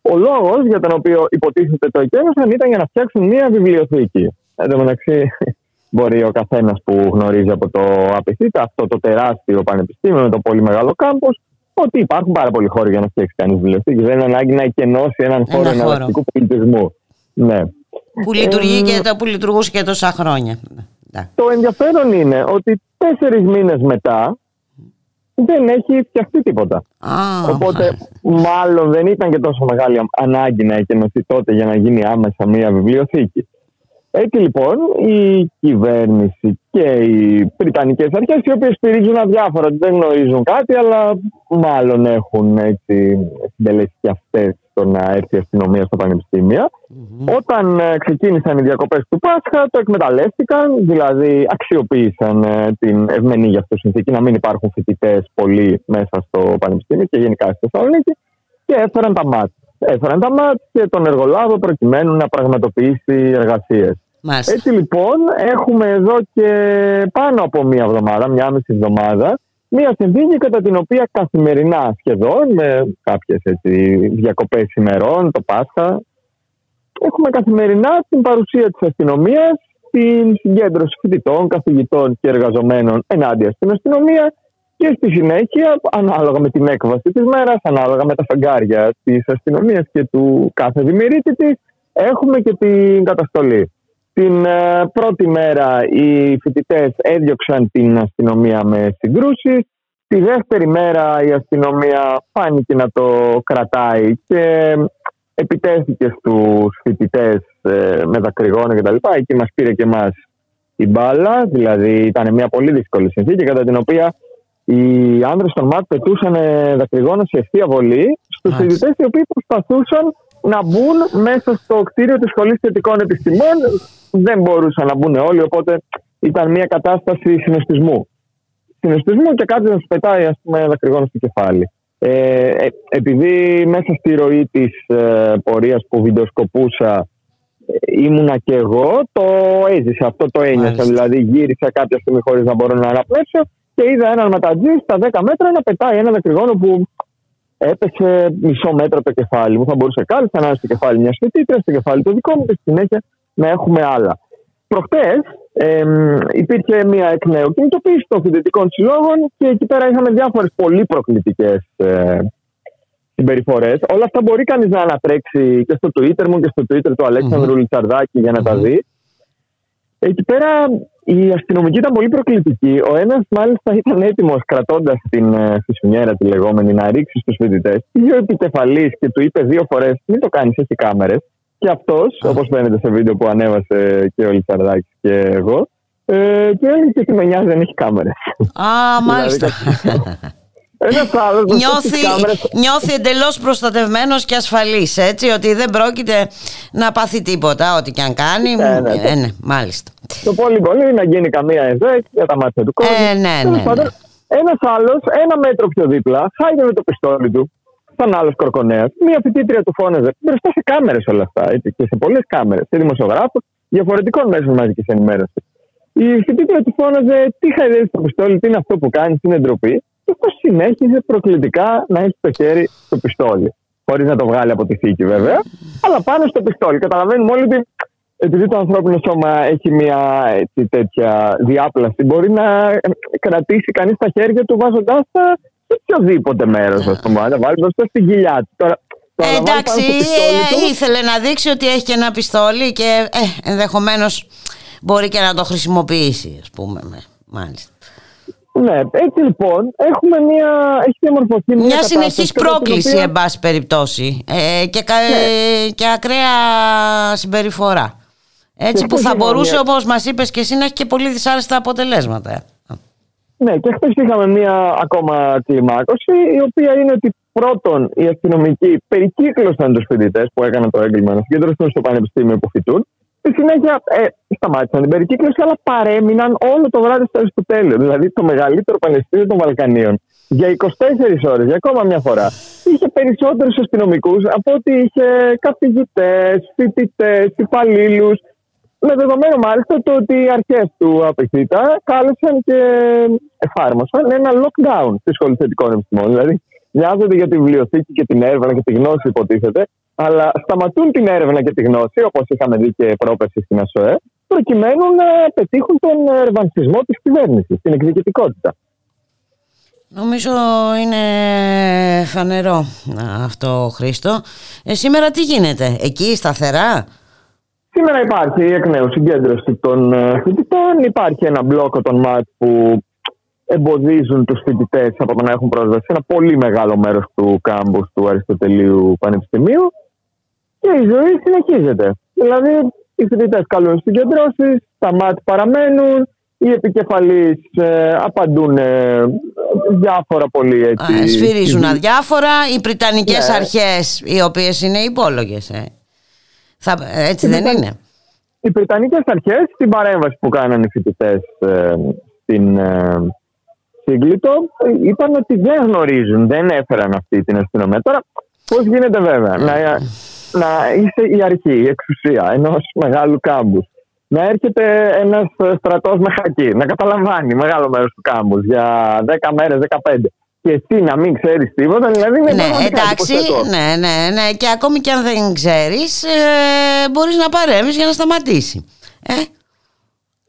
Ο λόγος για τον οποίο υποτίθεται το εκένωσαν ήταν για να φτιάξουν μια βιβλιοθήκη. Εν τω μεταξύ, μπορεί ο καθένας που γνωρίζει από το απειθήτα αυτό το τεράστιο πανεπιστήμιο με το πολύ μεγάλο κάμπος ότι υπάρχουν πάρα πολλοί χώροι για να φτιάξει κανείς βιβλιοθήκη. Δεν είναι ανάγκη να εκενώσει έναν χώρο χώρο. εναλλακτικού πολιτισμού. Ναι. Που, λειτουργεί Ε, και το, που λειτουργούσε και τόσα χρόνια. Το ενδιαφέρον είναι ότι τέσσερις μήνες μετά δεν έχει φτιαχτεί τίποτα. Οπότε, μάλλον δεν ήταν και τόσο μεγάλη ανάγκη να εκενωθεί τότε για να γίνει άμεσα μια βιβλιοθήκη. Έτσι λοιπόν η κυβέρνηση και οι Βρυτανικές αρχές οι οποίες στηρίζουν αδιάφορα ότι δεν γνωρίζουν κάτι αλλά μάλλον έχουν έτσι συντελέσει και αυτές το να έρθει η αστυνομία στα πανεπιστήμια. Όταν ε, ξεκίνησαν οι διακοπές του Πάσχα το εκμεταλλεύτηκαν, δηλαδή αξιοποίησαν ε, την ευμενή για αυτό συνθήκη να μην υπάρχουν φοιτητές πολλοί μέσα στο πανεπιστήμιο και γενικά στη Θεσσαλονίκη και έφεραν τα ΜΑΤ. Έφεραν τα ΜΑΤ και τον εργολάβο προκειμένου να πραγματοποιήσει εργασίες. Μάλιστα. Έτσι λοιπόν έχουμε εδώ και πάνω από μία εβδομάδα, μία μισή εβδομάδα, μία συνθήκη κατά την οποία καθημερινά σχεδόν με κάποιες έτσι, διακοπές ημερών, το Πάσχα, έχουμε καθημερινά την παρουσία της αστυνομίας, την συγκέντρωση φοιτητών, καθηγητών και εργαζομένων ενάντια στην αστυνομία και στη συνέχεια, ανάλογα με την έκβαση της μέρας, ανάλογα με τα φεγγάρια της αστυνομίας και του κάθε δημιουργήτη της, έχουμε και την καταστολή. Την ε, πρώτη μέρα οι φοιτητές έδιωξαν την αστυνομία με συγκρούσεις. Τη δεύτερη μέρα η αστυνομία φάνηκε να το κρατάει και επιτέθηκε στους φοιτητές ε, με δακρυγόνα κτλ. Εκεί μας πήρε και εμάς η μπάλα, δηλαδή ήταν μια πολύ δύσκολη συνθήκη κατά την οποία οι άνδρες των ΜΑΤ πετούσαν δακρυγόνα σε ευθεία βολή στους φοιτητές οι οποίοι προσπαθούσαν να μπουν μέσα στο κτίριο της Σχολής Θετικών Επιστημών. Δεν μπορούσαν να μπουν όλοι, οπότε ήταν μια κατάσταση συνοστισμού. Συνοστισμού και κάτι να σου πετάει ας πούμε, δακρυγόνα στο κεφάλι. Ε, ε, επειδή μέσα στη ροή της ε, πορείας που βιντεοσκοπούσα ε, ήμουνα και εγώ, το έζησα, αυτό το ένιωσα. Δηλαδή γύρισα κάποια στιγμή χωρίς να μπορώ να αναπνεύσω και είδα έναν ματατζή στα 10 μέτρα να πετάει ένα δακρυγόνο που έπεσε μισό μέτρο το κεφάλι μου. Θα μπορούσε κάλλιστα να είναι στο κεφάλι μια φοιτήτρια, στο κεφάλι το δικό μου και στη συνέχεια να έχουμε άλλα. Προχτές ε, υπήρχε μια εκ νέου κινητοποίηση των φοιτητικών συλλόγων και εκεί πέρα είχαμε διάφορες πολύ προκλητικές ε, συμπεριφορές. Όλα αυτά μπορεί κανείς να ανατρέξει και στο Twitter μου και στο Twitter του Αλέξανδρου mm-hmm. για να τα δει. Εκεί πέρα η αστυνομική ήταν πολύ προκλητική. Ο ένας, μάλιστα, ήταν έτοιμος κρατώντας την ε, φυσουνιέρα τη λεγόμενη να ρίξει στους φοιτητές. Πήγε ο επικεφαλής και του είπε δύο φορές: Μην το κάνεις, έχει κάμερες. Και αυτός, όπως φαίνεται σε βίντεο που ανέβασε και ο Λιτσαρδάκης και εγώ, ε, και έλεγε ότι με νοιάζει δεν έχει κάμερες. Α, μάλιστα. νιώθει, νιώθει εντελώς προστατευμένος και ασφαλής, έτσι, ότι δεν πρόκειται να πάθει τίποτα, ό,τι και αν κάνει. Ναι, ναι, ε, ναι, μάλιστα. Το πολύ πολύ να γίνει καμία ΕΔΕΚ για τα μάτια του κόσμου. Ε, ναι, ναι, ναι. Ένας άλλος, ένα μέτρο πιο δίπλα, χάιδε με το πιστόλι του, σαν άλλος κορκονέας. Μία φοιτήτρια του φώναζε μπροστά σε κάμερες όλα αυτά, έτσι, και σε πολλές κάμερες, σε δημοσιογράφους, διαφορετικών μέσων μαζικής ενημέρωσης. Η φοιτήτρια του φώναζε τι χαϊδεύεις το πιστόλι, τι είναι αυτό που κάνεις, τι είναι ντροπή. Και αυτό συνέχιζε προκλητικά να έχει το χέρι στο πιστόλι. Χωρίς να το βγάλει από τη θήκη βέβαια, αλλά πάνω στο πιστόλι. Καταλαβαίνουμε όλοι ότι επειδή το ανθρώπινο σώμα έχει μια έτσι, τέτοια διάπλαση, μπορεί να κρατήσει κανείς τα χέρια του βάζοντάς τα σε οποιοδήποτε μέρος, ας πούμε. Να βάλει μπροστά στην κοιλιά του. Τώρα, ε, εντάξει, ε, ήθελε να δείξει ότι έχει και ένα πιστόλι και ε, ενδεχομένως μπορεί και να το χρησιμοποιήσει, ας πούμε. Μάλιστα. Ναι, έτσι λοιπόν έχουμε μια, έχει διαμορφωθεί μια, μια συνεχής πρόκληση οποία... εν πάση περιπτώσει ε, και, ναι. και ακραία συμπεριφορά. Έτσι που θα μπορούσε μια... όπως μας είπες και εσύ να έχει και πολύ δυσάρεστα αποτελέσματα. Ε. Ναι και χθες είχαμε μια ακόμα κλιμάκωση η οποία είναι ότι πρώτον οι αστυνομικοί περικύκλωσαν τους φοιτητές που έκαναν το έγκλημα να συγκεντρωθούν στο πανεπιστήμιο που φοιτούν Στη συνέχεια ε, σταμάτησαν την περικύκλωση, αλλά παρέμειναν όλο το βράδυ στο Αριστοτέλειο. Δηλαδή το μεγαλύτερο πανεπιστήμιο των Βαλκανίων. Για 24 ώρες, για ακόμα μια φορά. Είχε περισσότερους αστυνομικούς από ότι είχε καθηγητές, φοιτητές, υπαλλήλους. Με δεδομένο μάλιστα το ότι οι αρχές του απευθύτα κάλεσαν και εφάρμοσαν ένα lockdown στη Σχολή Θετικών Επιστημών. Δηλαδή, νοιάζονται για τη βιβλιοθήκη και την έρευνα και τη γνώση, υποτίθεται, αλλά σταματούν την έρευνα και τη γνώση, όπως είχαμε δει και πρόπερση στην ΑΣΟΕ, προκειμένου να πετύχουν τον ερβανσισμό της κυβέρνησης, την εκδικητικότητα. Νομίζω είναι φανερό αυτό, Χρήστο. Ε, σήμερα τι γίνεται, εκεί σταθερά; Σήμερα υπάρχει εκ νέου συγκέντρωση των ε, φοιτητών, υπάρχει ένα μπλόκο των ΜΑΤ που εμποδίζουν τους φοιτητές από το να έχουν πρόσβαση σε ένα πολύ μεγάλο μέρος του κάμπους του Αριστοτελείου Πανεπιστημίου και η ζωή συνεχίζεται. Δηλαδή, οι φοιτητές καλούν συγκεντρώσεις, τα μάτια παραμένουν, οι επικεφαλείς ε, απαντούν ε, διάφορα πολύ έτσι. Α, σφυρίζουν αδιάφορα. Οι Βρυτανικέ ναι. αρχές, οι οποίες είναι υπόλογες. Ε. έτσι δεν είναι; Οι Βρυτανικέ αρχές, στην παρέμβαση που κάνανε οι φοιτητές ε, στην ε, Σύγκλιτο, είπαν ότι δεν γνωρίζουν, δεν έφεραν αυτή την αστυνομία. Τώρα, πώς γίνεται βέβαια να να είσαι η αρχή, η εξουσία ενός μεγάλου κάμπους. Να έρχεται ένας στρατός με χακί, να καταλαμβάνει μεγάλο μέρος του κάμπους για 10 μέρες, 15 και εσύ να μην ξέρεις τίποτα, δηλαδή είναι Ναι, εντάξει, ναι, ναι, ναι. Και ακόμη και αν δεν ξέρεις, ε, μπορείς να παρέμβεις για να σταματήσει. Ε;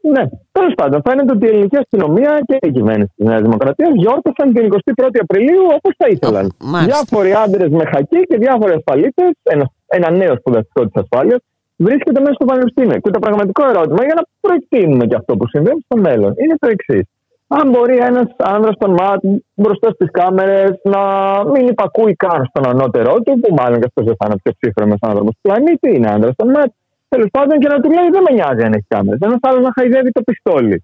Ναι, τέλος πάντων, φαίνεται ότι η ελληνική αστυνομία και η κυβέρνηση της Νέας Δημοκρατίας γιόρτασαν την 21η Απριλίου όπως θα ήθελαν. Διάφοροι άντρες με χακί και διάφοροι ασφαλίτες, ένα, ένα νέο σπουδαστικό της ασφάλειας, βρίσκεται μέσα στο πανεπιστήμιο. Και το πραγματικό ερώτημα για να προεκτείνουμε και αυτό που συμβαίνει στο μέλλον είναι το εξής. Αν μπορεί ένας άνδρας των ΜΑΤ μπροστά στις κάμερες να μην υπακούει καν στον ανώτερό του, που μάλλον και αυτός δεν θα είναι πιο ψύχρεμος άνθρωπος του πλανήτη, είναι άνδρας των ΜΑΤ, τέλος πάντων και να του λέει δεν με νοιάζει αν έχει κάμερε. Ένας άλλος να χαϊδεύει το πιστόλι.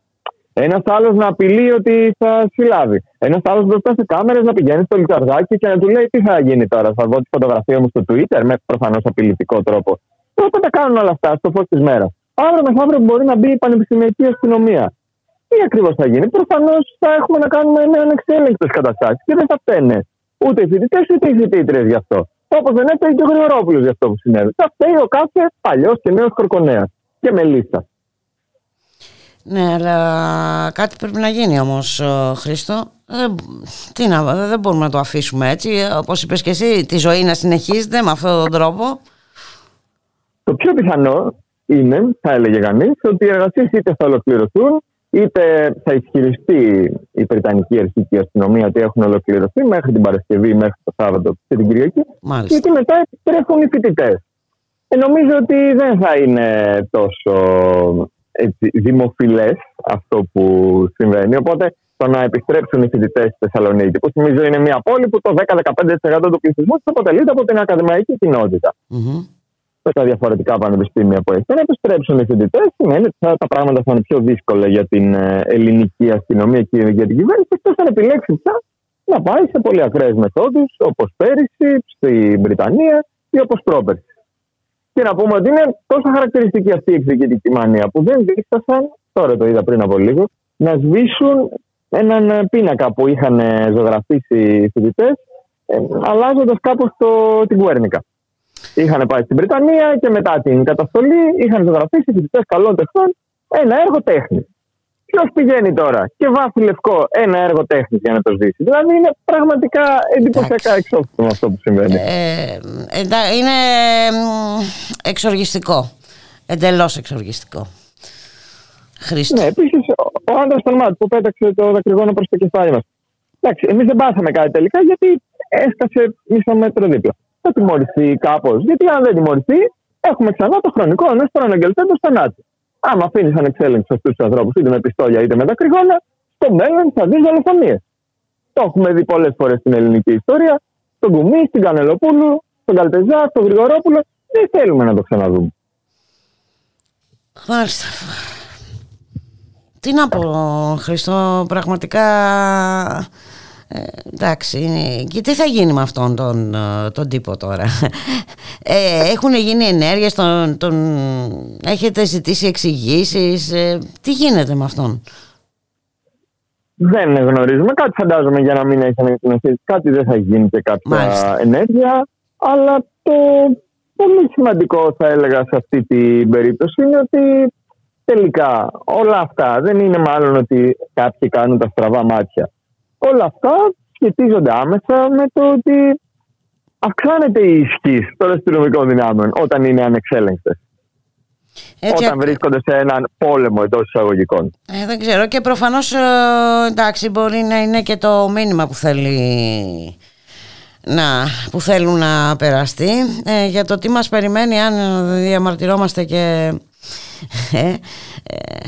Ένας άλλος να απειλεί ότι θα συλλάβει. Ένας άλλος μπροστά σε κάμερες να πηγαίνει στο λιταρδάκι και να του λέει τι θα γίνει τώρα. Θα βγω τη φωτογραφία μου στο Twitter με προφανώς απειλητικό τρόπο. Τότε τα κάνουν όλα αυτά στο φως της μέρας. Αύριο μεθαύριο μπορεί να μπει η πανεπιστημιακή αστυνομία. Τι ακριβώς θα γίνει; Προφανώς θα έχουμε να κάνουμε με ανεξέλεγκτε καταστάσει και δεν θα φταίνε ούτε οι φοιτητές ούτε οι φοιτήτρε γι' αυτό. Όπως δεν έφταιγε και ο Γρηγορόπουλος γι' αυτό που συνέβη. Θα φταίει ο κάθε παλιός και νέος κορκονέας και με λίστα. Ναι, αλλά κάτι πρέπει να γίνει όμως, Χρήστο. Δεν, τι να, δεν μπορούμε να το αφήσουμε έτσι. Όπως είπες και εσύ, τη ζωή να συνεχίζεται με αυτόν τον τρόπο. Το πιο πιθανό είναι, θα έλεγε κανείς, ότι οι εργασίες είτε θα ολοκληρωθούν, είτε θα ισχυριστεί η Βρετανική Αρχική Αστυνομία ότι έχουν ολοκληρωθεί μέχρι την Παρασκευή, μέχρι το Σάββατο και την Κυριακή. Μάλιστα. Γιατί μετά επιστρέφουν οι φοιτητές. Ε, νομίζω ότι δεν θα είναι τόσο έτσι, δημοφιλές αυτό που συμβαίνει. Οπότε το να επιστρέψουν οι φοιτητές στη Θεσσαλονίκη, που θυμίζω είναι μια πόλη που το 10-15% του πληθυσμού της αποτελείται από την ακαδημαϊκή κοινότητα. Mm-hmm. Με τα διαφορετικά πανεπιστήμια που έχει. Το να επιστρέψουν οι φοιτητές σημαίνει ότι τα πράγματα θα είναι πιο δύσκολα για την ε, ελληνική αστυνομία και για την κυβέρνηση, εκτός αν επιλέξεις πια να πάει σε πολύ ακραίες μεθόδους, όπως πέρυσι στην Βρυτανία ή όπως πρόπερσι. Και να πούμε ότι είναι τόσο χαρακτηριστική αυτή η εκδικητική μανία που δεν δίστασαν, τώρα το είδα πριν από λίγο, να σβήσουν έναν πίνακα που είχαν ζωγραφίσει οι φοιτητές, αλλάζοντας κάπως την Κουέρνικα. Είχαν πάει στην Βρυτανία και μετά την καταστολή είχαν ζωγραφίσει οι φοιτητές καλών τεχνών ένα έργο τέχνης. Ποιος πηγαίνει τώρα και βάφει λευκό ένα έργο τέχνης για να το σβήσει. Δηλαδή είναι πραγματικά εντυπωσιακά εξώφυλλο αυτό που συμβαίνει. Ε, είναι εξοργιστικό. Εντελώς εξοργιστικό. Χρήστο. Ναι, επίσης ο άντρας των ΜΑΤ που πέταξε το δακρυγόνο προς το κεφάλι μας. Εντάξει, εμείς δεν πάθαμε κάτι τελικά γιατί έσκασε μισό μέτρο δίπλα. Θα τιμωρηθεί κάπως. Γιατί αν δεν τιμωρηθεί, έχουμε ξανά το χρονικό ενός προαναγγελθέντος θανάτου. Άμα αφήνεις ανεξέλεγκτους αυτού τους ανθρώπους, είτε με πιστόλια είτε με δακρυγόνα, στο μέλλον θα δεις δολοφονίες. Το έχουμε δει πολλές φορές στην ελληνική ιστορία. Στον Κουμί, στην Κανελοπούλου, στον Καλτεζά, στον Γρηγορόπουλο. Δεν θέλουμε να το ξαναδούμε. Μάλιστα. Τι να πω, Χριστό, πραγματικά ε, εντάξει, και τι θα γίνει με αυτόν τον, ε, τον τύπο τώρα; Ε, έχουν γίνει ενέργειες, τον, τον, έχετε ζητήσει εξηγήσεις. Ε, τι γίνεται με αυτόν; Δεν γνωρίζουμε. Κάτι φαντάζομαι για να μην έχει ανακοινωθεί. Κάτι δεν θα γίνει και κάποια Μάλιστα. ενέργεια. Αλλά το πολύ σημαντικό θα έλεγα σε αυτή την περίπτωση είναι ότι τελικά όλα αυτά δεν είναι μάλλον ότι κάποιοι κάνουν τα στραβά μάτια. Όλα αυτά σχετίζονται άμεσα με το ότι αυξάνεται η ισχύ των αστυνομικών δυνάμεων όταν είναι ανεξέλεγκτες. Έτσι, όταν βρίσκονται σε έναν πόλεμο εντός εισαγωγικών. Ε, δεν ξέρω και προφανώς ε, εντάξει μπορεί να είναι και το μήνυμα που θέλει να, που θέλουν να περαστεί ε, για το τι μας περιμένει αν διαμαρτυρόμαστε και ε, ε,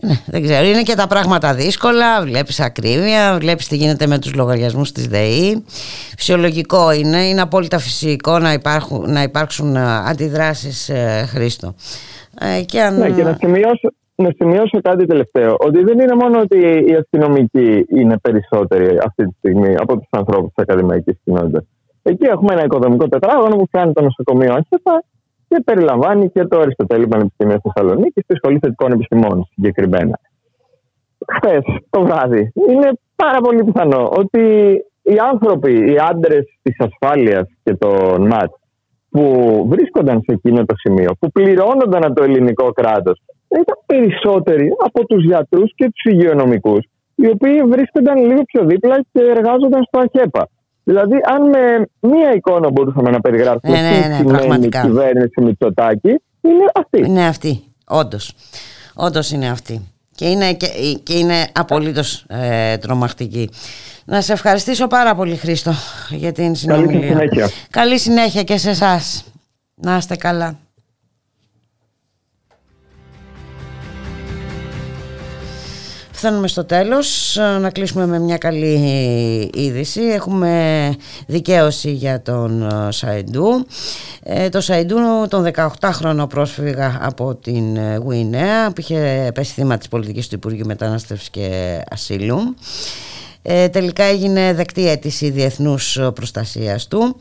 ναι, δεν ξέρω, είναι και τα πράγματα δύσκολα, βλέπεις ακρίβεια, βλέπεις τι γίνεται με τους λογαριασμούς της ΔΕΗ. Φυσιολογικό είναι, είναι απόλυτα φυσικό να, υπάρχουν, να υπάρξουν ε, αντιδράσεις ε, Χρήστο. Ε, και αν... Ναι, και να σημειώσω, να σημειώσω κάτι τελευταίο. Ότι δεν είναι μόνο ότι οι αστυνομικοί είναι περισσότεροι αυτή τη στιγμή από τους ανθρώπους της ακαδημαϊκής κοινότητας. Εκεί έχουμε ένα οικοδομικό τετράγωνο που κάνει το νοσοκομείο Άχεπα και περιλαμβάνει και το Αριστοτέλη Πανεπιστήμιο Θεσσαλονίκη στη Σχολή Θετικών Επιστημών συγκεκριμένα. Χθες το βράδυ είναι πάρα πολύ πιθανό ότι οι άνθρωποι, οι άντρες της ασφάλειας και των ΜΑΤ που βρίσκονταν σε εκείνο το σημείο, που πληρώνονταν από το ελληνικό κράτος, ήταν περισσότεροι από τους γιατρούς και τους υγειονομικούς, οι οποίοι βρίσκονταν λίγο πιο δίπλα και εργάζονταν στο ΑΧΕΠΑ. Δηλαδή, αν με μία εικόνα μπορούσαμε να περιγράψουμε Ναι, ναι, τι ναι, σημαίνει η πραγματικά. κυβέρνηση Μητσοτάκη, είναι αυτή. Είναι αυτή, όντως. Όντως είναι αυτή. Και είναι, και, και είναι απολύτως ε, τρομακτική. Να σε ευχαριστήσω πάρα πολύ Χρήστο για την συνομιλία. συνέχεια. Καλή συνέχεια και σε εσάς. Να είστε καλά. Φτάνουμε στο τέλος, να κλείσουμε με μια καλή είδηση. Έχουμε δικαίωση για τον Σαϊντού. Ε, το Σαϊντού, τον 18χρονο πρόσφυγα από την Γουινέα, που είχε πέσει θύμα της πολιτικής του Υπουργείου Μετανάστευσης και Ασύλου. Ε, τελικά έγινε δεκτή αίτηση διεθνούς προστασίας του.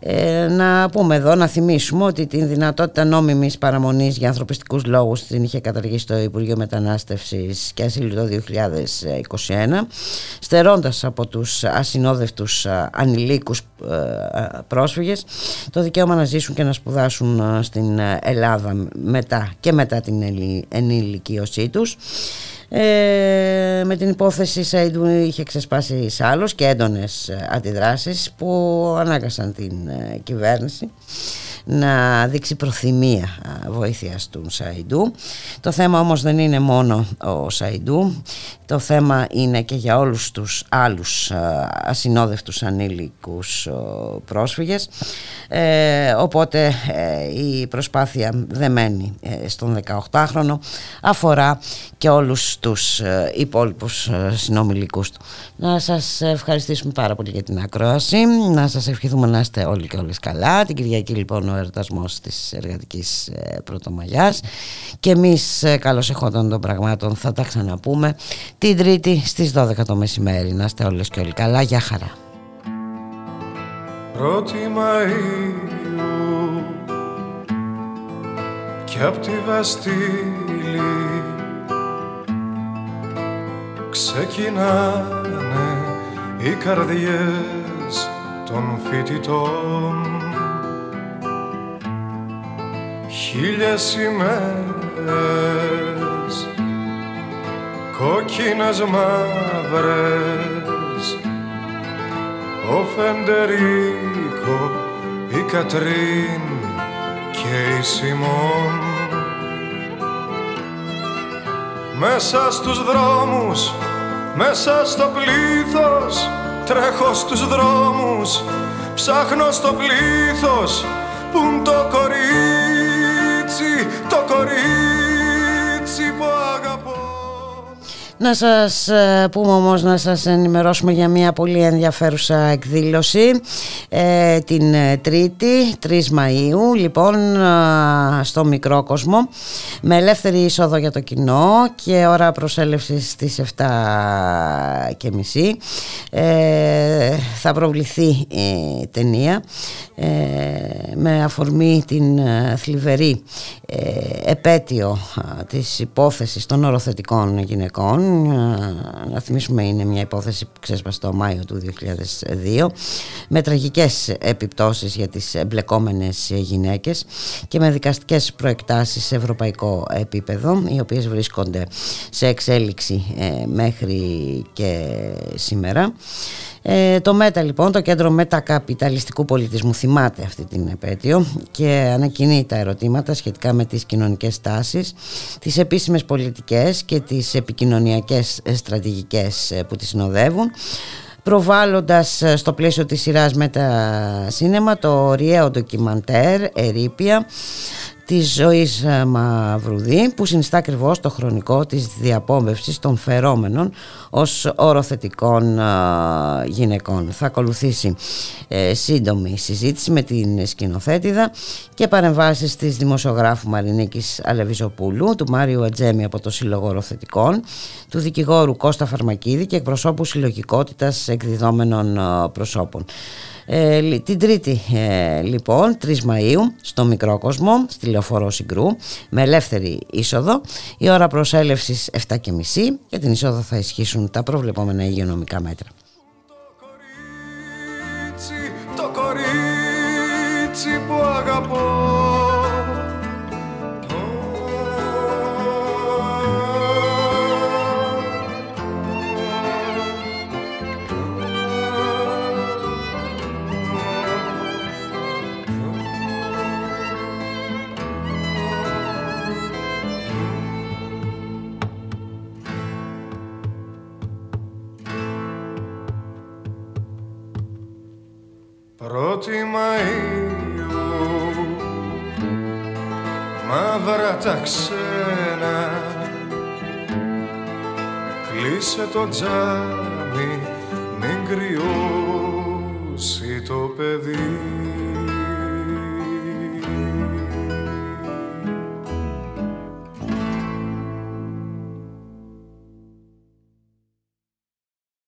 Ε, να πούμε εδώ, να θυμίσουμε ότι την δυνατότητα νόμιμης παραμονής για ανθρωπιστικούς λόγους την είχε καταργήσει το Υπουργείο Μετανάστευσης και Ασύλου το 2021 στερώντας από τους ασυνόδευτους ανηλίκους ε, πρόσφυγες το δικαίωμα να ζήσουν και να σπουδάσουν ε, στην Ελλάδα μετά και μετά την ενηλικίωσή τους. Ε, με την υπόθεση Σαϊντού είχε ξεσπάσει άλλος και έντονες ε, αντιδράσεις που ανάγκασαν την ε, κυβέρνηση να δείξει προθυμία βοήθειας του Σαϊντού. Το θέμα όμως δεν είναι μόνο ο Σαϊντού, το θέμα είναι και για όλους τους άλλους ασυνόδευτους ανήλικους πρόσφυγες. Ε, οπότε ε, η προσπάθεια δεμένη ε, στον 18χρονο αφορά και όλους τους υπόλοιπους συνομιλικούς του. Να σας ευχαριστήσουμε πάρα πολύ για την ακρόαση, να σας ευχηθούμε να είστε όλοι και όλες καλά. Την Κυριακή λοιπόν ο εορτασμός της εργατικής πρωτομαγιάς και εμείς καλώς εχόταν των πραγμάτων θα τα ξαναπούμε την Τρίτη στις 12 το μεσημέρι. Να είστε όλες και όλοι καλά. Γεια χαρά. Πρώτη Μαΐου και απ' τη Βαστήλη ξεκινάνε οι καρδιές των φοιτητών χίλιες ημέρες κόκκινες μαύρες. Ο Φεντερίκο, η Κατρίν και η Σιμών. Μέσα στους δρόμους, μέσα στο πλήθος τρέχω στους δρόμους ψάχνω στο πλήθος που το κορίτσι, το κορίτσι να σας ε, πούμε όμως να σας ενημερώσουμε για μια πολύ ενδιαφέρουσα εκδήλωση ε, την ε, Τρίτη 3 Μαΐου. Λοιπόν στο Μικρό Κόσμο με ελεύθερη είσοδο για το κοινό και ώρα προσέλευσης στις 7 και μισή θα προβληθεί η ταινία με αφορμή την θλιβερή επέτειο της υπόθεσης των οροθετικών γυναικών να θυμίσουμε είναι μια υπόθεση που ξέσπασε το Μάιο του 2002 με τραγικές επιπτώσεις για τις εμπλεκόμενες γυναίκες και με δικαστικές προεκτάσεις σε ευρωπαϊκό επίπεδο οι οποίες βρίσκονται σε εξέλιξη ε, μέχρι και σήμερα ε, το ΜΕΤΑ λοιπόν, το Κέντρο Μετακαπιταλιστικού Πολιτισμού θυμάται αυτή την επέτειο και ανακοινεί τα ερωτήματα σχετικά με τις κοινωνικές τάσεις, τις επίσημες πολιτικές και τις επικοινωνιακές στρατηγικές ε, που τις συνοδεύουν προβάλλοντας ε, στο πλαίσιο της σειράς Μετα Σίνεμα το ωριαίο ντοκιμαντέρ «Ερήπια» της ζωής ε, Μαυρουδή που συνιστά ακριβώς το χρονικό της διαπόμπευσης των φερόμενων ως οροθετικών ε, γυναικών. Θα ακολουθήσει ε, σύντομη συζήτηση με την σκηνοθέτηδα και παρεμβάσεις της δημοσιογράφου Μαρινίκης Αλεβιζοπούλου, του Μάριου Ατζέμι από το Σύλλογο Οροθετικών, του δικηγόρου Κώστα Φαρμακίδη και εκπροσώπου συλλογικότητας εκδιδόμενων προσώπων. Ε, την Τρίτη ε, λοιπόν 3 Μαΐου στο Μικρό Κόσμο στη Λεωφορώ Συγκρού με ελεύθερη είσοδο η ώρα προσέλευσης 7.30 και την είσοδο θα ισχύσουν τα προβλεπόμενα υγειονομικά μέτρα. Το κορίτσι που αγαπώ Πρώτη Μαΐου μαύρα τα ξένα. Κλείσε το τζάμι, μην κρυώσει το παιδί